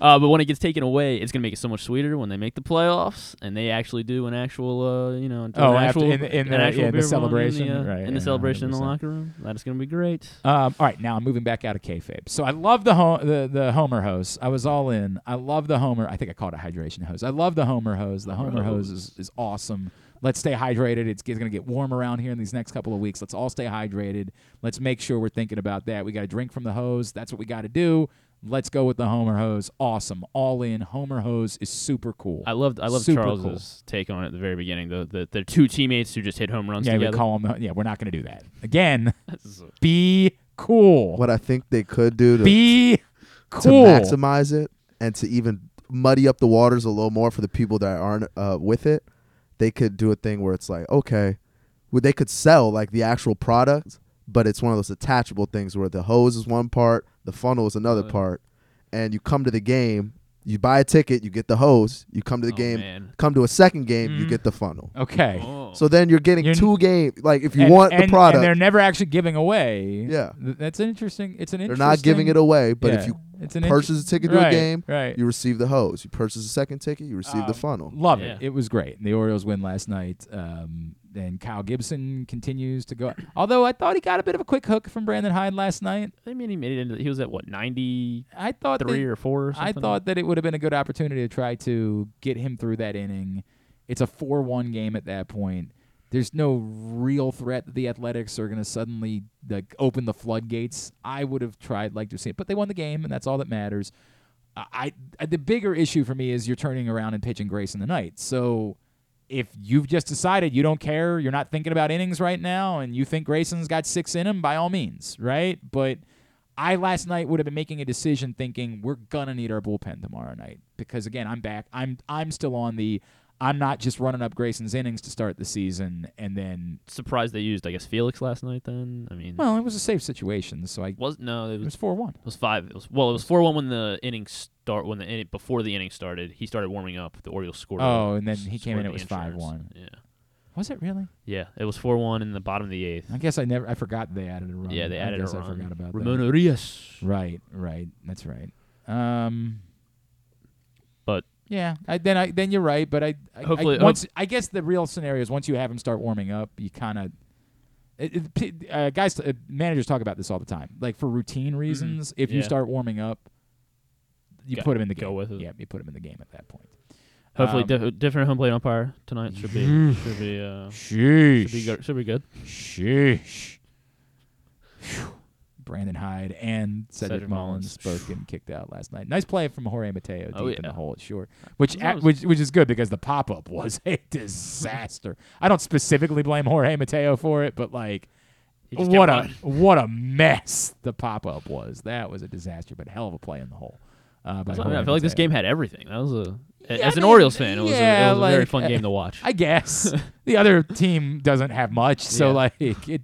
Uh, but when it gets taken away, it's gonna make it so much sweeter when they make the playoffs and they actually do an actual, uh, you know, do Oh, an after- actual, in the- in an the- actual yeah, the beer run celebration, in the, uh, right, in the celebration in the 100%. locker room. That is gonna be great. Um, all right, now I'm moving back out of kayfabe. So I love the ho- the the Homer hose. I was all in. I love the Homer. I think I called it a hydration hose. I love the Homer hose. The Homer hose is, is awesome. Let's stay hydrated. It's, it's going to get warm around here in these next couple of weeks. Let's all stay hydrated. Let's make sure we're thinking about that. We got to drink from the hose. That's what we got to do. Let's go with the Homer hose. Awesome. All in. Homer hose is super cool. I loved I loved Super Charles's take on it at the very beginning. The the, the two teammates who just hit home runs Yeah, We call them, yeah, we're not going to do that again. (laughs) Be cool. What I think they could do to Be to maximize it and to even muddy up the waters a little more for the people that aren't uh, with it, they could do a thing where it's like, okay, well, they could sell like the actual product, but it's one of those attachable things where the hose is one part, the funnel is another part, and you come to the game, you buy a ticket, you get the hose, you come to the Oh, game, man. come to a second game, you Mhm. get the funnel. Okay. So then you're getting You're- two games. Like if you and, want and, the product, and they're never actually giving away. Yeah. Th- that's an interesting. It's an interesting. They're interesting. not giving it away, but if Yeah, you it's an purchase inter- a ticket to right, a game, right. you receive the hose. You purchase a second ticket, you receive the Um, funnel. Love it. It was great. The Orioles win last night. Um, and Kyle Gibson continues to go. (clears throat) Although I thought he got a bit of a quick hook from Brandon Hyde last night. I mean, he made it into. He was at what ninety? I thought three that- or four. Or I thought that it would have been a good opportunity to try to get him through that inning. It's a four-one game at that point. There's no real threat that the Athletics are going to suddenly like open the floodgates. I would have tried like to see it, but they won the game, and that's all that matters. I, I the bigger issue for me is you're turning around and pitching Grayson the night. So if you've just decided you don't care, you're not thinking about innings right now, and you think Grayson's got six in him, by all means, right? But I last night would have been making a decision thinking we're gonna need our bullpen tomorrow night because again I'm back. I'm I'm still on the. I'm not just running up Grayson's innings to start the season and then. Surprised they used, I guess, Felix last night. Then I mean, Well, it was a safe situation, so I was no, it was, was four one. It was five. It was well, it was four one when the inning start. When the inning before the inning started, he started warming up. The Orioles scored. Oh, and then he came in. It was five one. Yeah. Was it really? Yeah, it was four one in the bottom of the eighth. I guess I never. I forgot they added a run. Yeah, they I added a run. I forgot about Ramon that. Urias. Right, right. That's right. Um, but yeah, I, then I then you're right. But I, I Hopefully- I, once I guess the real scenario is once you have him start warming up, you kind of. Uh, guys, uh, managers talk about this all the time. Like for routine reasons, if you Mm-hmm. Yeah. start warming up, you Got- put him in the go game. with it. Yeah, you put him in the game at that point. Hopefully, Um, diff- different home plate umpire tonight should be should be uh, Sheesh. should be good. Should be good. Sheesh. Brandon Hyde and Cedric, Cedric Mullins Mullins. both getting kicked out last night. Nice play from Jorge Mateo deep Oh, in the hole at short, which was- which which is good because the pop up was a disaster. I don't specifically blame Jorge Mateo for it, but like. What a what a mess the pop up was. That was a disaster, but hell of a play in the hole. Uh, by I, mean. I feel like this game had everything. That was a Yeah, as I an mean, Orioles fan, it was, yeah, a, it was a very fun game to watch. I guess (laughs) the other team doesn't have much, so Yeah. like it,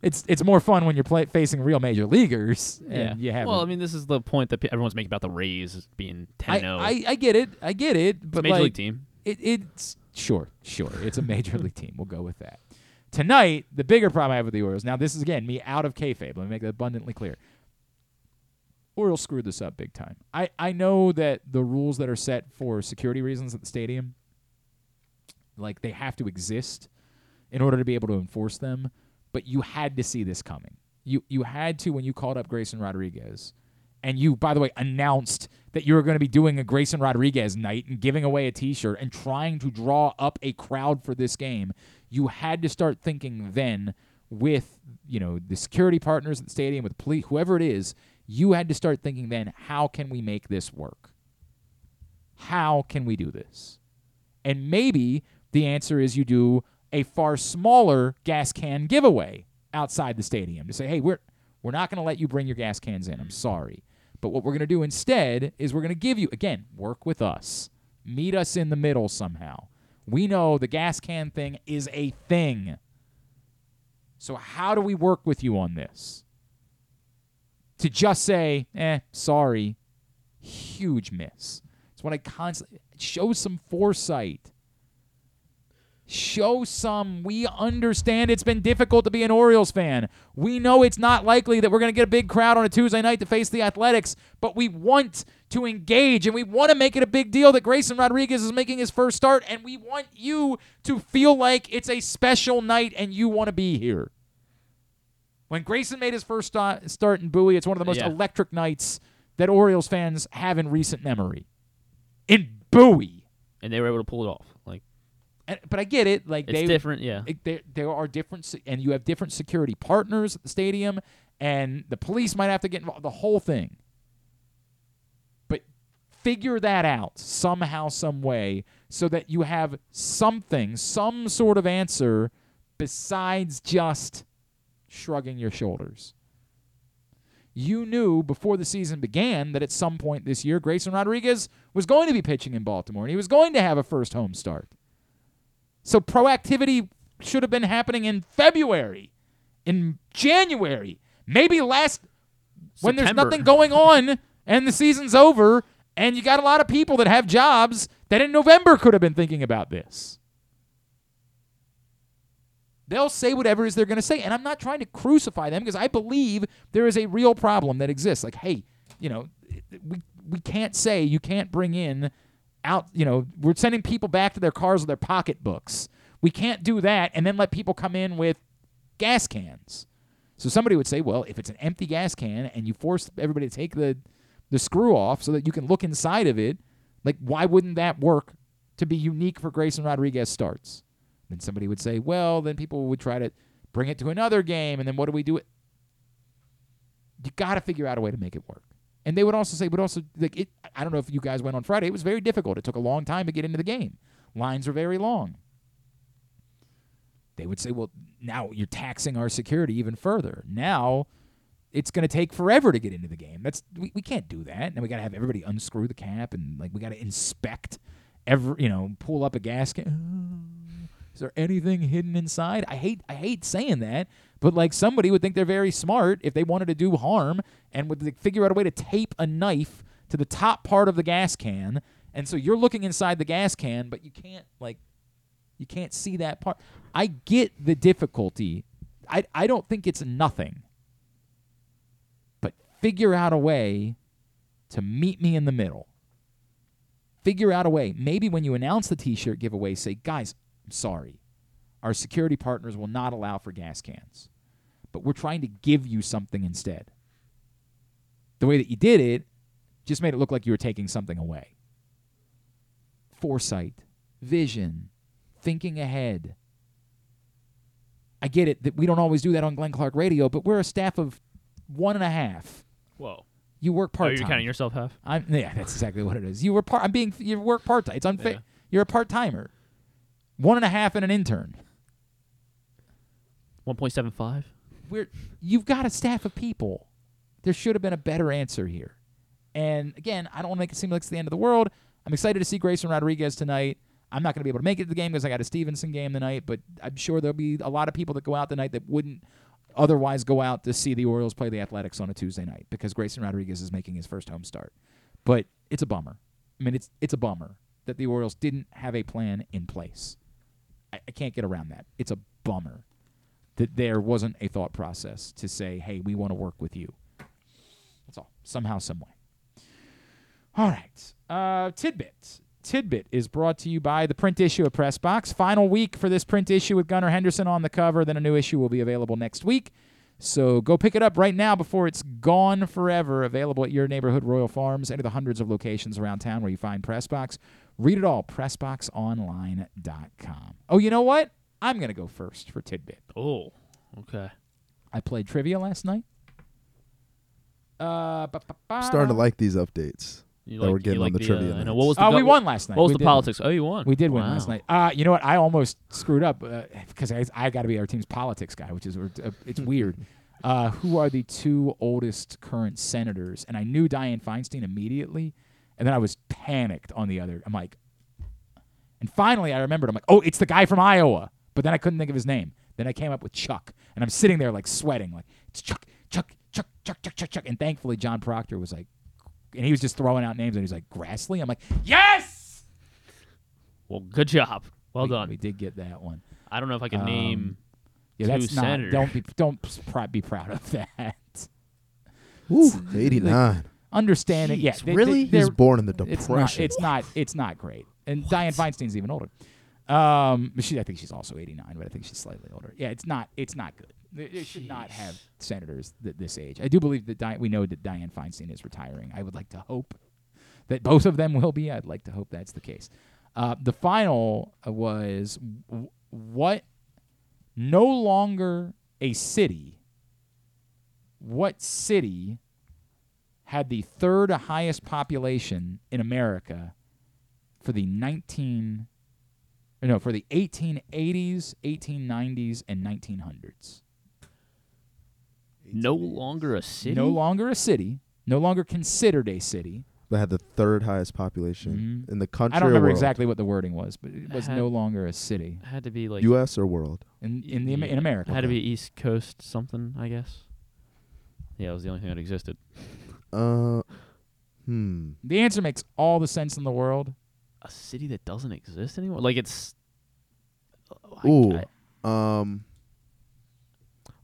it's it's more fun when you're play, facing real major leaguers yeah. and you have. well, I mean, this is the point that everyone's making about the Rays being 10-0. I, I I get it, I get it, but a major like, league team. It, it's sure, sure, it's a major league team. We'll go with that. Tonight, the bigger problem I have with the Orioles. Now, this is again me out of kayfabe. Let me make that abundantly clear. Orioles screwed this up big time. I, I know that the rules that are set for security reasons at the stadium, like they have to exist in order to be able to enforce them. But you had to see this coming. You you had to when you called up Grayson Rodriguez, and you by the way announced that you were going to be doing a Grayson Rodriguez night and giving away a T-shirt and trying to draw up a crowd for this game. You had to start thinking then with you know the security partners at the stadium with police whoever it is you had to start thinking then how can we make this work? How can we do this? And maybe the answer is you do a far smaller gas can giveaway outside the stadium to say hey we're we're not going to let you bring your gas cans in. I'm sorry. But what we're going to do instead is we're going to give you again work with us. Meet us in the middle somehow. We know the gas can thing is a thing. So how do we work with you on this? To just say, eh, sorry, huge miss. It's what I constantly it shows some foresight. Show some. We understand it's been difficult to be an Orioles fan. We know it's not likely that we're going to get a big crowd on a Tuesday night to face the Athletics, but we want to engage and we want to make it a big deal that Grayson Rodriguez is making his first start, and we want you to feel like it's a special night and you want to be here. When Grayson made his first sta- start in Bowie, it's one of the most Yeah. electric nights that Orioles fans have in recent memory. In Bowie. and they were able to pull it off. Like And, but I get it. Like It's they, different, yeah. there, there are different, and you have different security partners at the stadium, and the police might have to get involved. The whole thing. But figure that out somehow, some way, so that you have something, some sort of answer, besides just shrugging your shoulders. You knew before the season began that at some point this year, Grayson Rodriguez was going to be pitching in Baltimore, and he was going to have a first home start. So proactivity should have been happening in February, in January, maybe last when there's nothing going on and the season's over and you got a lot of people that have jobs that in November could have been thinking about this. They'll say whatever is they're going to say. And I'm not trying to crucify them because I believe there is a real problem that exists. Like, hey, you know, we, we can't say you can't bring in out, you know, we're sending people back to their cars with their pocketbooks. We can't do that and then let people come in with gas cans. So somebody would say, well, if it's an empty gas can and you force everybody to take the the screw off so that you can look inside of it, like why wouldn't that work to be unique for Grayson Rodriguez starts? Then somebody would say, well, then people would try to bring it to another game, and then what do we do? It you got to figure out a way to make it work. And they would also say, but also like it. I don't know if you guys went on Friday. It was very difficult. It took a long time to get into the game. Lines were very long. They would say, well, now you're taxing our security even further. Now it's going to take forever to get into the game. That's we, we can't do that. Now we got to have everybody unscrew the cap and like we got to inspect every, you know, pull up a gasket. Is there anything hidden inside? I hate I hate saying that, but like somebody would think they're very smart if they wanted to do harm and would like, figure out a way to tape a knife to the top part of the gas can. And so you're looking inside the gas can, but you can't like you can't see that part. I get the difficulty. I I don't think it's nothing. But figure out a way to meet me in the middle. Figure out a way. Maybe when you announce the t-shirt giveaway, say, "Guys, I'm sorry. Our security partners will not allow for gas cans. But we're trying to give you something instead." The way that you did it just made it look like you were taking something away. Foresight, vision, thinking ahead. I get it that we don't always do that on Glenn Clark Radio, but we're a staff of one and a half. Whoa. You work Oh, part you're time. counting yourself half? I'm yeah, that's exactly what it is. You were part. I'm being. You work part time. It's unfair. Yeah. You're a part timer. One and a half and an intern. 1.75? We're you've got a staff of people. There should have been a better answer here. And again, I don't want to make it seem like it's the end of the world. I'm excited to see Grayson Rodriguez tonight. I'm not going to be able to make it to the game because I got a Stevenson game tonight, but I'm sure there'll be a lot of people that go out tonight that wouldn't otherwise go out to see the Orioles play the Athletics on a Tuesday night because Grayson Rodriguez is making his first home start. But it's a bummer. I mean, it's it's a bummer that the Orioles didn't have a plan in place. I, I can't get around that. It's a bummer that there wasn't a thought process to say, "Hey, we want to work with you." That's all. Somehow, some way. All right. Uh, tidbit. Tidbit is brought to you by the print issue of Press Box. Final week for this print issue with Gunnar Henderson on the cover. Then a new issue will be available next week. So go pick it up right now before it's gone forever. Available at your neighborhood Royal Farms, any of the hundreds of locations around town where you find Press Box. Read it all, pressboxonline.com. Oh, you know what? I'm going to go first for Tidbit. Oh, okay. I played trivia last night. Uh, ba- ba- ba- starting to like these updates You that like- we're you getting like on the, the, trivia. uh, I know. What was the Uh, go- we won last night. What was We the did. politics? Oh, you won. We did win last night. Uh, you know what? I almost screwed up because I, I got to be our team's politics guy, which is uh, it's (laughs) weird. Uh, who are the two oldest current senators? And I knew Dianne Feinstein immediately, and then I was panicked on the other. I'm like, and finally I remembered. I'm like, oh, it's the guy from Iowa. But then I couldn't think of his name. Then I came up with Chuck, and I'm sitting there like sweating, like it's Chuck, Chuck, Chuck, Chuck, Chuck, Chuck, Chuck. And thankfully John Proctor was like, and he was just throwing out names, and he's like Grassley. I'm like, yes. Well, good job. Well we, done. We did get that one. I don't know if I can Um, name Yeah, two that's not. senators. Don't be don't pr- be proud of that. Ooh, 89. Understanding, yeah, Jeez, they- they- really? He they're- born in the It's Depression. not. It's not. It's not great. And Dianne Feinstein's even older. Um, she, I think she's also 89, but I think she's slightly older. Yeah, it's not. It's not good. They, they should not have senators th- this age. I do believe that Di- we know that Dianne Feinstein is retiring. I would like to hope that both of them will be. I'd like to hope that's the case. Uh, the final uh, was w- what? No longer a city. What city had the third highest population in America for the 19 no, for the 1880s, 1890s and 1900s. no longer a city. No longer a city, no longer considered a city. That had the third highest population in the country. Mm-hmm. I don't or remember world? exactly what the wording was, but it was Had- no longer a city had to be like U.S. or world. in in the in America. Had to be East Coast something, I guess. Yeah, it was the only thing that existed. Uh, hmm. The answer makes all the sense in the world. A city that doesn't exist anymore. Like it's. I- Ooh. I- um.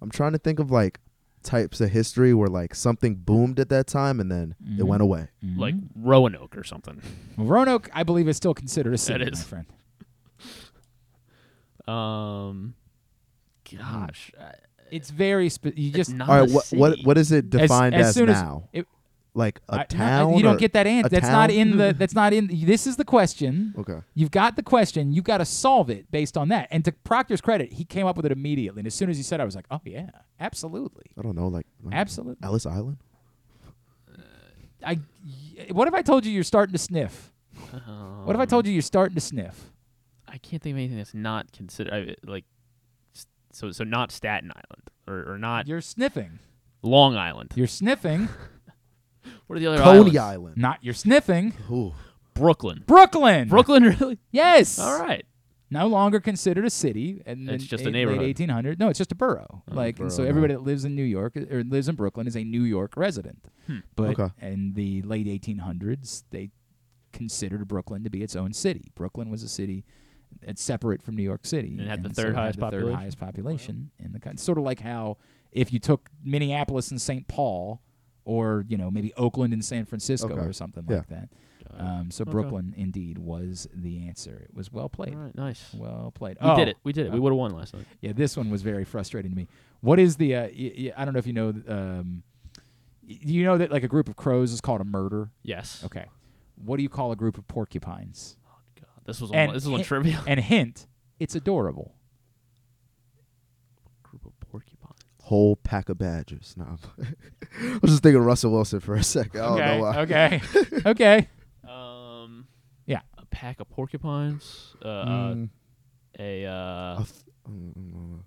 I'm trying to think of like types of history where like something boomed at that time and then it Mhm. went away. like Roanoke or something. Roanoke, I believe, is still considered a city, That my friend. Um, gosh, I- It's very. Spe- you just not all right. What, what what is it defined as as, soon as now? it- like a I- no, town? you don't get that answer. That's not in the. That's not in. This is the question. Okay. You've got the question. You've got to solve it based on that. And to Proctor's credit, he came up with it immediately. And as soon as he said, it, I was like, oh yeah, absolutely, I don't know, like absolutely. Ellis Island. I. What if I told you you're starting to sniff? What if I told you you're starting to sniff? I can't think of anything that's not considered like. So so not Staten Island or or not You're sniffing. Long Island. You're sniffing. (laughs) What are the other Coney islands? Island. Not you're sniffing. Ooh. Brooklyn. Brooklyn. Brooklyn, really? Yes. All right. No longer considered a city, and It's in just a eight- neighborhood. Late 1800. No, it's just a borough. Oh, like, and so borough, everybody that lives in New York or lives in Brooklyn is a New York resident. Hmm. But Okay. in the late 1800s, they considered Brooklyn to be its own city. Brooklyn was a city that's separate from New York City. And it had the third it had highest the third population. highest population in the country. Sort of like how if you took Minneapolis and St. Paul, or you know maybe Oakland and San Francisco Okay. or something Yeah. like that. Um, so Okay. Brooklyn indeed was the answer. It was well played. All right, nice. Well played. We oh, did it. We did it. We uh, would have won last night. Yeah, this one was very frustrating to me. What is the? Uh, y- y- I don't know if you know. Um, y- you know that like a group of crows is called a murder. Yes. Okay. What do you call a group of porcupines? Oh God, this was And on, this was on hi- trivia. And hint, it's adorable. Group of porcupines. Whole pack of badgers. No, (laughs) I was just thinking Russell Wilson for a second. I don't okay. know why. Okay. (laughs) okay. Um. Yeah. A pack of porcupines. Uh. Mm, uh a. Uh. a th- mm,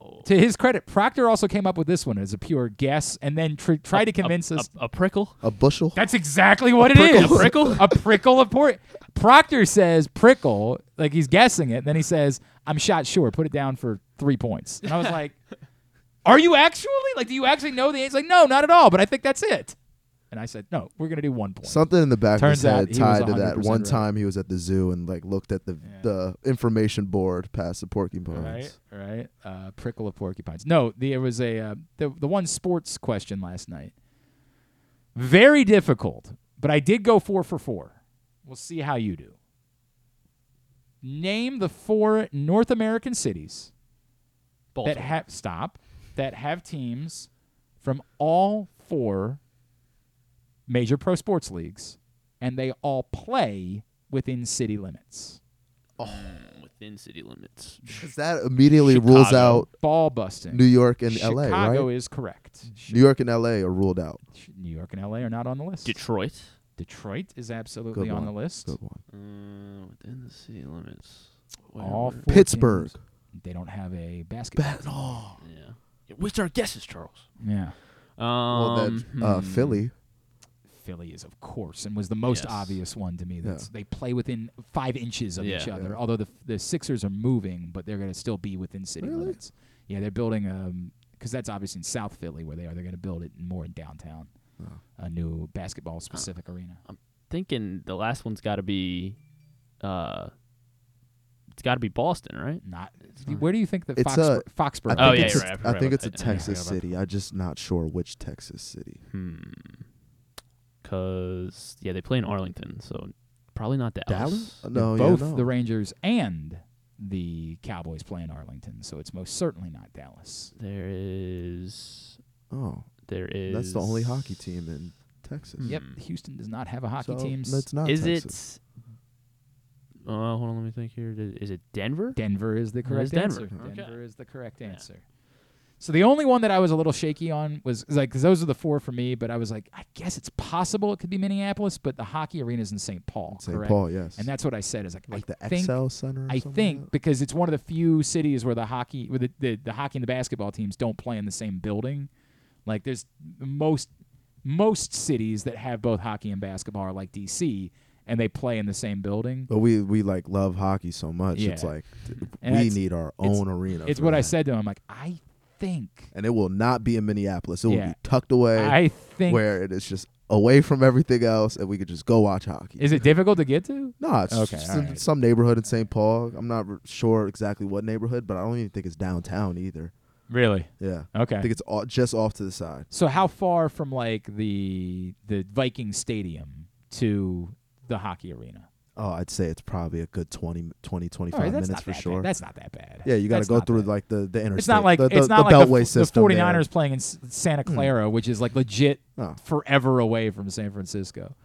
oh, To his credit, Proctor also came up with this one as a pure guess, and then tr- tried to convince a, us. A, a prickle. a bushel. That's exactly what it is. prickle? A prickle? (laughs) a prickle of pork. Proctor says prickle, like he's guessing it. Then he says, "I'm shot sure. Put it down for three points." And I was like, "Are you actually? Like, do you actually know the?" answer? He's like, "No, not at all." But I think that's it. And I said, "No, we're gonna do one point." Something in the back Turns of out his he was head tied to that one right. time he was at the zoo and like looked at the the information board past the porcupines. Right, right. Uh, prickle of porcupines. No, there was a uh, the the one sports question last night. Very difficult, but I did go four for four. We'll see how you do. Name the four North American cities that have stop that have teams from all four major pro sports leagues, and they all play within city limits. Oh, Within city limits. 'Cause that immediately rules out Ball busting. New York and Chicago L.A. Right? is correct. New York and L.A. are ruled out. New York and LA are not on the list. Detroit. Detroit is absolutely Good on one. the list. Good one. Uh, within the city limits. All four Pittsburgh. teams, They don't have a basketball. Ba- oh. Yeah. Yeah. Waste our guesses, Charles. Yeah. Um, Well, then uh, hmm. Philly. Philly is of course and was the most Yes. obvious one to me. That's Yeah. they play within five inches of each other. Yeah. Although the the Sixers are moving, but they're going to still be within city Really? limits. Yeah, they're building um because that's obviously in South Philly where they are. They're going to build it more in downtown, Oh. a new basketball specific arena. I'm thinking the last one's got to be uh, it's got to be Boston, right? Not. Where do you think that It's Foxborough, a. Foxborough? I think Oh, yeah, it's you're a- right. I I think about it's a that. Yeah, I Texas about city. I'm just not sure which Texas city. Hmm. Cause yeah, they play in Arlington, so probably not Dallas. Dallas? Uh, No, both yeah, no. the Rangers and the Cowboys play in Arlington, so it's most certainly not Dallas. There is. Oh, There is. that's the only hockey team in Texas. Yep, Houston does not have a hockey So, team. That's not. Is Texas. it? Uh, hold on, let me think here. Is it Denver? Denver is the correct Denver. answer. Okay. Denver is the correct answer. So the only one that I was a little shaky on was like like 'cause those are the four for me, but I was like, I guess it's possible it could be Minneapolis, but the hockey arena is in St. Paul. St. correct? Paul, yes. And that's what I said is like, Like I the think, XL Center or I something like think that? because it's one of the few cities where the hockey, where the, the the hockey and the basketball teams don't play in the same building. Like there's most most cities that have both hockey and basketball are like DC, and they play in the same building. But we we like love hockey so much. It's like And we need our own arena. It's what I said to him. I'm like, I think And it will not be in Minneapolis. It will be tucked away. I think- where it is just away from everything else, and we could just go watch hockey. Is it difficult to get to? No, it's Okay, just in right. some neighborhood in St. Paul. I'm not r- sure exactly what neighborhood, but I don't even think it's downtown either. Really? Yeah. Okay. I think it's all, just off to the side. So how far from like the the Viking Stadium to the hockey arena? Oh, I'd say it's probably a good 20, 20 25 All right, that's minutes for sure. bad. That's not that bad. Yeah, you got to go through bad. like the the interstate. It's not like the, the, it's not the like beltway the, system. the there. 49ers playing in Santa Hmm. Clara, which is like legit Oh. forever away from San Francisco.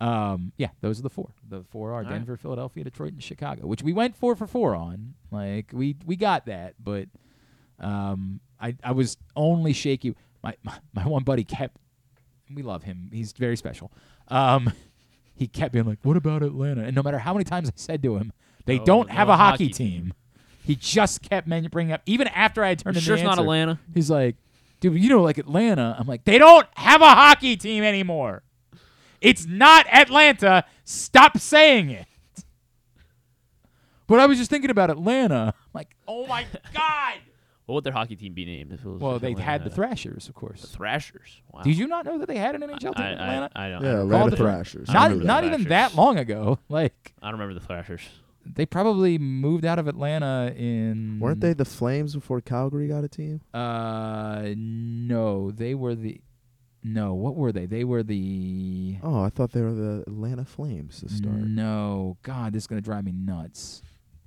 Um, yeah, those are the four. The four are right. Denver, Philadelphia, Detroit, and Chicago, which we went four for four on. Like we we got that, but um, I I was only shaky. My, my my one buddy kept. We love him. He's very special. Um, he kept being like, "What about Atlanta?" And no matter how many times I said to him, they Oh, don't no have a hockey, hockey team. He just kept men- bringing up, even after I had turned You in sure the it's not answer, Atlanta? He's like, dude, you know, like Atlanta. I'm like, they don't have a hockey team anymore. It's not Atlanta. Stop saying it. But I was just thinking about Atlanta. I'm like, oh my (laughs) god. What would their hockey team be named? If it was Well, if they Atlanta had the Thrashers, of course. The Thrashers. Wow. Did you not know that they had an NHL team I- in I- Atlanta? I don't- Yeah, I don't Atlanta remember the- Thrashers. I Not knew that. not even that Thrashers. long ago. (laughs) Like I don't remember the Thrashers. they probably moved out of Atlanta in Weren't they the Flames before Calgary got a team? Uh, no, they were the. No, what were they? They were the. Oh, I thought they were the Atlanta Flames to start. No, God, this is gonna drive me nuts.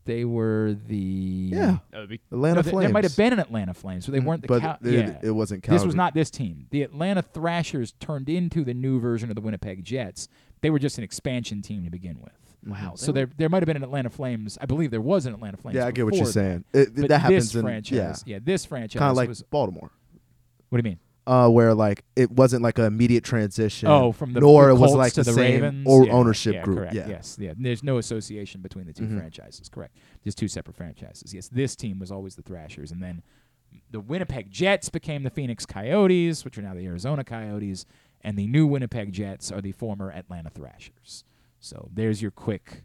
They were the. Yeah, be- Atlanta No, th- Flames. there might have been an Atlanta Flames, so they weren't the. but Cal- it, yeah, it wasn't This was not this team. The Atlanta Thrashers turned into the new version of the Winnipeg Jets. They were just an expansion team to begin with. Wow. So there, there might have been an Atlanta Flames. I believe there was an Atlanta Flames. Yeah, I get what you're before saying. that. It- But that happens this in- franchise. yeah. yeah, this franchise kind of like was. Baltimore. What do you mean? Uh, where like it wasn't like an immediate transition. Oh, from the nor the it was Colts like to the, the, same Ravens or Yeah, ownership yeah, group. Correct. Yeah, Yes. Yeah. There's no association between the 2 Mhm. franchises. Correct. Just two separate franchises. Yes. This team was always the Thrashers, and then the Winnipeg Jets became the Phoenix Coyotes, which are now the Arizona Coyotes, and the new Winnipeg Jets are the former Atlanta Thrashers. So there's your quick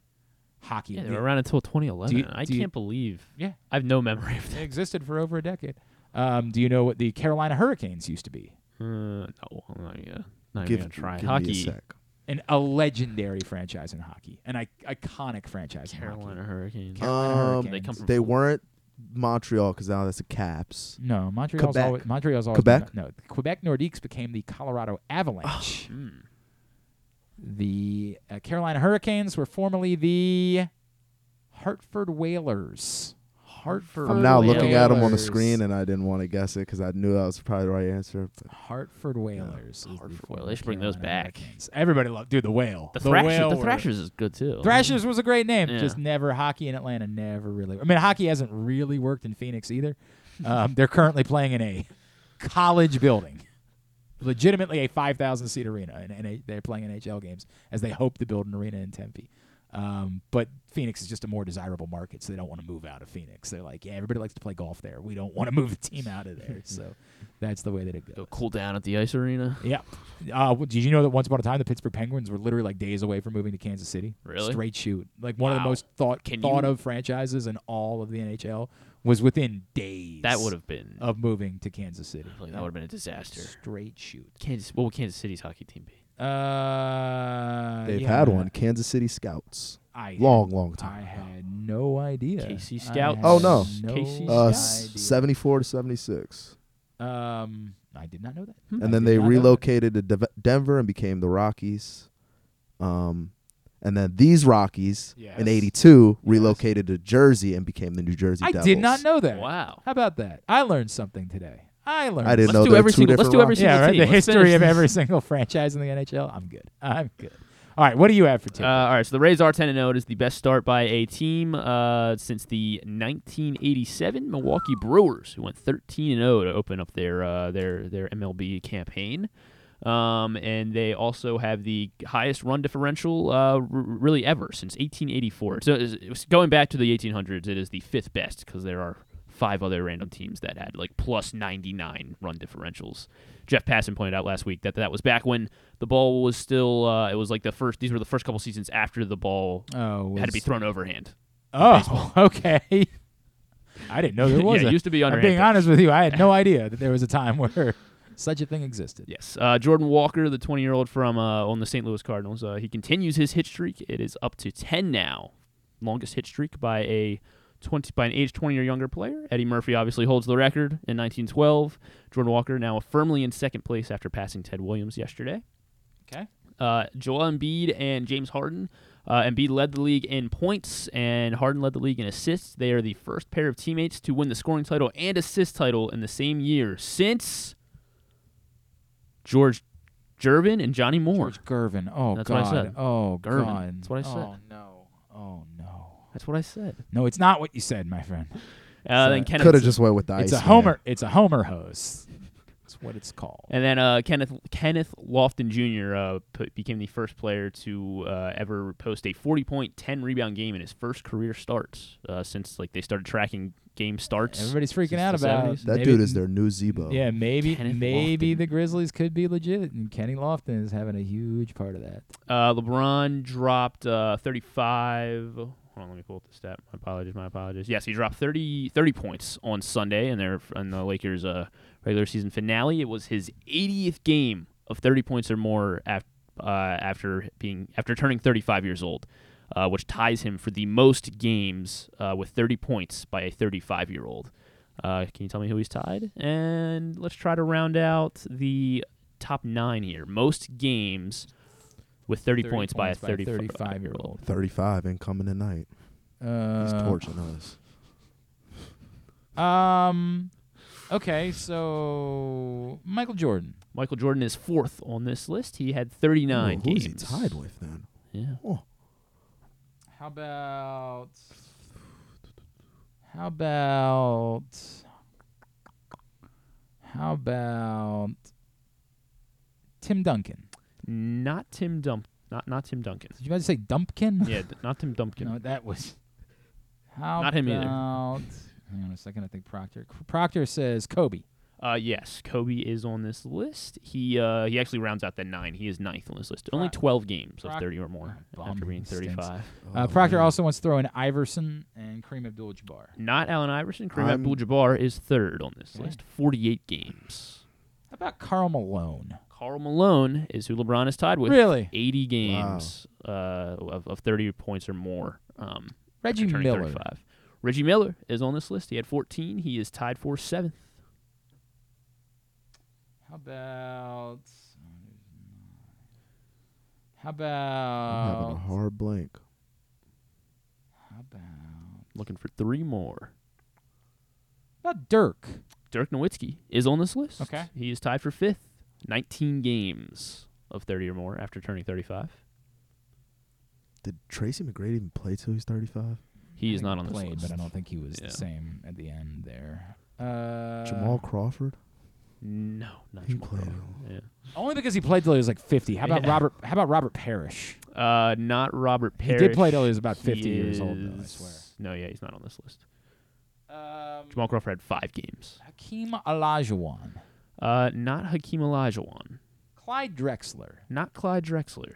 hockey. Yeah, they the- were around until 2011. You- I can't believe. Yeah. I have no memory of that. They existed for over a decade. Um, do you know what the Carolina Hurricanes used to be? Uh, no, I'm not gonna, not Give- even gonna try give me a hockey. sec. An a legendary franchise in hockey, an I- iconic franchise in hockey. Carolina Hurricanes. Carolina Um, Hurricanes. They come from they weren't Montreal because now that's the Caps. No, Montreal's Quebec. always Montreal's always Quebec? been- no, Quebec Nordiques became the Colorado Avalanche. Hmm. The uh, Carolina Hurricanes were formerly the Hartford Whalers. Hartford. I'm now looking at them on the screen, and I didn't want to guess it because I knew that was probably the right answer. but- Hartford Whalers. is the Hartford Whalers. They should bring those back. Everybody loved, dude. The whale. The, Thrashers. whale The were- Thrashers is good too. Thrashers was a great name. Yeah. Just never hockey in Atlanta. Never really. I mean, hockey hasn't really worked in Phoenix either. (laughs) Um, they're currently playing in a college building, legitimately a 5,000 seat arena, and, and a, they're playing NHL games as they hope to build an arena in Tempe. Um, but Phoenix is just a more desirable market, so they don't want to move out of Phoenix. They're like, yeah, everybody likes to play golf there. We don't want to (laughs) move the team out of there. So that's the way that it goes. Go cool down at the ice arena. Yeah. Uh, well, did you know that once upon a time the Pittsburgh Penguins were literally like days away from moving to Kansas City? Really? Straight shoot. Like one of the most thought Can thought you- of franchises in all of the NHL was within days. That would have been. of moving to Kansas City. Like, that would have been a disaster. Straight shoot. Kansas. What would Kansas City's hockey team be? Uh, They've yeah, had one, Kansas City Scouts. I long, had- long time. I had no idea. KC I Scouts. Oh, no. no KC Uh, seventy-four to seventy-six, Um, I did not know that. I and then they not know that. relocated to Dev- Denver and became the Rockies. Um, and then these Rockies Yes. in '82 relocated to Jersey and became the New Jersey I Devils. did not know that. Wow. How about that? I learned something today. I learned. I didn't Let's know do every two single- let's do every Rockies. single Yeah, right. team. The Let's history finish of this. every single (laughs) franchise in the NHL. I'm good. I'm good. All right, what do you have for Uh, Tim? all right, so the Rays are 10 and 0. It is the best start by a team uh, since the 1987 Milwaukee Brewers, who went 13 and 0 to open up their uh, their their MLB campaign. Um, and they also have the highest run differential uh, r- really ever since 1884. So it's- it's going back to the 1800s, it is the fifth best because there are five other random teams that had like plus 99 run differentials. Jeff Passan pointed out last week that that was back when the ball was still. Uh, it was like the first. These were the first couple seasons after the ball oh, had to be thrown overhand. Oh, (laughs) okay. I didn't know there (laughs) Yeah, was. it a- used to be I'm being pitch. honest with you. I had no (laughs) idea that there was a time where such a thing existed. Yes, uh, Jordan Walker, the 20-year-old from uh, on the St. Louis Cardinals, uh, he continues his hit streak. It is up to 10 now, longest hit streak by a 20 by an age 20 or younger player. Eddie Murphy obviously holds the record in 1912. Jordan Walker now firmly in second place after passing Ted Williams yesterday. Okay. Uh, Joel Embiid and James Harden. Uh, Embiid led the league in points, and Harden led the league in assists. They are the first pair of teammates to win the scoring title and assist title in the same year since George Gervin and Johnny Moore. George Gervin. Oh That's God. what I said. Oh Gervin. God. That's what I said. Oh no. Oh no. That's what I said. No, it's not what you said, my friend. Uh, So- then Kenneth Could have just went with the It's ice. a homer. It's a homer hose. That's what it's called. And then uh, Kenneth Kenneth Lofton Jr. Uh, put, became the first player to uh, ever post a 40 point, 10 rebound game in his first career starts uh, since like they started tracking game starts. Everybody's freaking out about 70s. That maybe- dude is their new Zebo. Yeah, maybe Kenneth maybe Lofton. the Grizzlies could be legit, and Kenny Lofton is having a huge part of that. Uh, LeBron dropped uh, 35. Hold on, let me pull up the stat. My apologies. My apologies. Yes, he dropped 30, 30 points on Sunday in their in the Lakers' uh, regular season finale. It was his 80th game of 30 points or more after uh, after being after turning 35 years old, uh, which ties him for the most games uh, with 30 points by a 35 year old. Uh, can you tell me who he's tied? And let's try to round out the top nine here. Most games with 30, 30 points, by a points by a 35 35 year old. 35 incoming tonight. He's Uh, torching us. Um. Okay, so Michael Jordan. Michael Jordan is fourth on this list. He had 39 Ooh, who's he games. tied with then? Yeah. Oh, How about? How about? How about Tim Duncan? Not Tim Dump. Not not Tim Duncan. Did you about to say Dumpkin? Yeah, d- not Tim Dumpkin. No, that was. How Not him either. about, Hang on a second. I think Proctor. Proctor says Kobe. Uh, yes, Kobe is on this list. He uh, he actually rounds out the nine. He is ninth on this list. Only Proc- 12 games of 30 or more Bum, after being he stinks. 35. Uh, Proctor also wants to throw in Iverson and Kareem Abdul-Jabbar. Not Allen Iverson. Kareem I'm- Abdul-Jabbar is third on this Yeah. list. 48 games. How about Karl Malone? Karl Malone is who LeBron is tied with. Really? 80 games uh, of, of 30 points or more. Um, Reggie Miller. 35. Reggie Miller is on this list. He had 14. He is tied for seventh. How about? How about. I'm having a hard blank. How about? Looking for three more. How about Dirk? Dirk Nowitzki is on this list. Okay. He is tied for fifth. 19 games of 30 or more after turning 35. Did Tracy McGrady even play till he's 35? He I is not on the played, list. but I don't think he was Yeah. the same at the end there. Uh, Jamal Crawford? No, not He Jamal played Crawford. Yeah. Only because he played till he was like 50. How about Yeah. Robert? How about Robert Parish? Uh, not Robert Parish. He did play till he was about He 50 years old, though, I swear. No, yeah, he's not on this list. Um, Jamal Crawford had five games. Hakeem Olajuwon, Uh, not Hakeem Olajuwon. Clyde Drexler, Not Clyde Drexler.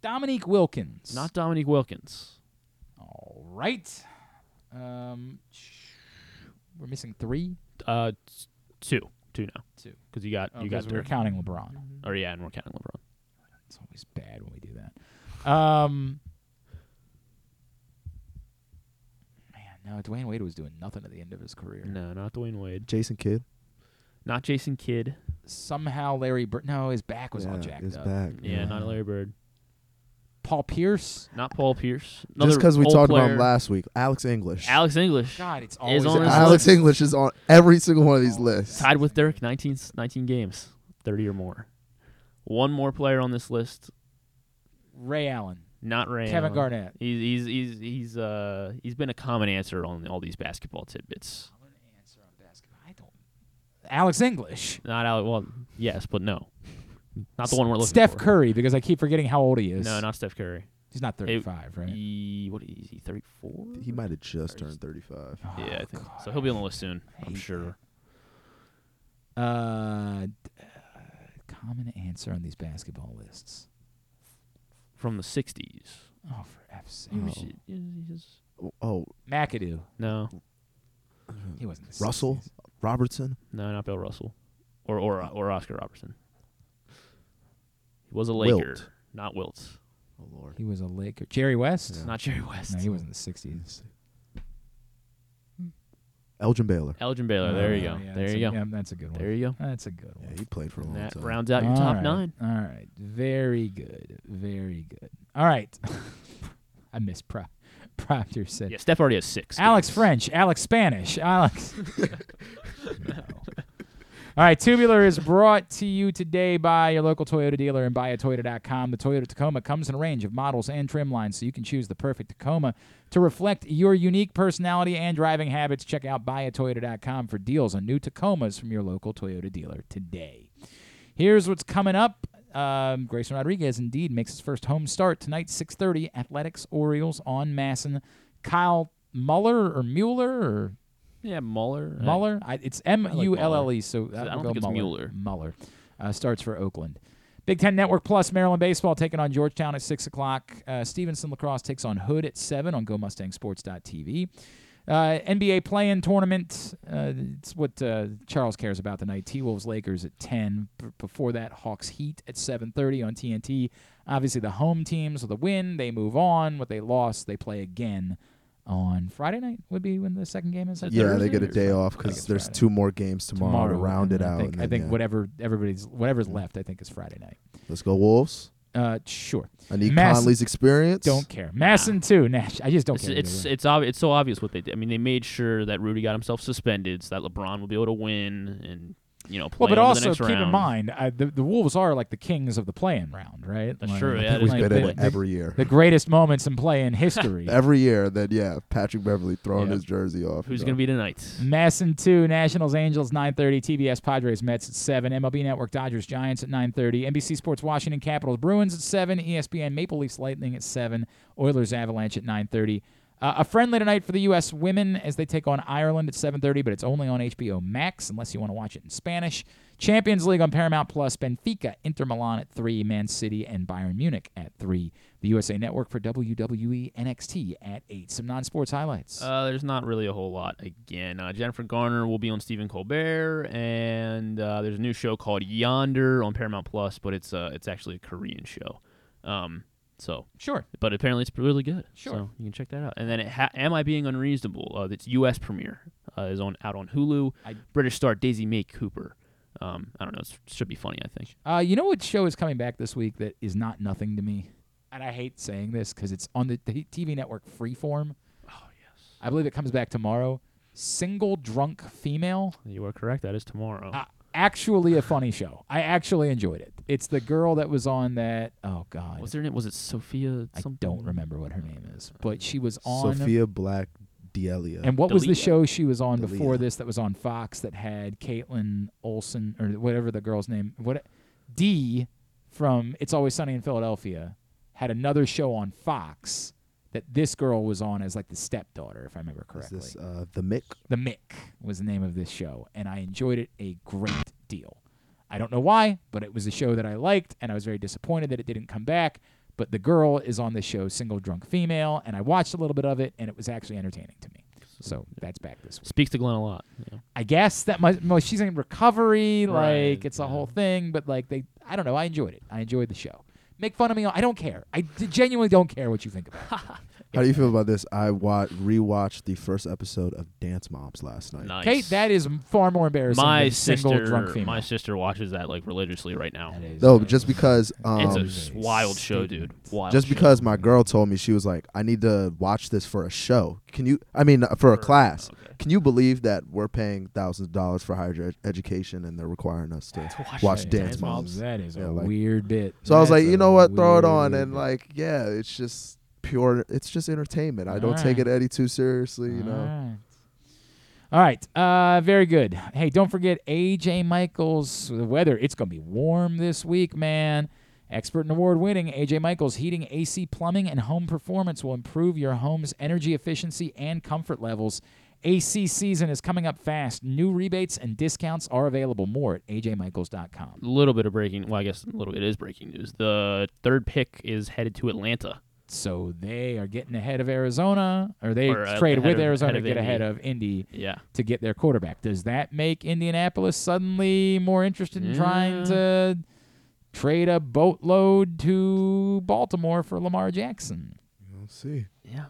Dominique Wilkins. Not Dominique Wilkins. all right. Um, we're missing three. Uh, t- two. Two now. Two. Because you got Oh, you 'cause got we're Dirk. counting LeBron. Or yeah, and we're counting LeBron. It's always bad when we do that. Um, man, No, Dwyane Wade was doing nothing at the end of his career. No, not Dwyane Wade. Jason Kidd. Not Jason Kidd. Somehow Larry Bird. No, his back was all jacked his up. back. Yeah, not Larry Bird. Paul Pierce. Not Paul Pierce. Just Another because we old talked about player. him last week, Alex English. Alex English. God, it's always on his Alex list. English is on every single one of these lists. Tied with Dirk, 19, 19 games, 30 or more. One more player on this list, Ray Allen. not Ray. Kevin Allen. Garnett. He's he's he's he's uh he's been a common answer on all these basketball tidbits. Alex English. Not Alex. Well, yes, but no, not the one we're looking for. Steph for. Curry, because I keep forgetting how old he is. No, not Steph Curry. He's not 35, right? He, what is he? Thirty four. He might have just turned 35. Yeah, I think so. He'll be on the list soon. I'm sure. Uh, d- uh, common answer on these basketball lists. From the '60s. Oh, for F's sake. he was- Oh, McAdoo. No, He wasn't. the Russell 60s. Robertson. no, not Bill Russell, or or uh, or Oscar Robertson. He was a Laker, Wilt. Laker, not Wilt. Oh Lord. He was a Laker. Jerry West. Not Jerry West. No, he was in the 60s. Elgin Baylor. Elgin Baylor. there you Oh, go. yeah, there that's you a- go. Yeah, that's a good one. There you go. That's a good Yeah, one. he played for a long That time. That rounds out your All top right. nine. All right. Very good. Very good. All right. (laughs) I miss Pro- Proctor said. Yeah, Steph already has six. Alex games. French, Alex Spanish, Alex. (laughs) (laughs) All right, Tubular is brought to you today by your local Toyota dealer and buyatoyota.com. The Toyota Tacoma comes in a range of models and trim lines, so you can choose the perfect Tacoma to reflect your unique personality and driving habits. Check out buyatoyota.com for deals on new Tacomas from your local Toyota dealer today. Here's what's coming up. Um, Grayson Rodriguez indeed makes his first home start tonight, 6:30. Athletics Orioles on MASN. Kyle Muller or Mueller or Yeah, Muller. Muller. I, it's M U L L E. So I don't think it's Muller. Mueller. Muller uh, starts for Oakland. Big Ten Network Plus Maryland baseball taking on Georgetown at six o'clock. Uh, Stevenson lacrosse takes on Hood at seven on GoMustangSports.tv. Uh, NBA play-in tournament. Uh, it's what uh, Charles cares about tonight. T Wolves Lakers at ten. B- before that, Hawks Heat at seven thirty on TNT. Obviously, the home teams with a win, they move on. What they lost, they play again on Friday night. Would be when the second game is. That Yeah, Thursday they get a day Friday? off because there's Friday. two more games tomorrow, to round and it I out. think, and I think yeah. whatever everybody's whatever's left, I think is Friday night. Let's go Wolves. Uh, sure. I need Mass- Conley's experience. Don't care. MASN too. Nash. I just don't It's care. it's either it's, obvi- it's so obvious what they did. I mean, they made sure that Rudy got himself suspended so that LeBron would be able to win and you know play well, but also the next keep round. in mind uh, the the Wolves are like the kings of the play-in round, right? That's Like, true, yeah, think, that is We've been in it every year. the greatest moments in play in history. (laughs) Every year, then yeah, Patrick Beverley throwing Yeah. his jersey off. Who's you going know. to be tonight? MASN two, Nationals, Angels nine thirty, TBS Padres Mets at seven, MLB Network Dodgers Giants at nine thirty, NBC Sports Washington Capitals Bruins at seven, ESPN Maple Leafs Lightning at seven, Oilers Avalanche at nine thirty. Uh, a friendly tonight for the U.S. women as they take on Ireland at 7:30, but it's only on HBO Max unless you want to watch it in Spanish. Champions League on Paramount Plus. Benfica, Inter Milan at three, Man City and Bayern Munich at three. The USA Network for WWE NXT at eight. Some non-sports highlights. Uh, there's not really a whole lot. Again, uh, Jennifer Garner will be on Stephen Colbert, and uh, there's a new show called Yonder on Paramount Plus, but it's uh, it's actually a Korean show. Um, so sure, but apparently it's really good. Sure. so you can check that out. And then it ha- Am I Being Unreasonable? Uh, its U.S. premiere uh, is on out on Hulu. I- British star Daisy May Cooper. Um, I don't know. It should be funny. I think. Uh, you know what show is coming back this week that is not nothing to me, and I hate saying this because it's on the t- TV network Freeform. Oh yes. I believe it comes back tomorrow. Single drunk female. You are correct. That is tomorrow. Uh, actually, a funny show. I actually enjoyed it. It's the girl that was on that. Oh God, What's her name? Was it Sophia? I don't remember what her name is, but she was on. Sophia Black Delia. And what was the show she was on before this that was on Fox that had Kaitlin Olson or whatever the girl's name? What D from It's Always Sunny in Philadelphia had another show on Fox that this girl was on as like the stepdaughter, if I remember correctly. Is correctly. this uh, the Mick? The Mick was the name of this show, and I enjoyed it a great deal. I don't know why, but it was a show that I liked, and I was very disappointed that it didn't come back. But the girl is on the show, single drunk female, and I watched a little bit of it, and it was actually entertaining to me. So that's back this week. Speaks to Glenn a lot. Yeah. I guess that must, well, she's in recovery, Right, like it's a whole thing. But like they, I don't know. I enjoyed it. I enjoyed the show. Make fun of me. I don't care. I genuinely don't care what you think about. (laughs) it. How do you feel about this? I wa- rewatched the first episode of Dance Moms last night. Nice. Kate, that is far more embarrassing my than single sister, drunk female. my sister watches that like religiously right now. No, just because um, it's a s- wild show, dude. Wild. just show. because my girl told me she was like, I need to watch this for a show. Can you? I mean, uh, for a class. Can you believe that we're paying thousands of dollars for higher ed- education and they're requiring us to, watch watch, Dance Dance Moms. Moms? That is a like- weird bit. So I was That's like, a you know what? Throw it on, weird and bit. like, yeah, it's just pure. It's just entertainment. I don't take it any too seriously. You know. All right. Uh, very good. Hey, don't forget AJ Michaels. The weather, it's going to be warm this week, man. Expert and award winning AJ Michaels Heating, AC Plumbing, and Home Performance will improve your home's energy efficiency and comfort levels. AC season is coming up fast. New rebates and discounts are available. More at ajmichaels.com. a little bit of breaking. Well, I guess a little bit is breaking news. The third pick is headed to Atlanta. So they are getting ahead of Arizona, or they Or, uh, trade with of- Arizona to of get ahead of Indy Yeah. to get their quarterback. Does that make Indianapolis suddenly more interested in trying to trade a boatload to Baltimore for Lamar Jackson? We'll see. Yeah.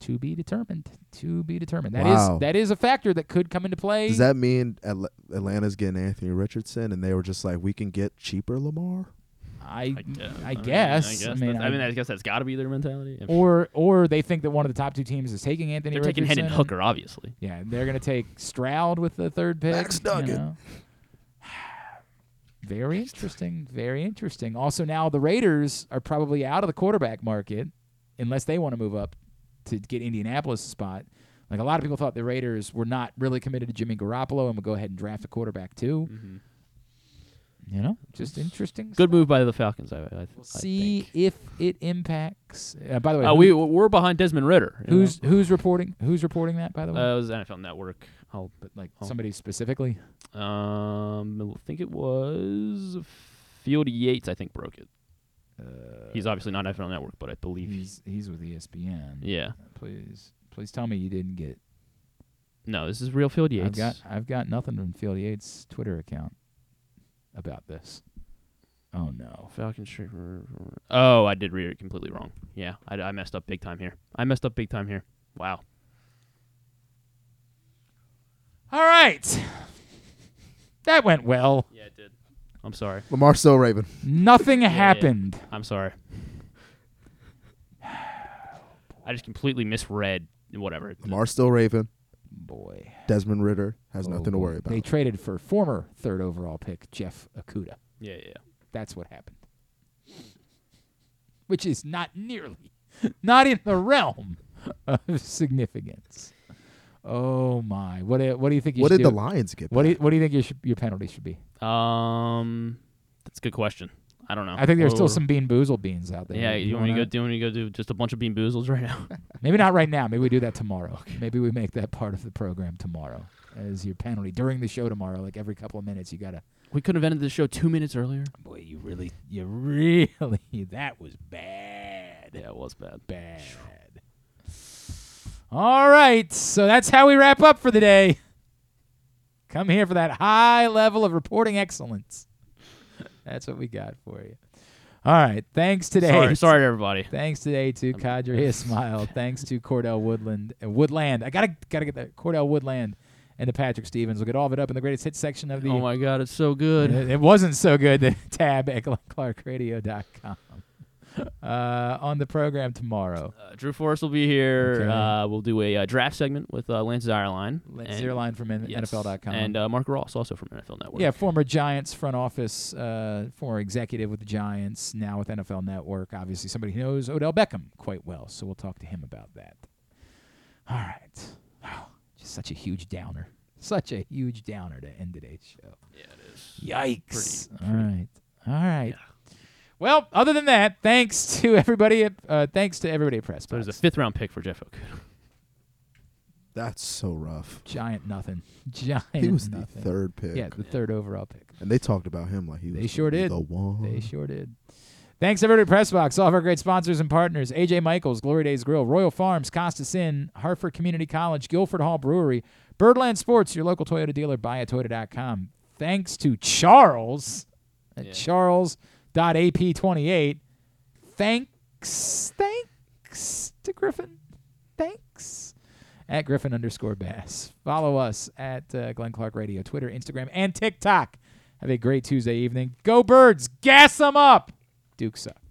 To be determined. To be determined. That is Wow. that is a factor that could come into play. Does that mean Atl- Atlanta's getting Anthony Richardson, and they were just like, we can get cheaper Lamar? I I, I mean, guess. I guess. I mean, I mean, I guess that's got to be their mentality. If- or or they think that one of the top two teams is taking Anthony. They're taking Richardson Hendon Hooker, obviously. Yeah, they're going to take Stroud with the third pick. Max you Duggan. know. (sighs) Very interesting. Very interesting. Also, now the Raiders are probably out of the quarterback market unless they want to move up to get Indianapolis spot. Like a lot of people thought the Raiders were not really committed to Jimmy Garoppolo and would go ahead and draft a quarterback too. Mm-hmm. You know, just interesting. Good move by the Falcons. I, I, I See if it impacts. Uh, by the way, Uh, we we're behind Desmond Ridder. you know? who's who's reporting? Who's reporting that? By the way, Uh, it was NFL Network. I'll, but like I'll- somebody specifically. Um, I think it was Field Yates. I think broke it. he's obviously not NFL Network, but I believe He's he's with ESPN. Yeah. Please please tell me you didn't get. No, this is real Field Yates. I've got I've got nothing from Field Yates' Twitter account about this. Oh no. Falcon Street. Oh, I did read it completely wrong. Yeah, I, I messed up big time here. I messed up big time here. Wow. All right. That went well. Yeah, it did. I'm sorry. Lamar still Raven. Nothing Yeah, yeah. happened. I'm sorry. (sighs) I just completely misread whatever. Lamar still Raven. Boy. Desmond Ridder has Oh, nothing to worry about. They traded for former third overall pick Jeff Okudah. Yeah, yeah. That's what happened. Which is not nearly, (laughs) not in the realm of significance. Oh my! What do, what do you think? You What should did the? Lions get What do you, what do you think your, sh- your penalty should be? Um, that's a good question. I don't know. I think there's still some bean boozle beans out there. Yeah, you, want me to go? Do you want me to go do just a bunch of bean boozles right now? (laughs) Maybe not right now. Maybe we do that tomorrow. (laughs) Maybe we make that part of the program tomorrow as your penalty during the show tomorrow. Like every couple of minutes, you gotta. we could have ended the show two minutes earlier. Boy, you really, you really, (laughs) that was bad. Yeah, it was bad. Bad. All right, so that's how we wrap up for the day. Come here for that high level of reporting excellence. That's what we got for you. All right, thanks today. Sorry, (laughs) sorry, everybody. Thanks today to Qadry (laughs) Ismail. Thanks to Cordell Woodland, uh, Woodland. I gotta gotta get that Cordell Woodland and to Patrick Stevens. We'll get all of it up in the greatest hit section of the. Oh my God, it's so good. It, it wasn't so good. (laughs) The tab at clarkradio.com. Uh, on the program tomorrow. Uh, Drew Forrest will be here. Okay. Uh, we'll do a uh, draft segment with uh, Lance Zierlein. Lance and- Zierlein from N- yes, NFL.com. And uh, Marc Ross, also from NFL Network. Yeah, former Giants front office, uh, former executive with the Giants, now with NFL Network. Obviously, somebody who knows Odell Beckham quite well, so we'll talk to him about that. All right. Wow, just such a huge downer. Such a huge downer to end today's show. Yeah, it is. Yikes. All right. All right. Well, other than that, thanks to everybody. At, uh, thanks to everybody at Press. So there's a fifth round pick for Jeff Okudah. That's so rough. Giant nothing. (laughs) Giant. He was the third pick. Yeah, the third overall pick. And they talked about him like he was They sure did. the one. They sure did. Thanks everybody at Pressbox, all of our great sponsors and partners: AJ Michaels, Glory Days Grill, Royal Farms, Costas Inn, Harford Community College, Guilford Hall Brewery, Birdland Sports, your local Toyota dealer, buyatoyota.com. Thanks to Charles at Charles.ap28. Thanks, thanks to Griffin? Thanks. At Griffin underscore Bass. Follow us at uh, Glenn Clark Radio, Twitter, Instagram, and TikTok. Have a great Tuesday evening. Go Birds. Gas them up. Duke sucks.